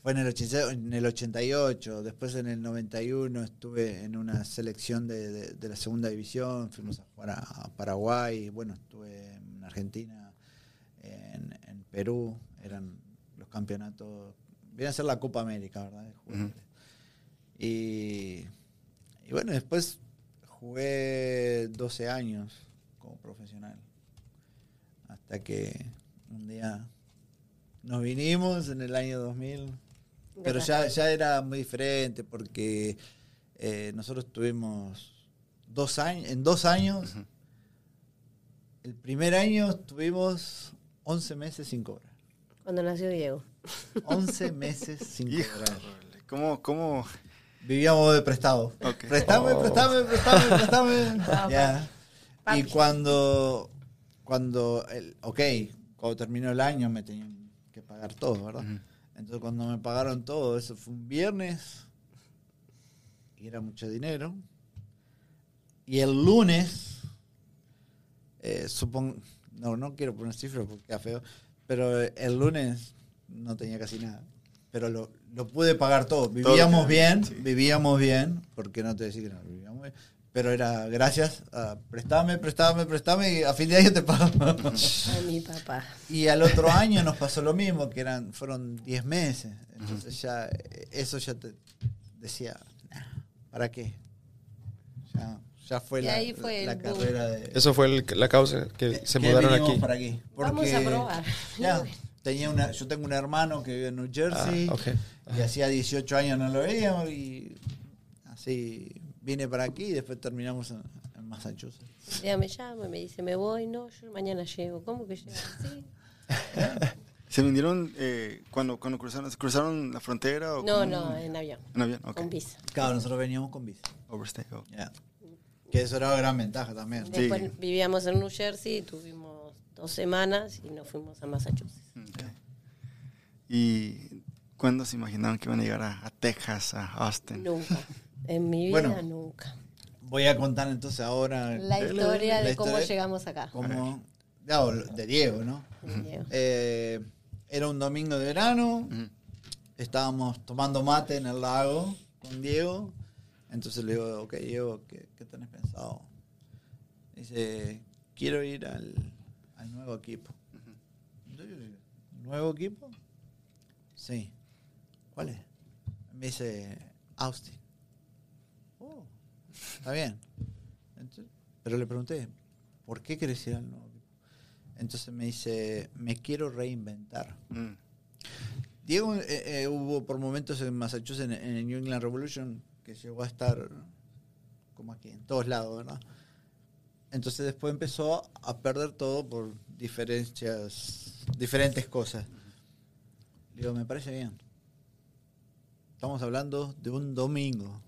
Fue en el, 86, en el 88, después en el 91 estuve en una selección de, de- de la segunda división, fuimos a jugar a, a Paraguay, bueno, estuve en Argentina, en, en Perú, eran los campeonatos, viene a ser la Copa América, ¿verdad? Y, y bueno, después jugué 12 años como profesional, hasta que un día nos vinimos en el año 2000. Pero ya, ya era muy diferente porque eh, nosotros tuvimos dos años, en dos años, el primer año tuvimos 11 meses sin cobrar. Cuando nació Diego. 11 (laughs) meses sin cobrar. ¿cómo, cómo? Vivíamos de prestado. Ok. Préstame, Oh. préstame, préstame. Papá. (laughs) Ya. Y cuando, cuando, el, ok, cuando terminó el año me tenían que pagar todo, ¿verdad? Entonces cuando me pagaron todo, eso fue un viernes y era mucho dinero. Y el lunes, eh, supongo, no, no quiero poner cifras porque queda feo, pero el lunes no tenía casi nada. Pero lo, lo pude pagar todo. Vivíamos bien, sí. vivíamos bien, porque no te decir que no, vivíamos bien. Pero era gracias a prestame, prestame, prestame y a fin de año te pago. (laughs) A mi papá. Y al otro año nos pasó lo mismo, que eran fueron 10 meses. Entonces ya eh, eso ya te decía, "Nah, ¿para qué? Ya, ya fue Y la, ahí fue la el boom. carrera de... Eso fue el- la causa que se que mudaron aquí. para aquí. Vamos a probar. ya, tenía una, yo tengo un hermano que vive en New Jersey Ah, ok. y hacía 18 años no lo veíamos y así vine para aquí y después terminamos en, en Massachusetts. Día me llama y me dice, me voy, no, yo mañana llego. ¿Cómo que llego? Sí. (laughs) ¿Se vinieron eh, cuando, cuando cruzaron, cruzaron la frontera? O No, no, en avión. En avión, ok. Con visa. Claro, nosotros veníamos con visa. Overstay, oh. ya. Que eso era una gran ventaja también. Sí. Después vivíamos en New Jersey, tuvimos dos semanas y nos fuimos a Massachusetts. Ok. ¿Y cuándo se imaginaron que iban a llegar a, a Texas, a Austin? Nunca. En mi vida Bueno. nunca. Voy a contar entonces ahora La historia la de cómo historia- llegamos acá. como no, de Diego, ¿no? Diego. Eh, era un domingo de verano, estábamos tomando mate en el lago con Diego. Entonces le digo, ok, Diego, ¿qué, qué tenés pensado? Dice, quiero ir al, al nuevo equipo. Yo le digo, ¿Nuevo equipo? Sí. ¿Cuál es? Me dice, Austin. Está bien. Entonces, pero le pregunté, ¿por qué querés ir al nuevo equipo? Entonces me dice, me quiero reinventar. Mm. Diego eh, eh, hubo por momentos en Massachusetts, en, en el New England Revolution, que llegó a estar como aquí, en todos lados, ¿verdad? Entonces después empezó a perder todo por diferencias, diferentes cosas. Digo, me parece bien. Estamos hablando de un domingo.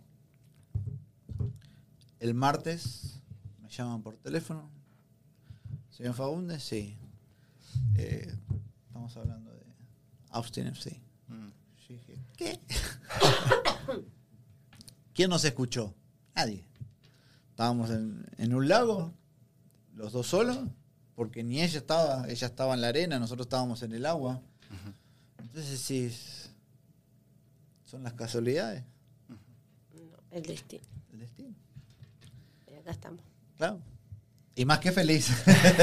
El martes me llaman por teléfono. ¿Señor Fagundes? Sí. Eh, estamos hablando de Austin FC. Mm. Yo dije, ¿qué? (coughs) ¿Quién nos escuchó? Nadie. Estábamos en, en un lago, los dos solos, porque ni ella estaba, ella estaba en la arena, nosotros estábamos en el agua. Entonces sí, son las casualidades, No, el destino. el destino. Acá estamos. Claro. Y más que feliz.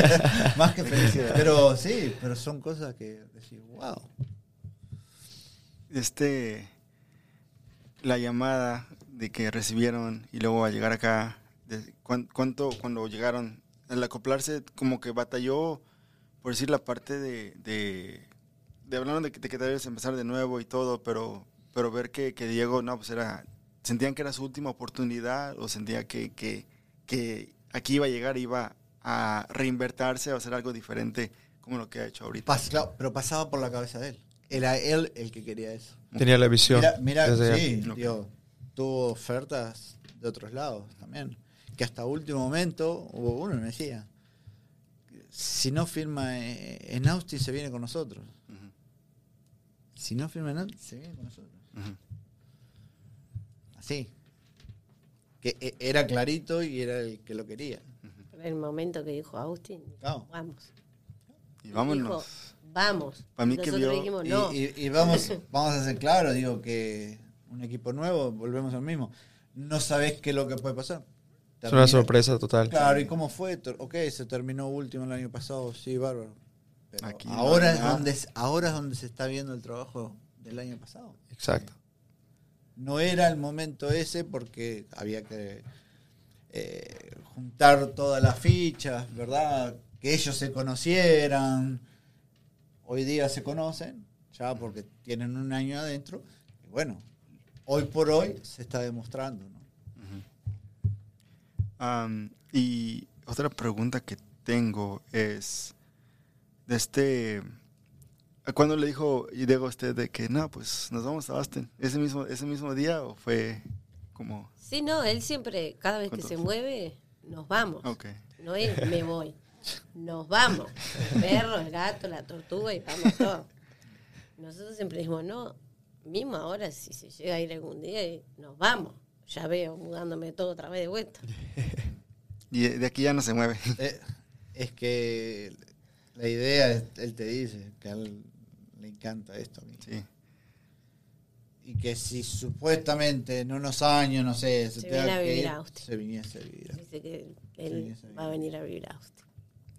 (laughs) más que feliz. Pero sí, pero son cosas que decís, wow. Este, la llamada de que recibieron y luego a llegar acá, de- ¿cuán- ¿cuánto cuando llegaron? Al acoplarse, como que batalló, por decir la parte de, de, de hablaron de que, de que debes empezar de nuevo y todo, pero, pero ver que, que Diego, no, pues era, sentían que era su última oportunidad o sentía que, que, que aquí iba a llegar, iba a reinvertirse o hacer algo diferente como lo que ha hecho ahorita. Pas- claro, pero pasaba por la cabeza de él. Era él el que quería eso. Tenía la visión. Mira, sí, tuvo ofertas de otros lados también. Que hasta último momento hubo uno que me decía, si no firma eh, en Austin se viene con nosotros. Si no firma en Austin se viene con nosotros. Así. Que eh, era clarito y era el que lo quería. El momento que dijo Austin, Claro. vamos. Y vámonos. Dijo, vamos. Mí Y que Nosotros vio- dijimos, Y, no. y- y vamos, vamos a ser claros, digo que un equipo nuevo, volvemos al mismo. No sabés qué es lo que puede pasar. Es una sorpresa total. Claro, ¿y cómo fue? Ok, se terminó último el año pasado, sí, bárbaro. Pero Aquí ahora, es donde, ahora es donde se está viendo el trabajo del año pasado. Exacto. No era el momento ese porque había que eh, juntar todas las fichas, ¿verdad? Que ellos se conocieran. Hoy día se conocen, ya porque tienen un año adentro. Y bueno, hoy por hoy se está demostrando, ¿no? Y otra pregunta que tengo es, de este, ¿cuándo le dijo y Diego a usted de que no, pues nos vamos a Austin? ¿Ese mismo, ese mismo día o fue como, Sí, no, él siempre, cada vez que se mueve, nos vamos. ok, No es me voy. Nos vamos. El perro, el gato, la tortuga y vamos todos. Nosotros siempre dijimos, no, mismo ahora si se llega a ir algún día, y nos vamos. Ya veo mudándome todo otra vez de vuelta. (laughs) y de aquí ya no se mueve? Eh, es que la idea, es- él te dice que él le encanta esto. Sí, Y que si supuestamente en unos años, no sé, se, Se viene a vivir ir, a Austin. se viniese a vivir. a- Dice que él va a venir a vivir a Austin.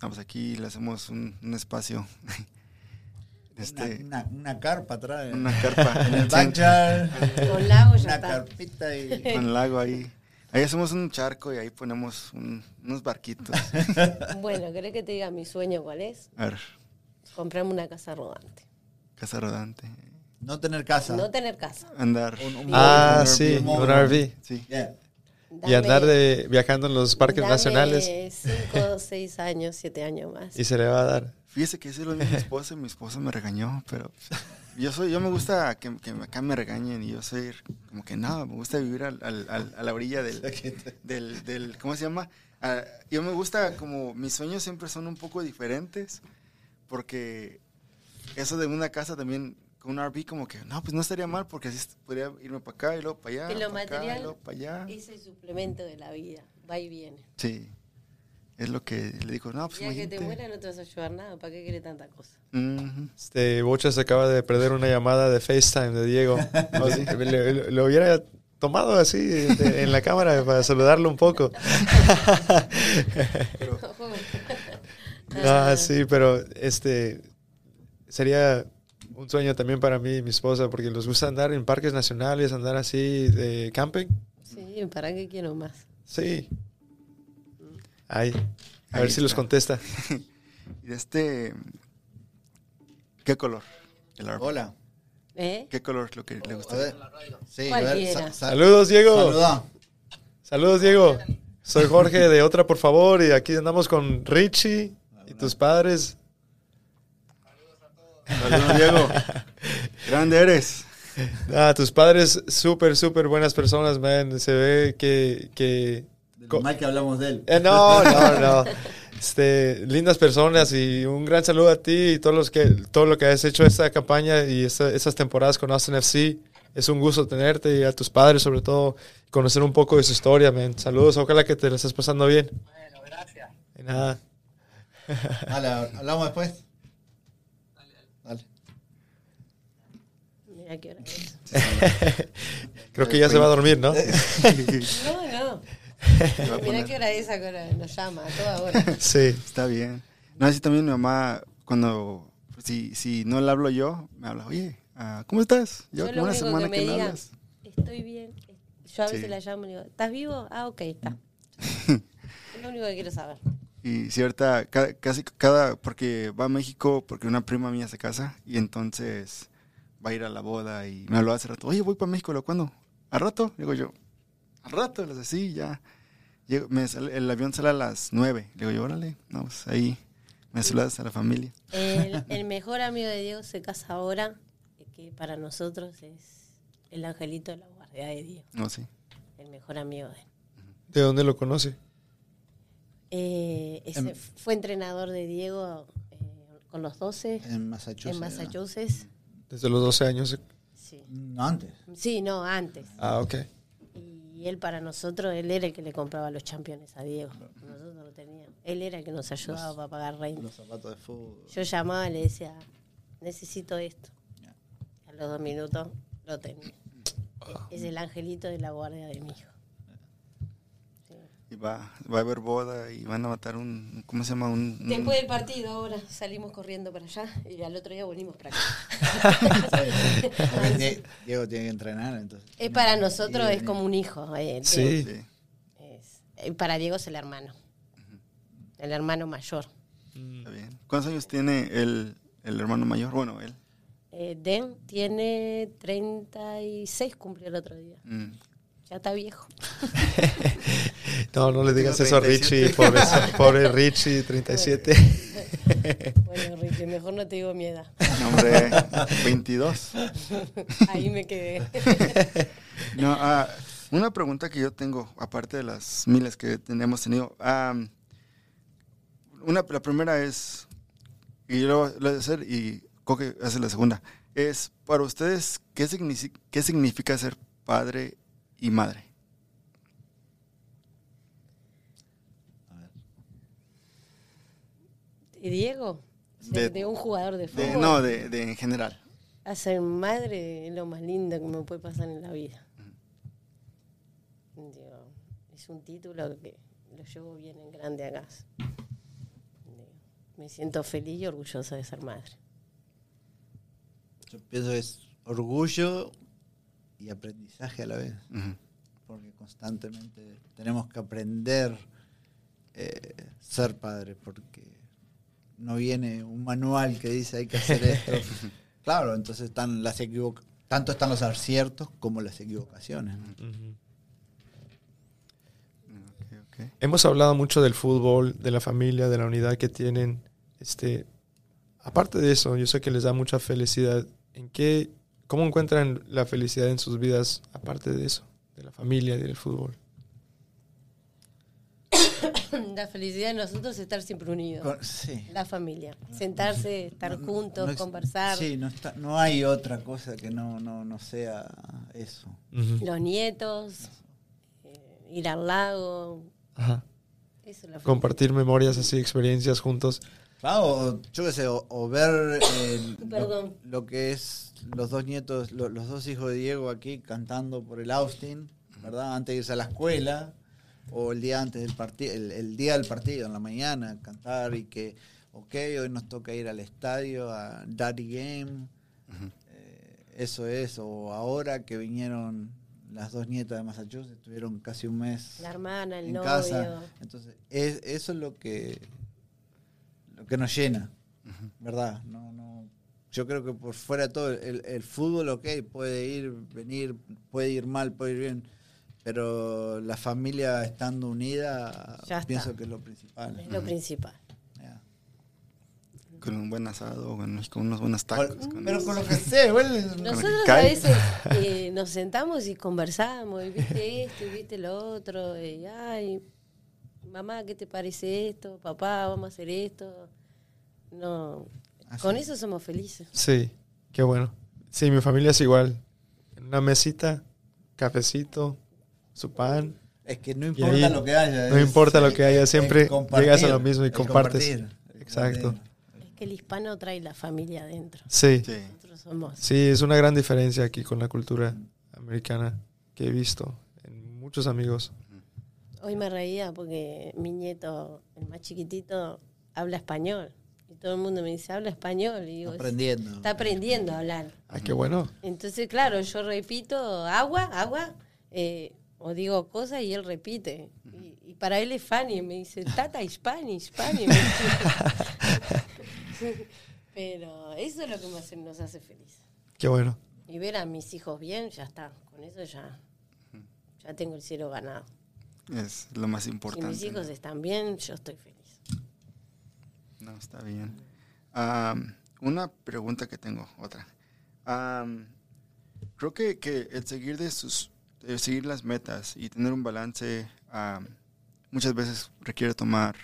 Ah, pues aquí le hacemos un, un espacio, (laughs) este, una, una, una carpa atrás. una carpa en el backyard. Con lago ya una está. carpita y... con el lago ahí. Ahí hacemos un charco y ahí ponemos un- unos barquitos. Bueno, ¿querés que te diga mi sueño cuál es? A ver, Comprarme una casa rodante. Casa rodante, No tener casa. No tener casa. andar. Un- un- Ah, un sí, RV, un RV. Sí. Yeah. Y andar de, viajando en los parques dame nacionales cinco, (laughs) seis años, siete años más. y se le va a dar. Fíjese que eso lo dijo mi esposa y mi esposa me regañó, pero yo soy, yo me gusta que, que acá me regañen y yo soy como que no, me gusta vivir al- al- al- a la orilla del, del, del- ¿cómo se llama? Ah, yo me gusta como, mis sueños siempre son un poco diferentes, porque eso de una casa también, un RV como que, no, pues no estaría mal porque así podría irme para acá y luego para allá. En lo para acá, y material luego para allá. es el suplemento de la vida, va y viene. Sí. Es lo que le digo, no, pues Ya que te imagínate. muera no te vas a ayudar nada, ¿para qué quieres tanta cosa? Ujú. Este, Bocha se acaba de perder una llamada de FaceTime de Diego. (laughs) O sea, le- le- lo hubiera tomado así de- en la cámara para saludarlo un poco. (laughs) (laughs) Ah, sí, pero este sería un sueño también para mí y mi esposa porque nos gusta andar en parques nacionales, andar así de camping. Sí, ¿para qué quiero más? Sí. Ahí. A Ahí ver si los contesta. (laughs) Y de este, ¿qué color? El. Hola. ¿Eh? ¿Qué color es lo que le A gusta? ver. Sí, a ver. Sa- Saludos, Diego. Saluda. Saludos, Diego. Soy Jorge de Otra, por favor, y aquí andamos con Richie y tus padres. Saludos, Diego. Grande eres. Ah, tus padres, súper, súper buenas personas, man. Se ve que... que Del mal que hablamos de él. Eh, no, no, no. Este, lindas personas y un gran saludo a ti y todos los que, todo lo que has hecho esta campaña y esta- esas temporadas con Austin FC. Es un gusto tenerte y a tus padres, sobre todo, conocer un poco de su historia, man. Saludos, ojalá que te la estés pasando bien. Bueno, gracias. De nada. Dale, hablamos después. Dale. Mira qué hora es. (laughs) Creo que ya se va a dormir, ¿no? No, no. (laughs) Mira qué hora es, a qué hora nos llama, a toda hora. Sí. Está bien. No, así también mi mamá, cuando, si, si no le hablo yo, me habla, oye, ah, ¿cómo estás? Yo como una semana que me que no diga, hablas. estoy bien. Yo a veces Sí. la llamo y le digo, ¿estás vivo? Ah, ok, está. (laughs) es lo único que quiero saber. Y cierta, ca- casi cada, porque va a México, porque una prima mía se casa, y entonces va a ir a la boda, y me habló hace rato, oye, voy para México, ¿lo cuándo? ¿A rato? Digo yo, ¿al rato? Le dice, sí, ya. Llego- me sale- el avión sale a las nueve. Le digo yo, órale, no, pues ahí me saludas a la familia. El, el mejor amigo de Diego se casa ahora, que para nosotros es el angelito de la guardia de Diego, No, sí. el mejor amigo de él. ¿De dónde lo conoce? Eh, ese fue entrenador de Diego eh, con los 12 En Massachusetts. en Massachusetts. Desde los 12 años. Sí. No, antes. sí, no, antes. Ah, ok. Y él para nosotros, él era el que le compraba los championes a Diego. Nosotros no lo teníamos. Él era el que nos ayudaba para pagar reina. Los zapatos de fútbol. Yo llamaba y le decía, necesito esto. A los dos minutos lo tenía. Es el angelito de la guardia de mi hijo. Y va, va a haber boda y van a matar un, ¿cómo se llama? Un, un- Después del partido ahora salimos corriendo para allá y al otro día volvimos para acá. (laughs) Diego tiene que entrenar, entonces. Es para nosotros es como un hijo. eh, Sí. Es- eh, para Diego es el hermano. El hermano mayor. Está bien. ¿Cuántos años tiene el, el hermano mayor? Bueno, él. Eh, Den tiene 36, cumplió el otro día. Mm. Ya está viejo. (laughs) No, no le digas eso a 37. Richie, pobre, (laughs) pobre Richie, 37. Bueno, Ricky, mejor no te digo mi edad. No, hombre, 22. (laughs) Ahí me quedé. No, ah, una pregunta que yo tengo, aparte de las miles que hemos tenido. una, la primera es, y yo lo voy a hacer y Coque hace la segunda, es para ustedes, ¿qué, qué significa ser padre y madre? ¿Y Diego? De, De- de un jugador de fútbol. De- no, de, de en general. A ser madre es lo más lindo que me puede pasar en la vida. Digo, es un título que lo llevo bien en grande acá. Digo, me siento feliz y orgullosa de ser madre. Yo pienso que es orgullo y aprendizaje a la vez. Porque constantemente tenemos que aprender eh, ser padre, porque no viene un manual que dice hay que hacer esto. (laughs) claro, entonces están las equivoc tanto están los aciertos como las equivocaciones. Hemos hablado mucho del fútbol, de la familia, de la unidad que tienen. Este, aparte de eso, yo sé que les da mucha felicidad. ¿En qué, cómo encuentran la felicidad en sus vidas aparte de eso, de la familia y del fútbol? (coughs) la felicidad de nosotros es estar siempre unidos. Con- sí. La familia. Sentarse, estar No- juntos, no conversar. Sí, no, está, no hay otra cosa que no, no, no sea eso. Los nietos, eh, ir al lago. Ajá. Eso es la felicidad. Compartir memorias así, experiencias juntos. Ah, o, yo qué sé, o, o ver eh, (coughs) lo, que es los dos nietos, lo- los dos hijos de Diego aquí cantando por el Austin, ¿verdad? Antes de irse a la escuela, o el día antes del partido, el, el día del partido, en la mañana, cantar y que, ok, hoy nos toca ir al estadio, a Daddy Game, Eh, eso es, o ahora que vinieron las dos nietas de Massachusetts, estuvieron casi un mes La hermana, el en novio. casa. Entonces, es, eso es lo que que nos llena, ¿verdad? No, no, yo creo que por fuera de todo, el, el fútbol, ok, puede ir, venir, puede ir mal, puede ir bien, pero la familia estando unida, Ya está. pienso que es lo principal. Es lo principal. Con un buen asado, con, con unos buenos tacos. Con- con- pero con lo que sea, igual, (laughs) Nosotros a veces eh, nos sentamos y conversamos, y viste esto, y viste lo otro, y ay, mamá, ¿qué te parece esto? Papá, vamos a hacer esto. No, Así. con eso somos felices. Sí, qué bueno. Sí, mi familia es igual. En una mesita, cafecito, su pan. es que no importa ahí lo que haya. no es- importa lo que haya, siempre llegas a lo mismo y compartes. compartir, Exacto. compartir. Es que el hispano trae la familia adentro. Sí, Sí. Nosotros somos. sí, es una gran diferencia aquí con la cultura americana que he visto en muchos amigos. Hoy me reía porque mi nieto, el más chiquitito, habla español. Todo el mundo me dice, habla español. Y digo, Aprendiendo. está aprendiendo a hablar. Ah, qué bueno. Entonces, claro, yo repito agua, agua, eh, o digo cosas y él repite. Y, y para él es funny, me dice, tata, Spanish, Spanish. me dice. (laughs) Pero eso es lo que más nos hace felices. Qué bueno. Y ver a mis hijos bien, ya está. Con eso ya, ya tengo el cielo ganado. Es lo más Si importante. mis hijos están bien, yo estoy feliz. No, está bien. Am, una pregunta que tengo, otra. Am, creo que, que el seguir de sus, el seguir las metas y tener un balance am, muchas veces requiere tomar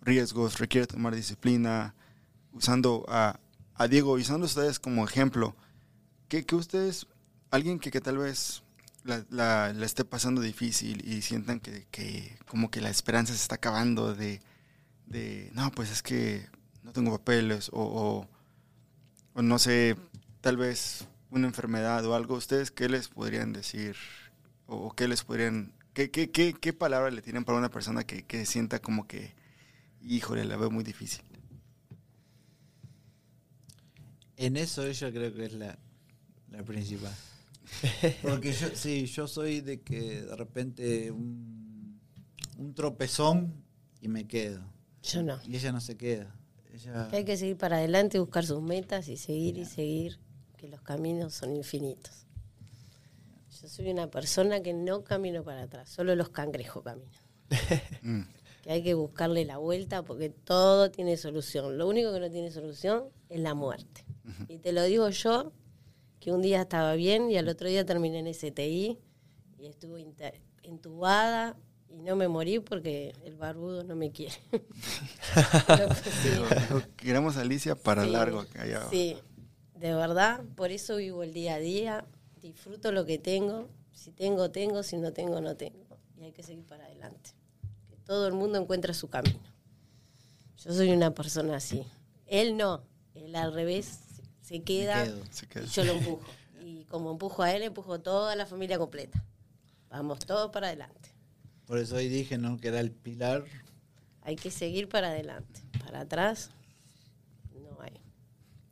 riesgos, requiere tomar disciplina, usando a, a Diego usando ustedes como ejemplo. Que, que ustedes, alguien que, que tal vez la, la- la esté pasando difícil y sientan que, que como que la esperanza se está acabando de, de no, pues es que no tengo papeles o, o, o no sé, tal vez una enfermedad o algo, ¿ustedes qué les podrían decir? ¿O qué les podrían, qué, qué, qué, qué palabra le tienen para una persona que, que sienta como que, híjole, la veo muy difícil? En eso ella creo que es la, la principal. (laughs) Porque yo, sí, yo soy de que de repente un, un tropezón y me quedo. Yo no. Y ella no se queda. Ella, Hay que seguir para adelante, buscar sus metas y seguir y seguir, que los caminos son infinitos. Yo soy una persona que no camino para atrás, solo los cangrejos caminan. (laughs) Mm, Que hay que buscarle la vuelta porque todo tiene solución. Lo único que no tiene solución es la muerte. Y te lo digo yo, que un día estaba bien y al otro día terminé en STI y estuve entubada y no me morí porque el barbudo no me quiere. (laughs) Pero, pues, sí. queremos a Alicia para Sí, largo. Allá. Sí, de verdad, por eso vivo el día a día, disfruto lo que tengo, si tengo, tengo, si no tengo, no tengo, y hay que seguir para adelante. Que todo el mundo encuentra su camino. Yo soy una persona así. Él no, él al revés se queda quedo. Se queda. y yo lo empujo. Y como empujo a él, empujo toda la familia completa. Vamos todos para adelante. Por eso hoy dije ¿no? que era el pilar. Hay que seguir para adelante. Para atrás, no hay.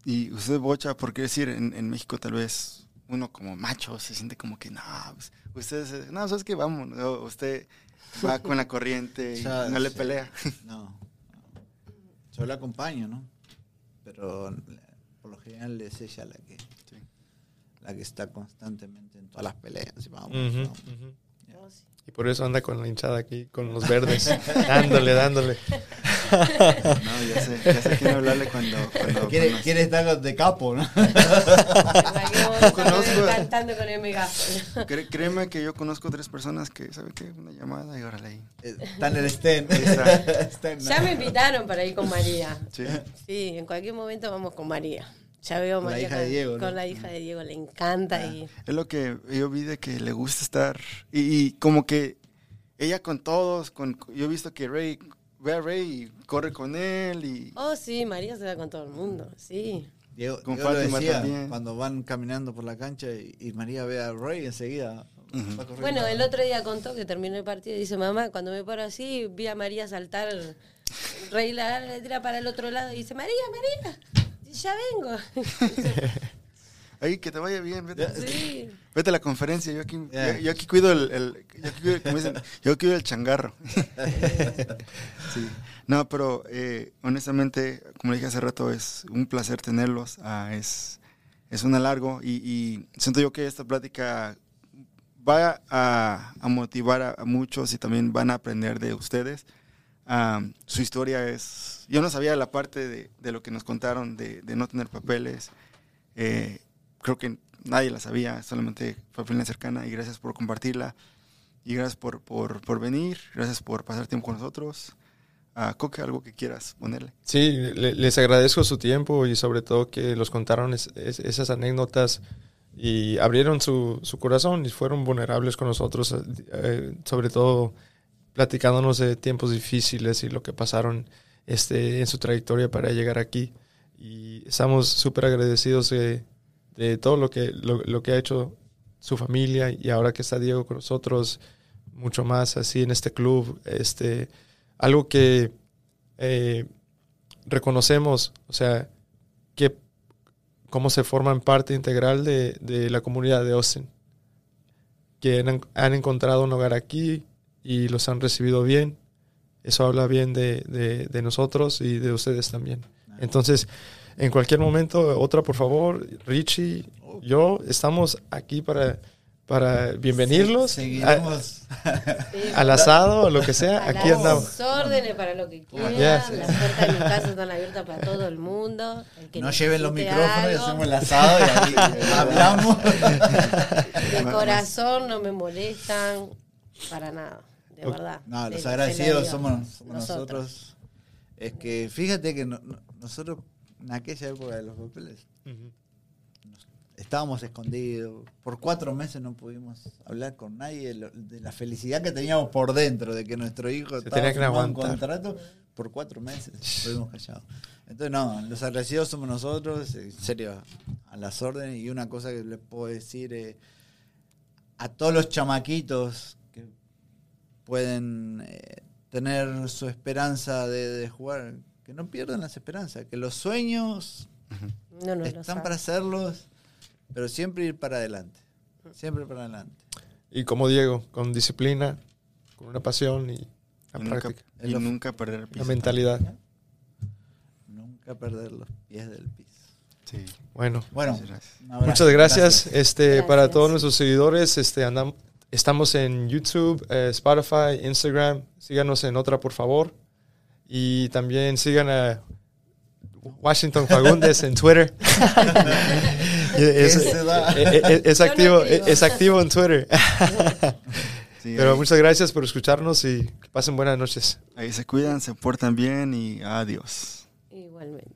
Y usted, Bocha, ¿por qué decir en, en México tal vez uno como macho se siente como que no, pues, ustedes, no, sabes que vamos, no, usted va (laughs) con la corriente y Ya, no le sí. pelea. No, (laughs) no. Yo la acompaño, ¿no? Pero por lo general es ella la que, Sí. la que está constantemente en todas las peleas. y vamos, vamos. ujú. No, sí. Y por eso anda con la hinchada aquí, con los verdes, (laughs) dándole, dándole. No, ya sé, ya sé quién hablarle cuando, cuando (laughs) Quiere, cuando- quiere estar de capo, ¿no? (laughs) Yo conozco cantando con el megáfono. Cré- créeme que yo conozco tres personas que, ¿sabe qué? Una llamada y órale ahí. Eh, Está en el stand. está. Está en- Ya me invitaron para ir con María. Sí. Sí, en cualquier momento vamos con María. Ya veo Con la María hija con, de Diego, ¿no? con la hija de Diego, le encanta. Y, Es lo que yo vi de que le gusta estar. Y, y como que ella con todos, con, yo he visto que Rey ve a Rey y corre con él y... oh, sí, María se va con todo el mundo, sí. Diego, Con Diego Fátima decía, también. cuando van caminando por la cancha y, y María ve a Roy enseguida va corriendo. Bueno, el otro día contó que terminó el partido y dice, mamá, cuando me paro así, vi a María saltar, Rey la, la tira para el otro lado y dice, María, María, ya vengo. (laughs) Ahí, que te vaya bien, vete, sí. vete a la conferencia, yo aquí, yo, yo aquí cuido el, el- yo, aquí cuido, como dicen, yo cuido el changarro. (laughs) Sí. No, pero eh, honestamente, como le dije hace rato, es un placer tenerlos. ah, es, es un alargo y, y siento yo que esta plática va a, a motivar a, a muchos y también van a aprender de ustedes. Ah, su historia es... Yo no sabía la parte de, lo que nos contaron de, no tener papeles. Eh, creo que nadie la sabía, solamente familia cercana y gracias por compartirla. Y gracias por, por, por venir, gracias por pasar tiempo con nosotros. Coque, algo que quieras ponerle. Sí, le- les agradezco su tiempo y sobre todo que los contaron es- es- esas anécdotas y abrieron su, su corazón y fueron vulnerables con nosotros, eh, sobre todo platicándonos de tiempos difíciles y lo que pasaron este, en su trayectoria para llegar aquí. Y estamos súper agradecidos de, de todo lo que, lo, lo que ha hecho su familia y ahora que está Diego con nosotros, mucho más así en este club, este, algo que eh, reconocemos, o sea, que cómo se forman parte integral de, de la comunidad de Austin, que han, han encontrado un hogar aquí y los han recibido bien. Eso habla bien de, de- de nosotros y de ustedes también. Entonces, en cualquier momento, otra por favor, Richie, yo estamos aquí para, para bienvenirlos. Sí. al asado o lo que sea. A Aquí las andamos. órdenes para lo que quieran. Yes. Las puertas de mi casa están abiertas para todo el mundo. El que No lleven los micrófonos y hacemos el asado y ahí (laughs) hablamos. De corazón no me molestan para nada, de verdad. No, los agradecidos somos, somos Nosotros. nosotros. Es que fíjate que no- no- nosotros en aquella época de los papeles estábamos escondidos. Por cuatro meses no pudimos hablar con nadie de, lo- de la felicidad que teníamos por dentro, de que nuestro hijo Se estaba tenía que un aguantar. contrato. Por cuatro meses estuvimos callados. Entonces, no, los agradecidos somos nosotros, en serio, a las órdenes. Y una cosa que les puedo decir eh, a todos los chamaquitos pueden eh, tener su esperanza de, de jugar, que no pierdan las esperanzas, que los sueños No, están para hacerlos, pero siempre ir para adelante. Siempre para adelante. Y como Diego, con disciplina, con una pasión y la Y nunca, práctica, y nunca perder el piso. la mentalidad. Nunca perder los pies del piso. Sí. Bueno, Bueno, Muchas gracias. muchas. Este, Gracias. para todos nuestros seguidores, este, andam- estamos en YouTube, eh, Spotify, Instagram. Síganos en otra, por favor. Y también sigan a Washington Fagundes en Twitter. (laughs) es, Ese da. es- es- es Yo no activo, es activo en Twitter. (laughs) Pero muchas gracias por escucharnos y que pasen buenas noches. ahí se cuidan, se portan bien y adiós. Igualmente.